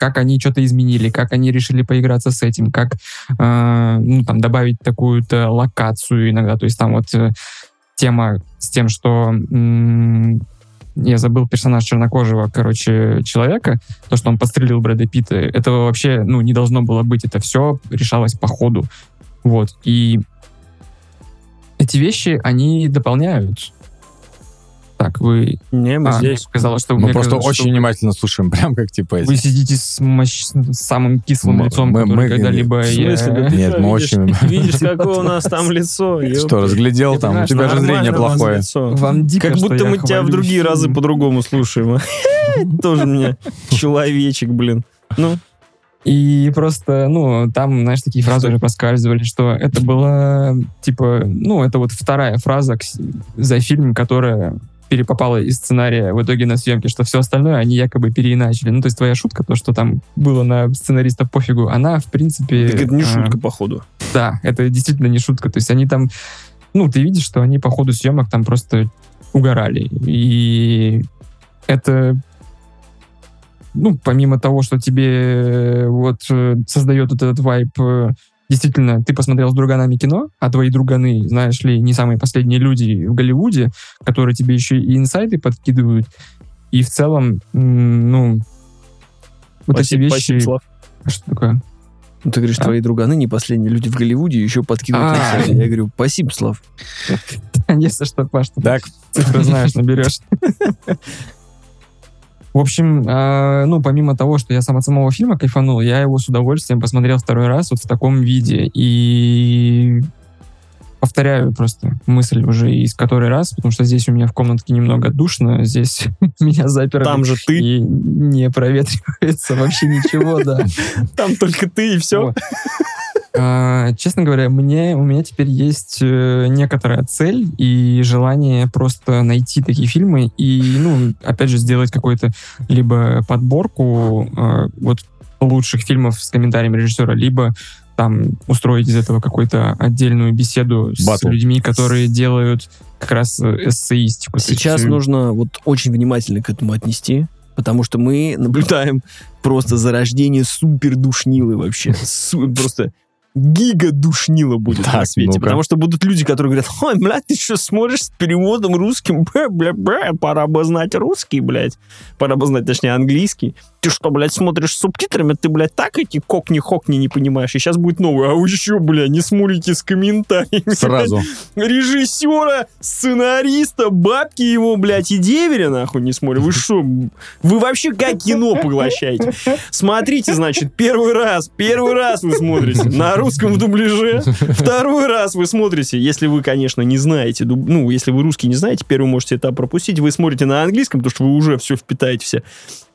[SPEAKER 3] как они что-то изменили, как они решили поиграться с этим, как э, ну, там, добавить такую-то локацию иногда. То есть там вот э, тема с тем, что м, я забыл персонаж чернокожего, короче, человека, то, что он подстрелил Брэда Питта, этого вообще, ну, не должно было быть. Это все решалось по ходу. Вот. И эти вещи, они дополняют. Так, вы...
[SPEAKER 1] Не, мы
[SPEAKER 3] А,
[SPEAKER 1] здесь.
[SPEAKER 3] сказала, что
[SPEAKER 2] Мы просто
[SPEAKER 3] кажется,
[SPEAKER 2] очень
[SPEAKER 3] что
[SPEAKER 2] внимательно слушаем, прям как типа эти.
[SPEAKER 3] Вы сидите с, мощ- с самым кислым
[SPEAKER 2] Мы-
[SPEAKER 3] лицом,
[SPEAKER 2] мы- мы-
[SPEAKER 3] когда-либо
[SPEAKER 1] В
[SPEAKER 3] я-
[SPEAKER 1] смысле, да ты
[SPEAKER 2] Нет, мы
[SPEAKER 1] видишь-
[SPEAKER 2] очень-
[SPEAKER 1] Видишь, какое у нас там лицо?
[SPEAKER 2] Что, разглядел там? У тебя же зрение плохое.
[SPEAKER 3] Вам дико,
[SPEAKER 1] Как будто
[SPEAKER 3] я
[SPEAKER 1] мы тебя в другие разы по-другому слушаем. Тоже мне человечек, блин. Ну,
[SPEAKER 3] И просто, ну, там, знаешь, такие фразы уже проскальзывали, что это была, типа, ну, это вот вторая фраза за фильм, которая перепопала из сценария в итоге на съемке, что все остальное они якобы переиначили. Ну, то есть твоя шутка, то, что там было на сценариста пофигу, она, в принципе...
[SPEAKER 1] Так это не
[SPEAKER 3] а,
[SPEAKER 1] шутка, походу.
[SPEAKER 3] Да, это действительно не шутка. То есть они там, ну, ты видишь, что они по ходу съемок там просто угорали. И это, ну, помимо того, что тебе вот э, создает вот этот вайп, э, действительно, ты посмотрел с друганами кино, а твои друганы, знаешь ли, не самые последние люди в Голливуде, которые тебе еще и инсайты подкидывают. И в целом, ну, вот
[SPEAKER 1] спасибо,
[SPEAKER 3] эти
[SPEAKER 1] спасибо,
[SPEAKER 3] вещи...
[SPEAKER 1] Слав.
[SPEAKER 3] Что такое?
[SPEAKER 1] Ну, ты говоришь,
[SPEAKER 3] А?
[SPEAKER 1] твои друганы не последние люди в Голливуде еще подкидывают.
[SPEAKER 3] А.
[SPEAKER 1] инсайды. Я говорю, спасибо, Слав.
[SPEAKER 3] Если что, Паш, ты
[SPEAKER 2] Так,
[SPEAKER 3] цифры знаешь, наберешь. В общем, э, ну, помимо того, что я сам от самого фильма кайфанул, я его с удовольствием посмотрел второй раз вот в таком виде. И повторяю просто мысль уже из который раз, потому что здесь у меня в комнатке немного душно, здесь меня заперли.
[SPEAKER 1] Там же ты,
[SPEAKER 3] И не проветривается вообще ничего, да.
[SPEAKER 1] там только ты и все.
[SPEAKER 3] А, Честно говоря, мне, у меня теперь есть э, некоторая цель и желание просто найти такие фильмы и, ну, опять же, сделать какую-то либо подборку э, вот лучших фильмов с комментариями режиссера, либо там устроить из этого какую-то отдельную беседу с
[SPEAKER 2] Батл.
[SPEAKER 3] людьми, которые делают как раз э, эссеистику. Есть,
[SPEAKER 1] Сейчас
[SPEAKER 3] э,
[SPEAKER 1] нужно вот очень внимательно к этому отнести, потому что мы наблюдаем просто зарождение супер душнилы вообще. Су- просто гига душнила будет на
[SPEAKER 2] Так,
[SPEAKER 1] свете.
[SPEAKER 2] ну-ка.
[SPEAKER 1] Потому что будут люди, которые говорят, ой, блядь, ты что смотришь с переводом русским? Бля, бля, бля, пора бы знать русский, блядь. Пора бы знать, точнее, английский. Ты что, блядь, смотришь с субтитрами? Ты, блядь, так эти кокни-хокни не понимаешь. И сейчас будет новое. А вы еще, бля, не смотрите с комментариями.
[SPEAKER 2] сразу.
[SPEAKER 1] режиссера, сценариста, бабки его, блядь, и деверя, нахуй, не смотрю. Вы что? Вы вообще как кино поглощаете? Смотрите, значит, первый раз, первый раз вы смотрите на русском дубляже, второй раз вы смотрите, если вы, конечно, не знаете, ну, если вы русский не знаете, первый можете этап пропустить, вы смотрите на английском, потому что вы уже все впитаете все.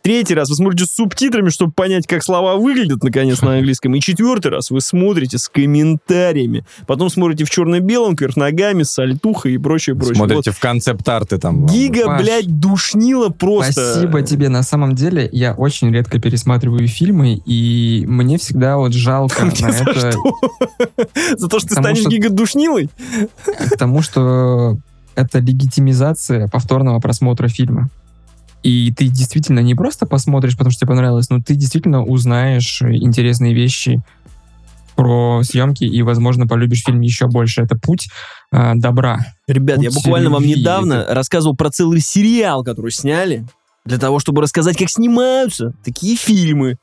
[SPEAKER 1] Третий раз вы смотрите с субтитрами, чтобы понять, как слова выглядят, наконец, на английском. И четвертый раз вы смотрите с комментариями. Потом смотрите в черно-белом, кверх ногами, с альтухой и прочее, прочее.
[SPEAKER 2] Смотрите в концепт-арты там.
[SPEAKER 1] Вот. Гига,
[SPEAKER 3] Паш,
[SPEAKER 1] блядь, душнило просто.
[SPEAKER 3] Спасибо тебе. На самом деле, я очень редко пересматриваю фильмы, и мне всегда вот жалко на
[SPEAKER 1] За
[SPEAKER 3] это,
[SPEAKER 1] что? За то, что ты
[SPEAKER 3] Потому
[SPEAKER 1] станешь
[SPEAKER 3] что-
[SPEAKER 1] гига-душнилой?
[SPEAKER 3] к тому, что это легитимизация повторного просмотра фильма. И ты действительно не просто посмотришь, потому что тебе понравилось, но ты действительно узнаешь интересные вещи про съемки и, возможно, полюбишь фильм еще больше. Это путь а, добра.
[SPEAKER 1] Ребят, я
[SPEAKER 3] Путь
[SPEAKER 1] буквально вам недавно рассказывал про целый сериал, который сняли, для того, чтобы рассказать, как снимаются такие фильмы.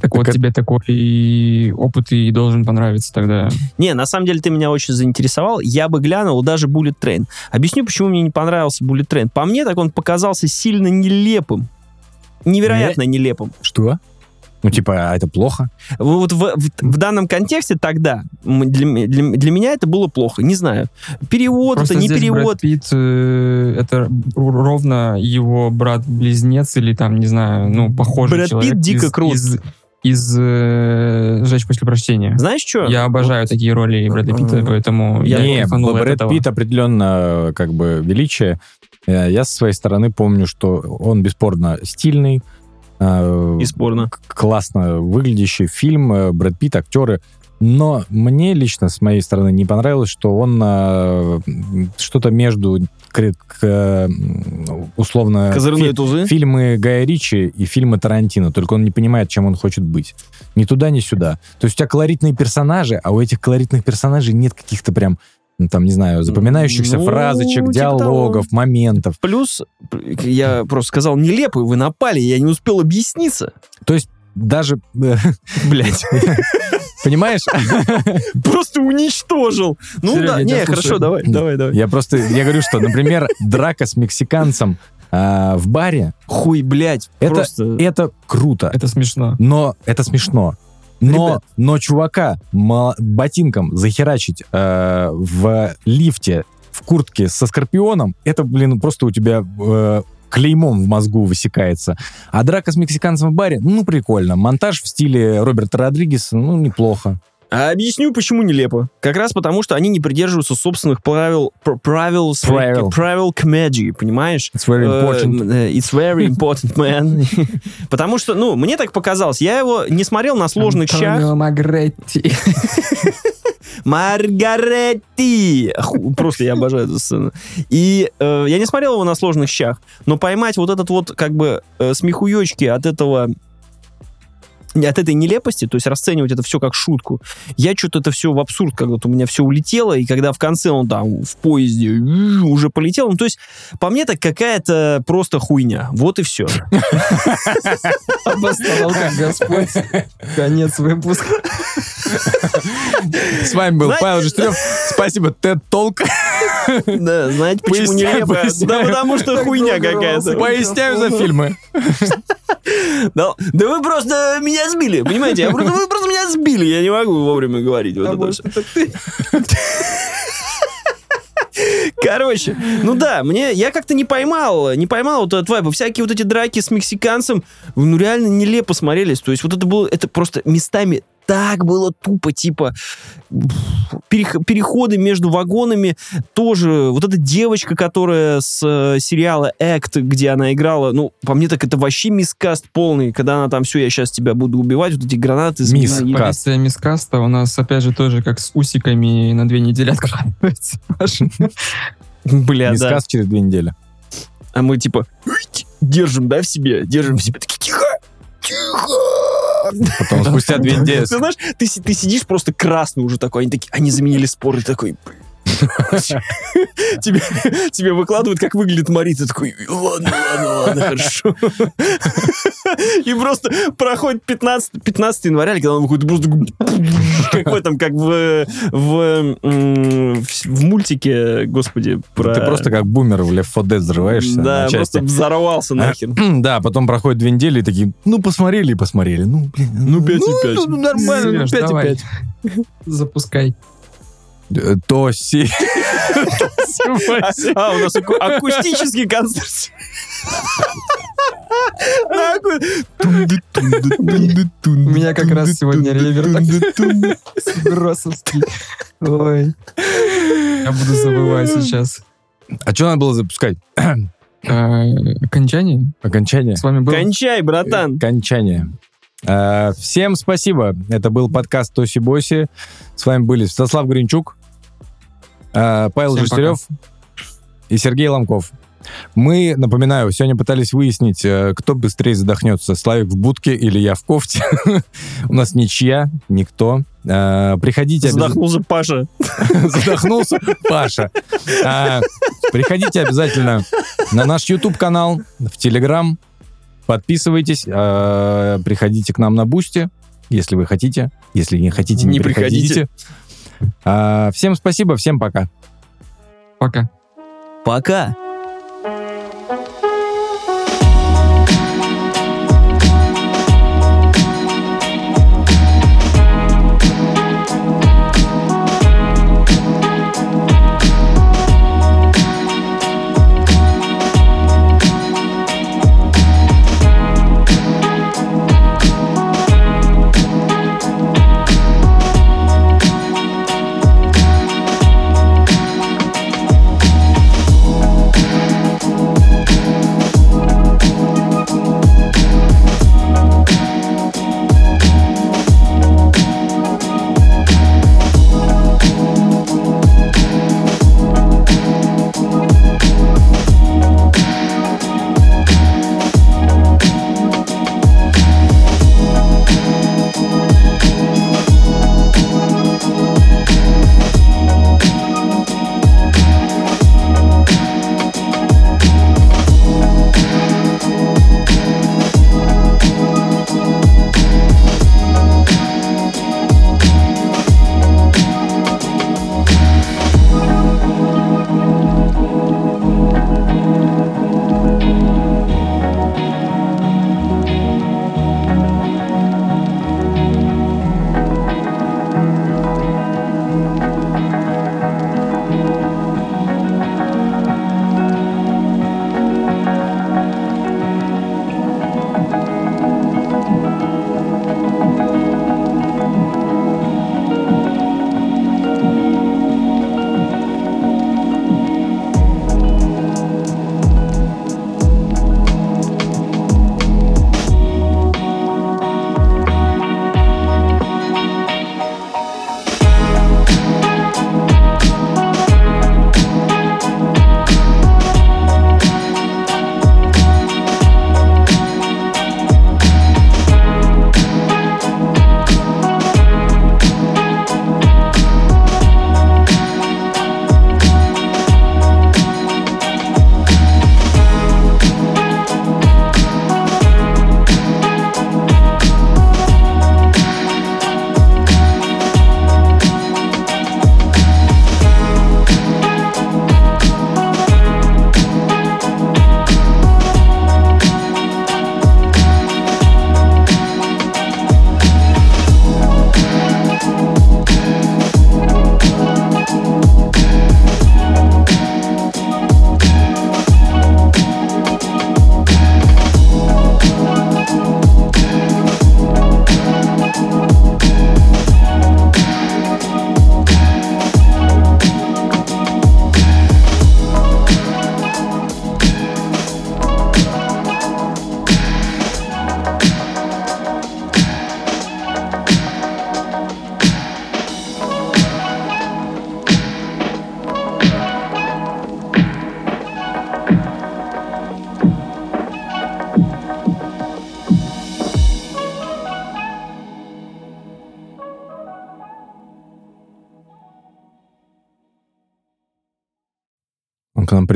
[SPEAKER 3] Так, вот
[SPEAKER 2] это-
[SPEAKER 3] тебе такой опыт и должен понравиться тогда.
[SPEAKER 1] Не, на самом деле ты меня очень заинтересовал. Я бы глянул даже Bullet Train. Объясню, почему мне не понравился Bullet Train. По мне, так он показался сильно нелепым. Невероятно нелепым.
[SPEAKER 2] Что? Ну, типа, а это плохо?
[SPEAKER 1] Вот в, в- в данном контексте тогда для, для, для меня это было плохо. Не знаю. Перевод
[SPEAKER 3] Просто
[SPEAKER 1] это, не перевод.
[SPEAKER 3] Брэд Питт, э, это ровно его брат-близнец или там, не знаю, ну, похожий
[SPEAKER 1] Брэд
[SPEAKER 3] человек.
[SPEAKER 1] Питт дико
[SPEAKER 3] из,
[SPEAKER 1] крут.
[SPEAKER 3] Из, из э, «Сжечь после прочтения».
[SPEAKER 1] Знаешь что?
[SPEAKER 3] Я обожаю такие роли Брэда Питта, поэтому я
[SPEAKER 2] не,
[SPEAKER 3] кайфанул
[SPEAKER 2] Брэд
[SPEAKER 3] этого.
[SPEAKER 2] Питт определенно как бы величие. Э, Я со своей стороны помню, что он бесспорно стильный, э,
[SPEAKER 1] И спорно.
[SPEAKER 2] к- классно выглядящий фильм, э, Брэд Питт, актеры. Но мне лично, с моей стороны, не понравилось, что он э, что-то между к- к, э, условно
[SPEAKER 1] Козырные
[SPEAKER 2] фи-
[SPEAKER 1] тузы.
[SPEAKER 2] фильмы Гая Ричи и фильмы Тарантино, только он не понимает, чем он хочет быть. Ни туда, ни сюда. То есть у тебя колоритные персонажи, а у этих колоритных персонажей нет каких-то прям, ну, там, не знаю, запоминающихся
[SPEAKER 1] Ну,
[SPEAKER 2] фразочек,
[SPEAKER 1] типа
[SPEAKER 2] диалогов, моментов.
[SPEAKER 1] Плюс, я просто сказал нелепый, вы напали, я не успел объясниться.
[SPEAKER 2] То есть даже, э,
[SPEAKER 1] Блять.
[SPEAKER 2] понимаешь,
[SPEAKER 1] Просто уничтожил. Ну да, не, хорошо, давай, давай, давай.
[SPEAKER 2] я просто, я говорю, что, например, драка с мексиканцем а, в баре,
[SPEAKER 1] Хуй, блядь,
[SPEAKER 2] Это-
[SPEAKER 1] просто...
[SPEAKER 2] это круто,
[SPEAKER 3] Это смешно.
[SPEAKER 2] но это смешно. Но,
[SPEAKER 1] Ребят.
[SPEAKER 2] но чувака ма- ботинком захерачить э, в лифте в куртке со скорпионом, это, блин, просто у тебя э, клеймом в мозгу высекается. А драка с мексиканцем в баре, ну, прикольно. Монтаж в стиле Роберта Родригеса, ну, неплохо.
[SPEAKER 1] А объясню, почему нелепо. Как раз потому, что они не придерживаются собственных правил, пр- правил,
[SPEAKER 2] Правил.
[SPEAKER 1] правил комедии, понимаешь?
[SPEAKER 2] It's very important.
[SPEAKER 1] Э, It's very important, man. Потому что, ну, мне так показалось. Я его не смотрел на сложных щах. Маргаретти! Просто я обожаю эту сцену. И э, я не смотрел его на сложных щах, но поймать вот этот вот, как бы, э, смехуёчки от этого от этой нелепости, то есть расценивать это все как шутку. Я что-то это все в абсурд, когда-то у меня все улетело, и когда в конце он там в поезде уже полетел, ну, то есть по мне так какая-то просто хуйня. Вот и все.
[SPEAKER 3] Обосновал как Господь. Конец выпуска.
[SPEAKER 2] С вами был Павел Жестрев. Спасибо, Тед Толк.
[SPEAKER 1] Да, знаете, почему нелепо? Да потому что хуйня какая-то.
[SPEAKER 2] Поясняю за фильмы.
[SPEAKER 1] Да, да вы просто меня сбили, понимаете? Я просто, вы просто меня сбили, я не могу вовремя говорить. Вот
[SPEAKER 3] А
[SPEAKER 1] это
[SPEAKER 3] может.
[SPEAKER 1] Короче, ну да, мне, я как-то не поймал, не поймал вот этот вайб. Всякие вот эти драки с мексиканцем, ну реально нелепо смотрелись. То есть вот это было, это просто местами так было тупо, типа перех- переходы между вагонами тоже. Вот эта девочка, которая с э, сериала Act, где она играла, ну, по мне так это вообще мискаст полный, когда она там, все, я сейчас тебя буду убивать, вот эти гранаты. с-
[SPEAKER 2] Мисс.
[SPEAKER 1] и-
[SPEAKER 2] Каст.
[SPEAKER 3] Полиция мискаста у нас, опять же, тоже как с усиками на две недели откладывается.
[SPEAKER 1] Бля, да.
[SPEAKER 2] Мискас через две недели.
[SPEAKER 1] А мы типа держим, да, в себе, держим в себе, такие, тихо, тихо.
[SPEAKER 2] Потом спустя две недели...
[SPEAKER 1] Ты знаешь, ты, си- ты сидишь просто красный уже такой, они такие, они заменили спор, и такой, «Блин». тебе, тебе выкладывают, как выглядит Мари, ты такой, ладно, ладно, ладно, хорошо. И просто проходит 15, 15 января, когда он выходит, просто какой там, как в, в, м, в, в мультике, господи, про...
[SPEAKER 2] Ты просто как бумер в Left 4 Dead взрываешься
[SPEAKER 1] Да,
[SPEAKER 2] на части.
[SPEAKER 1] просто взорвался нахер.
[SPEAKER 2] Да, потом проходит две недели и такие, ну, посмотрели и посмотрели. Ну, блин.
[SPEAKER 1] Ну, пять и пять.
[SPEAKER 2] Ну, нормально, ну,
[SPEAKER 3] Серёж,
[SPEAKER 2] 5 и
[SPEAKER 3] давай.
[SPEAKER 2] 5.
[SPEAKER 3] Запускай.
[SPEAKER 2] Э, То си.
[SPEAKER 1] А, у нас аку- акустический концерт.
[SPEAKER 3] У меня как раз сегодня ревер. Ой. Я буду забывать сейчас.
[SPEAKER 2] А что надо было запускать?
[SPEAKER 3] А, Окончание?
[SPEAKER 2] Окончание?
[SPEAKER 3] С вами был
[SPEAKER 1] Кончай, братан.
[SPEAKER 2] Окончание. Э, Всем спасибо. Это был подкаст Тоси Боси. С вами были Святослав Гринчук, Павел
[SPEAKER 3] Всем
[SPEAKER 2] Жестерев и Сергей Ломков. Мы, напоминаю, сегодня пытались выяснить, э, кто быстрее задохнется, Славик в будке или я в кофте. У нас ничья, никто. Э, Приходите.
[SPEAKER 1] Задохнулся Паша.
[SPEAKER 2] Задохнулся Паша. Приходите обязательно на наш YouTube-канал, в Telegram. Подписывайтесь. приходите к нам на Boosty, если вы хотите. Если не хотите, не,
[SPEAKER 1] Не приходите.
[SPEAKER 2] приходите. А, всем спасибо, всем пока.
[SPEAKER 3] Пока.
[SPEAKER 1] Пока.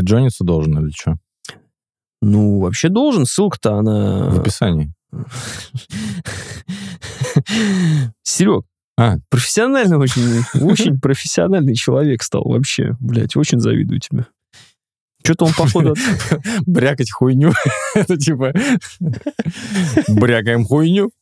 [SPEAKER 2] Приджониться должен или что?
[SPEAKER 1] Ну, вообще должен. Ссылка-то она...
[SPEAKER 2] В описании.
[SPEAKER 1] Серег,
[SPEAKER 2] А.
[SPEAKER 1] профессиональный очень, очень профессиональный человек стал вообще. Блять, очень завидую тебе. Что-то он, походу,
[SPEAKER 2] Брякать хуйню. Это типа... Брякаем хуйню.